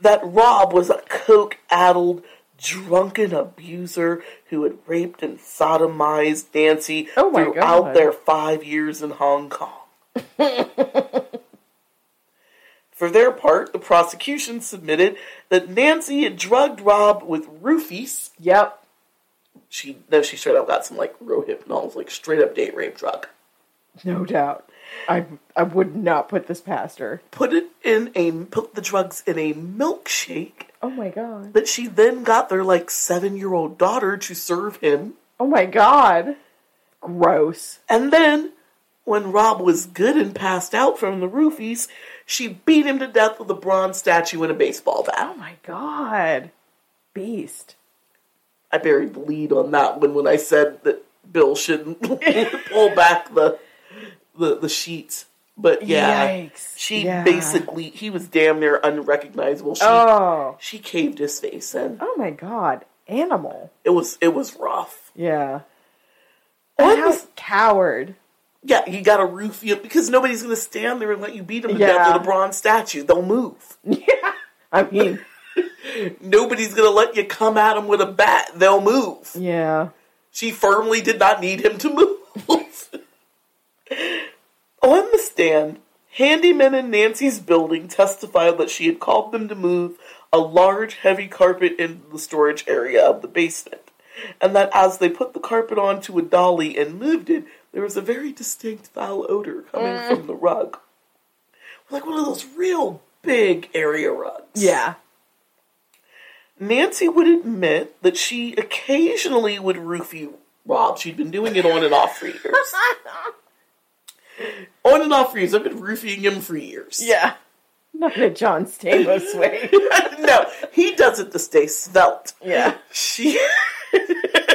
that Rob was a coke addled, drunken abuser who had raped and sodomized Nancy Oh throughout God. their five years in Hong Kong. [LAUGHS] For their part, the prosecution submitted that Nancy had drugged Rob with roofies Yep. she no, she straight up got some like rohypnol, like straight up date rape drug. No doubt. I I would not put this past her. Put it in a put the drugs in a milkshake Oh my god. that she then got their like seven year old daughter to serve him, Oh my god. Gross. and then when Rob was good and passed out from the roofies, she beat him to death with a bronze statue and a baseball bat. Oh my god. Beast. I buried the lead on that one when I said that Bill shouldn't [LAUGHS] pull back the the the sheets. But yeah, Yikes. she Yeah. basically he was damn near unrecognizable. She Oh. she caved his face in. Oh my god. Animal. It was it was rough. Yeah. And how this- coward. Yeah, you got to roof you because nobody's gonna stand there and let you beat them to death Yeah. with a bronze statue. They'll move. Yeah. I mean, [LAUGHS] Nobody's gonna let you come at them with a bat. They'll move. yeah. She firmly did not need him to move. [LAUGHS] On the stand, handymen in Nancy's building testified that she had called them to move a large, heavy carpet into the storage area of the basement, and that as they put the carpet onto a dolly and moved it, there was a very distinct foul odor coming mm. from the rug. Like one of those real big area rugs. Yeah. Nancy would admit that she occasionally would roofie Rob. She'd been doing it on and off for years. [LAUGHS] on and off for years. I've been roofing him for years. Yeah. Not in a John Stamos way. [LAUGHS] no, he does it to stay svelte. Yeah. She. [LAUGHS]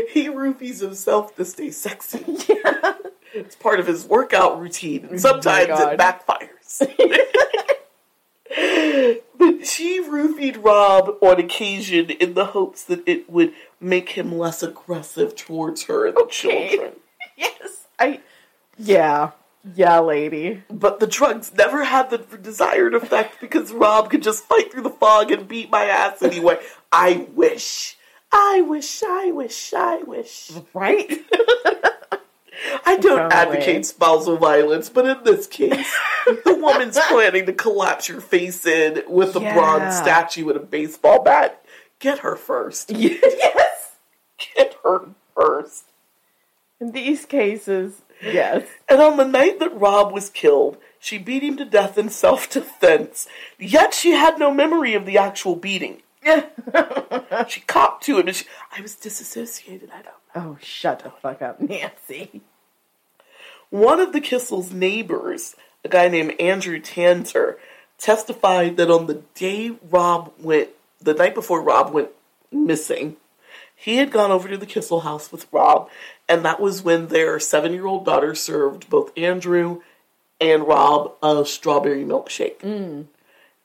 [LAUGHS] he roofies himself to stay sexy. Yeah. It's part of his workout routine. Oh and sometimes Oh it backfires. but [LAUGHS] she roofied Rob on occasion in the hopes that it would make him less aggressive towards her and the children. [LAUGHS] Yes. I. Yeah. Yeah, lady. But the drugs never had the desired effect because Rob could just fight through the fog and beat my ass anyway. I wish. I wish, I wish, I wish. Right? [LAUGHS] I don't Totally. advocate spousal violence, but in this case, the woman's [LAUGHS] planning to collapse your face in with a Yeah. bronze statue and a baseball bat. Get her first. [LAUGHS] yes. Get her first. In these cases, yes. And on the night that Rob was killed, she beat him to death in self defense. Yet she had no memory of the actual beating. [LAUGHS] she copped to it, and she, I was disassociated. I don't know. Oh, shut the fuck up, Nancy. One of the Kissel's neighbors, a guy named Andrew Tanzer, testified that on the day Rob went, the night before Rob went missing, he had gone over to the Kissel house with Rob, and that was when their seven year old daughter served both Andrew and Rob a strawberry milkshake. Mm.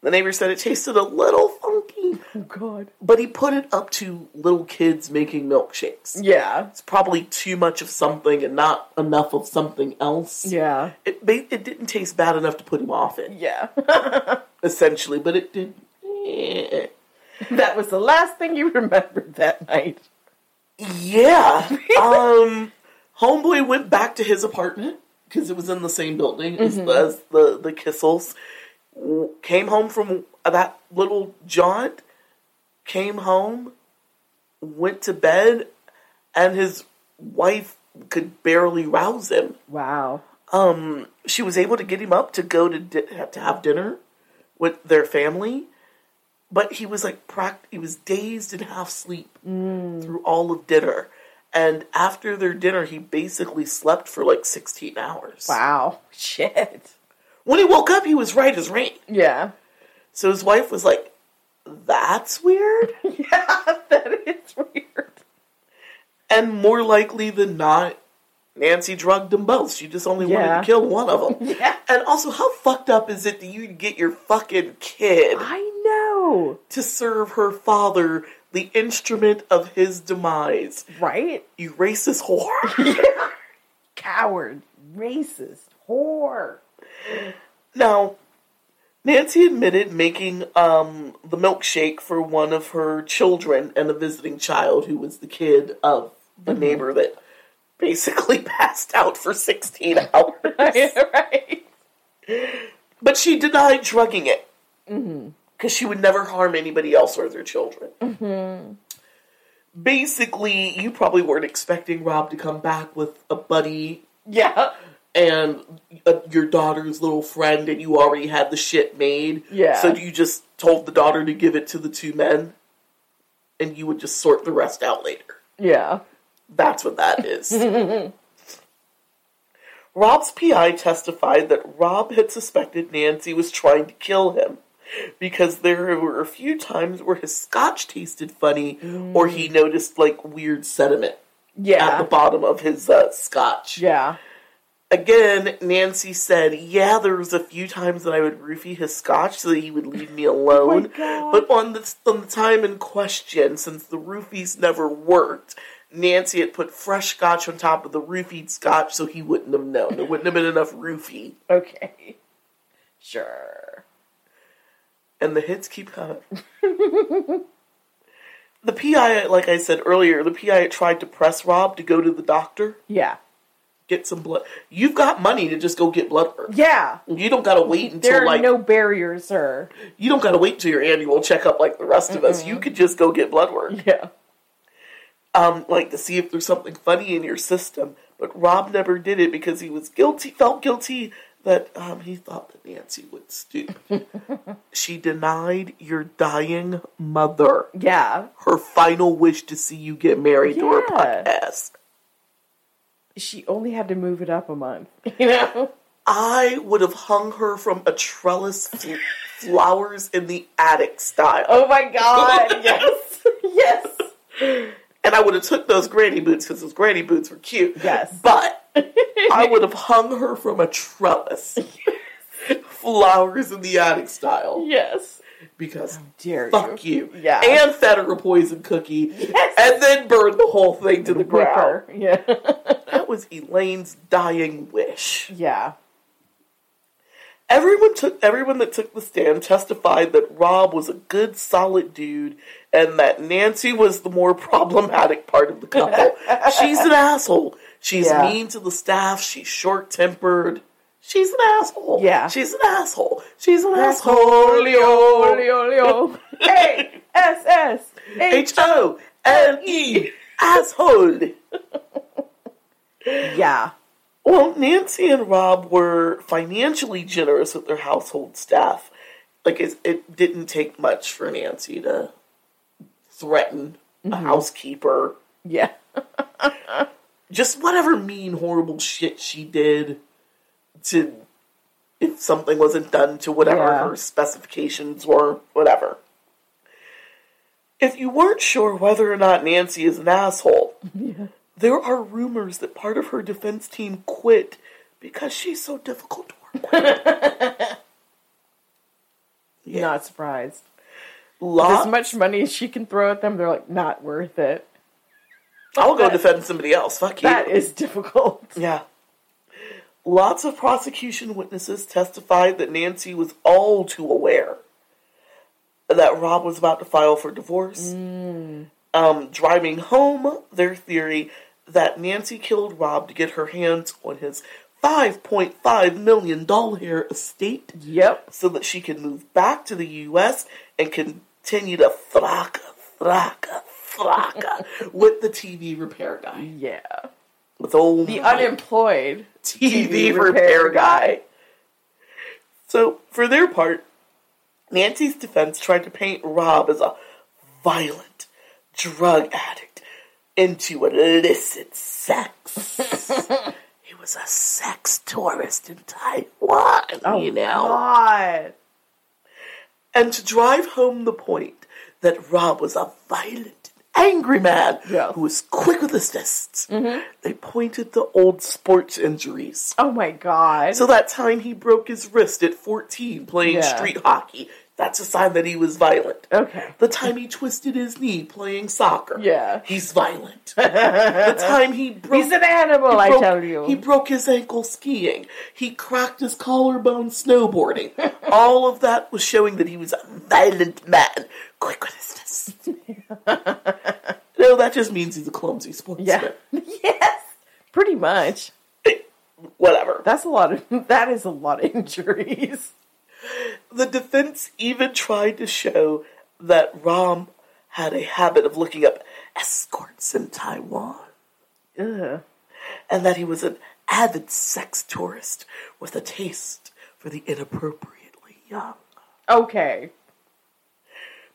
The neighbor said it tasted a little funky, Oh, God. but he put it up to little kids making milkshakes. Yeah. It's probably too much of something and not enough of something else. Yeah. It it didn't taste bad enough to put him off it, Yeah. [LAUGHS] essentially, but it did. eh. [LAUGHS] that was the last thing you remembered that night. Yeah. [LAUGHS] um, homeboy went back to his apartment because it was in the same building as, as the the Kissels. Came home from that little jaunt. Came home, went to bed, and his wife could barely rouse him. Wow. um, she was able to get him up to go to di- to have dinner with their family, but he was like prac- he was dazed and half asleep through all of dinner. And after their dinner, he basically slept for like 16 hours. Wow. [LAUGHS] Shit. When he woke up, he was right as rain. Yeah. So his wife was like, That's weird. [LAUGHS] Yeah, that is weird. and more likely than not, Nancy drugged them both. She just only wanted to kill one of them. [LAUGHS] Yeah. And also, how fucked up is it that you get your fucking kid I know. to serve her father, the instrument of his demise? Right? You racist whore. [LAUGHS] Coward. Racist. Whore. Now, Nancy admitted making um, the milkshake for one of her children and a visiting child who was the kid of the mm-hmm. neighbor that basically [LAUGHS] passed out for 16 [LAUGHS] hours. right. But she denied drugging it. Mm-hmm. Because she would never harm anybody else or their children. Mm-hmm. Basically, you probably weren't expecting Rob to come back with a buddy Yeah. And uh your daughter's little friend, and you already had the shit made. Yeah. So you just told the daughter to give it to the two men, and you would just sort the rest out later. Yeah. That's what that is. [LAUGHS] Rob's PI testified that Rob had suspected Nancy was trying to kill him because there were a few times where his scotch tasted funny or he noticed like weird sediment yeah. at the bottom of his uh, scotch. Yeah. Again, Nancy said, Yeah, there was a few times that I would roofie his scotch so that he would leave me [LAUGHS] oh alone. God. but on the, on the time in question, since the roofies never worked, Nancy had put fresh scotch on top of the roofied scotch so he wouldn't have known. There wouldn't have been enough roofie. [LAUGHS] Okay. Sure. And the hits keep coming. [LAUGHS] the PI, like I said earlier, the PI had tried to press Rob to go to the doctor, Yeah. Get some blood. You've got money to just go get blood work. Yeah. You don't gotta wait until There are like no barriers, sir. you don't gotta wait till your annual checkup like the rest of us. You could just go get blood work, Yeah. um, like to see if there's something funny in your system. But Rob never did it because he was guilty, felt guilty that um, he thought that Nancy would stoop. [LAUGHS] she denied your dying mother Yeah. her final wish to see you get married to her podcast. She only had to move it up a month. [LAUGHS] You know? I would have hung her from a trellis, fl- flowers in the attic style. Oh my god. [LAUGHS] yes. yes. and I would have took those granny boots because those granny boots were cute. Yes. but [LAUGHS] I would have hung her from a trellis, flowers in the attic style, Yes. Because Dare fuck you, Yeah. and fed her a poison cookie, and then burned the whole thing to the ground. Yeah. [LAUGHS] That was Elaine's dying wish. yeah. Everyone took everyone that took the stand testified that Rob was a good, solid dude, and that Nancy was the more [LAUGHS] problematic part of the couple. [LAUGHS] She's an asshole. She's Yeah. mean to the staff. She's short tempered. She's an asshole. Yeah. She's an asshole. She's an Asshole. Leo, Leo, Leo. A S S H O L E. Asshole. Yeah. Well, Nancy and Rob were financially generous with their household staff. Like it, it didn't take much for Nancy to threaten a mm-hmm. housekeeper. Yeah. [LAUGHS] Just whatever mean, horrible shit she did to if something wasn't done to whatever Yeah. her specifications were, whatever. If you weren't sure whether or not Nancy is an asshole, there are rumors that part of her defense team quit because she's so difficult to work with. [LAUGHS] Not surprised. Lots, As much money as she can throw at them, they're like, not worth it. I'll go defend somebody else. Fuck you. That is difficult. Yeah. Lots of prosecution witnesses testified that Nancy was all too aware that Rob was about to file for divorce. Um, driving home their theory that Nancy killed Rob to get her hands on his $5.5 million estate Yep. so that she could move back to the U.S. and continue to thraka, thraka, thraka [LAUGHS] with the TV repair guy. Yeah. With old The Mike. unemployed. TV, TV repair, repair guy. So, for their part, Nancy's defense tried to paint Rob as a violent drug addict into illicit sex. [LAUGHS] he was a sex tourist in Taiwan, oh, you know. God. And to drive home the point that Rob was a violent, angry man Yeah. who was quick with his fists, mm-hmm. they pointed to old sports injuries. Oh my God. So that time he broke his wrist at 14 playing Yeah. street hockey, that's a sign that he was violent. okay. The time he twisted his knee playing soccer, Yeah. he's violent. [LAUGHS] the time he broke, He's an animal, he I tell you. he broke his ankle skiing. He cracked his collarbone snowboarding. [LAUGHS] All of that was showing that he was a violent man, quick with his no, that just means he's a clumsy sportsman. yeah. [LAUGHS] yes. Pretty much. [LAUGHS] Whatever. That's a lot of, [LAUGHS] that is a lot of injuries. The defense even tried to show that Ram had a habit of looking up escorts in Taiwan Ugh. and that he was an avid sex tourist with a taste for the inappropriately young. Okay.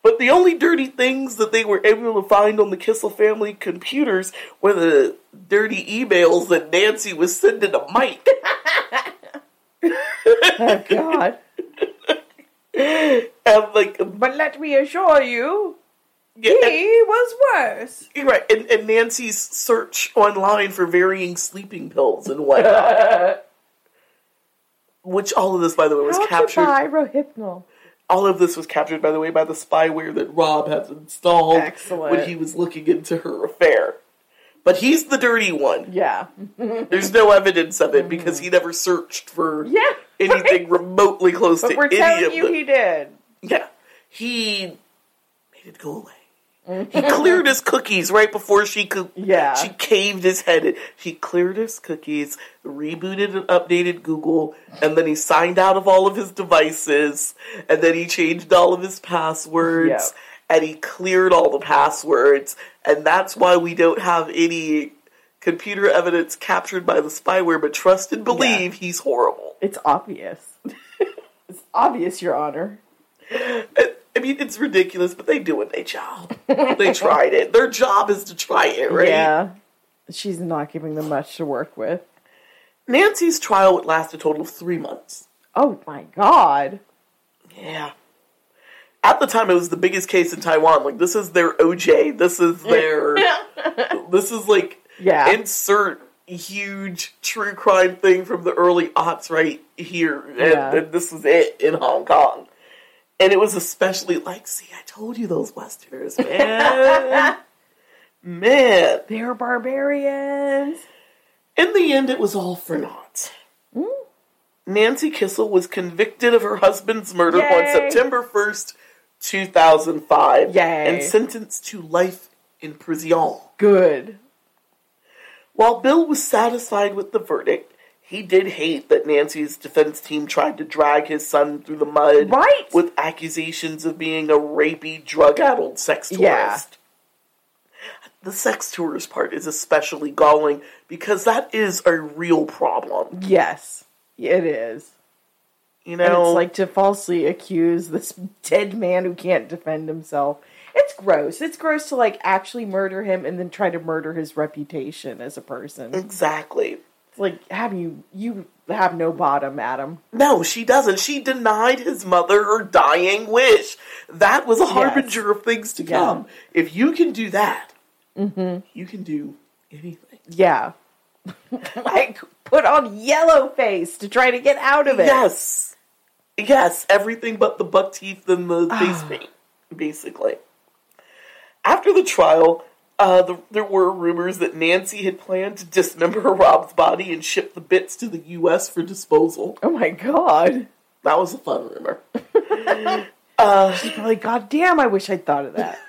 But the only dirty things that they were able to find on the Kissel family computers were the dirty emails that Nancy was sending to Mike. Oh God. [LAUGHS] and like, but let me assure you, yeah, he was worse. Right, and, and Nancy's search online for varying sleeping pills and whatnot. [LAUGHS] Which all of this, by the way, was How to captured. buy Rohypnol. All of this was captured, by the way, by the spyware that Rob had installed Excellent. when he was looking into her affair. But he's the dirty one. Yeah. [LAUGHS] There's no evidence of it because he mm-hmm. never searched for Yeah. anything remotely close But to we're any telling of you them. he did. Yeah, he made it go away. He cleared his cookies right before she could. Yeah. she caved his head. in. He cleared his cookies, rebooted and updated Google, and then he signed out of all of his devices, and then he changed all of his passwords, Yep. and he cleared all the passwords, and that's why we don't have any computer evidence captured by the spyware. But trust and believe, he's horrible. It's obvious. [LAUGHS] it's obvious, Your Honor. I I mean, it's ridiculous, but they do doing their job. they tried it. Their job is to try it, right? Yeah. She's not giving them much to work with. Nancy's trial would last a total of three months. Oh my God. Yeah. at the time it was the biggest case in Taiwan. Like this is their OJ. This is their. [LAUGHS] this is like Yeah. insert huge true crime thing from the early aughts right here, and, Yeah. and this was it in Hong Kong. And it was especially like, see, I told you those Westerners, man, [LAUGHS] man. They're barbarians. In the end, it was all for naught. Mm. Nancy Kissel was convicted of her husband's murder on September 1st, 2005, Yay. and sentenced to life in prison. Good. While Bill was satisfied with the verdict, he did hate that Nancy's defense team tried to drag his son through the mud Right. with accusations of being a rapey, drug addled sex tourist. Yeah. The sex tourist part is especially galling because that is a real problem. Yes, it is. You And know, it's like to falsely accuse this [LAUGHS] dead man who can't defend himself. It's gross. It's gross to like actually murder him and then try to murder his reputation as a person. exactly. It's like have you you have no bottom, Adam. No, she doesn't. She denied his mother her dying wish. That was a harbinger of things to Yeah. come. If you can do that, mm-hmm. you can do anything. Yeah. [LAUGHS] like put on yellow face to try to get out of it. Yes. Yes, everything but the buck teeth and the [SIGHS] face paint, basically. After the trial, uh, the, there were rumors that Nancy had planned to dismember [LAUGHS] Rob's body and ship the bits to the U.S. for disposal. Oh my god. That was a fun rumor. [LAUGHS] Like, God damn, I wish I'd thought of that. [LAUGHS]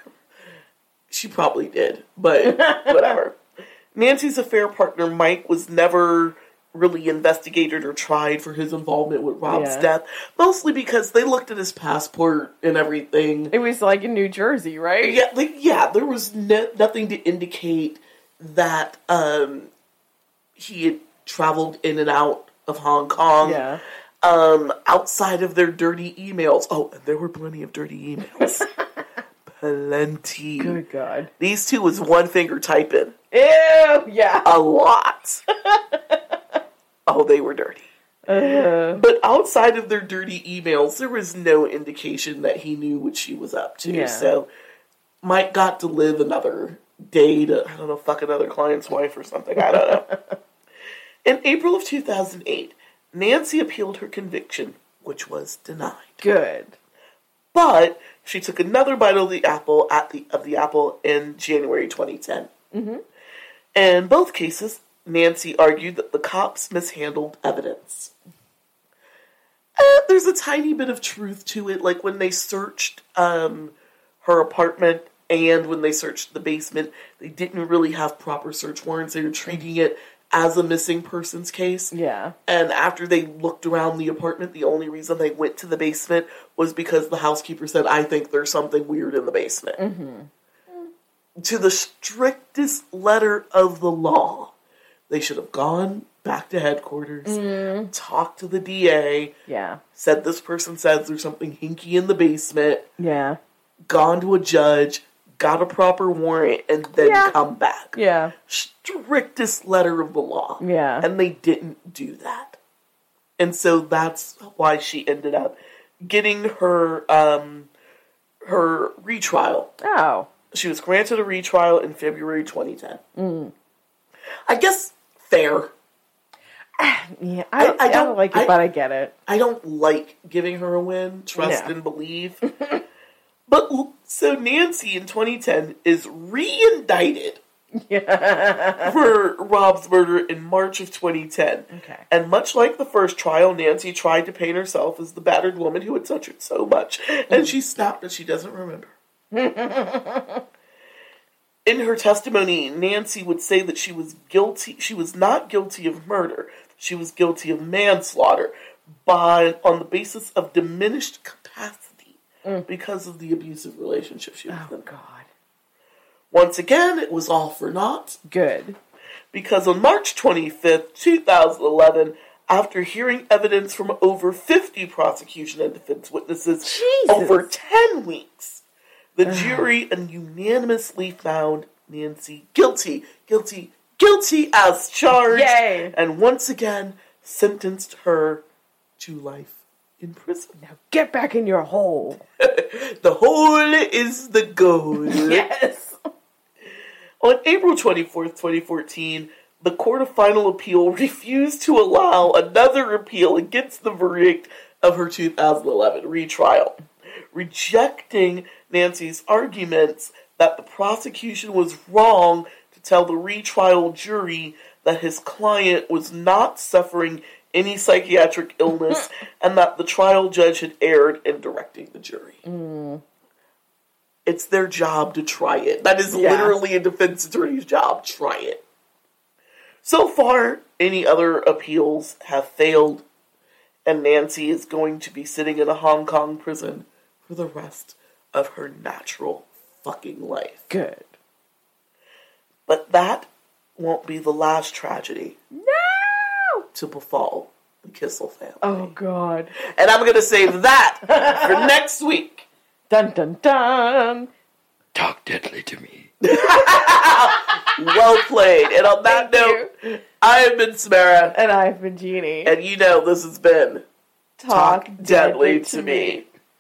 She probably did, but whatever. Nancy's affair partner Mike was never really investigated or tried for his involvement with Rob's Yeah. death, mostly because they looked at his passport and everything. It was like in New Jersey, right? Yeah, like yeah, there was no, nothing to indicate that um, he had traveled in and out of Hong Kong. Yeah. Um, outside of their dirty emails. Oh, and there were plenty of dirty emails. [LAUGHS] plenty. Good God. These two was one finger typing Ew, yeah. a lot. [LAUGHS] oh, they were dirty. Uh, But outside of their dirty emails, there was no indication that he knew what she was up to. Yeah. So Mike got to live another day to, I don't know, fuck another client's wife or something. I don't know. [LAUGHS] In April of 2008, Nancy appealed her conviction, which was denied. good. But she took another bite of the apple at the of the apple in January 2010. Mm-hmm. In both cases, Nancy argued that the cops mishandled evidence. Eh, there's a tiny bit of truth to it, like when they searched um, her apartment and when they searched the basement, they didn't really have proper search warrants. They were treating it as a missing persons case. Yeah. And after they looked around the apartment, the only reason they went to the basement was because the housekeeper said, I think there's something weird in the basement. To the strictest letter of the law, they should have gone back to headquarters, talked to the DA, Yeah. said this person says there's something hinky in the basement, Yeah. gone to a judge, got a proper warrant, and then Yeah. come back Yeah. strictest letter of the law. Yeah. And they didn't do that. And so that's why she ended up getting her um her retrial. Oh. She was granted a retrial in February 2010. Mm. I guess fair. Yeah. I, I, I don't, don't- like it, I- but I get it. I don't like giving her a win, trust No. and believe. [LAUGHS] but so Nancy in 2010 is re-indicted for Rob's murder in March of 2010. Okay. And much like the first trial, Nancy tried to paint herself as the battered woman who had suffered so much, and mm. she snapped that she doesn't remember. [LAUGHS] in her testimony, Nancy would say that she was guilty. She was not guilty of murder. She was guilty of manslaughter, by on the basis of diminished capacity mm. because of the abusive relationship she was Oh in. God. Once again, it was all for naught Good. because on March 25th, 2011, after hearing evidence from over 50 prosecution and defense witnesses Jesus. over 10 weeks, the jury unanimously found Nancy guilty, guilty, guilty as charged, Yay. and once again sentenced her to life in prison. Now get back in your hole. [LAUGHS] The hole is the goal. [LAUGHS] Yes. On April 24th, 2014, the Court of Final Appeal refused to allow another appeal against the verdict of her 2011 retrial, rejecting Nancy's arguments that the prosecution was wrong to tell the retrial jury that his client was not suffering any psychiatric illness [LAUGHS] and that the trial judge had erred in directing the jury. Mm. It's their job to try it. That is Yeah. literally a defense attorney's job. Try it. So far, any other appeals have failed, and Nancy is going to be sitting in a Hong Kong prison for the rest of her natural fucking life. Good. But that won't be the last tragedy No. to befall the Kissel family. Oh God. And I'm going to save that for next week. Dun dun dun. Talk deadly to me. Well played. And on that Thank note, I have been Samara, And I've been Jeannie. and you know this has been Talk, Deadly to Me.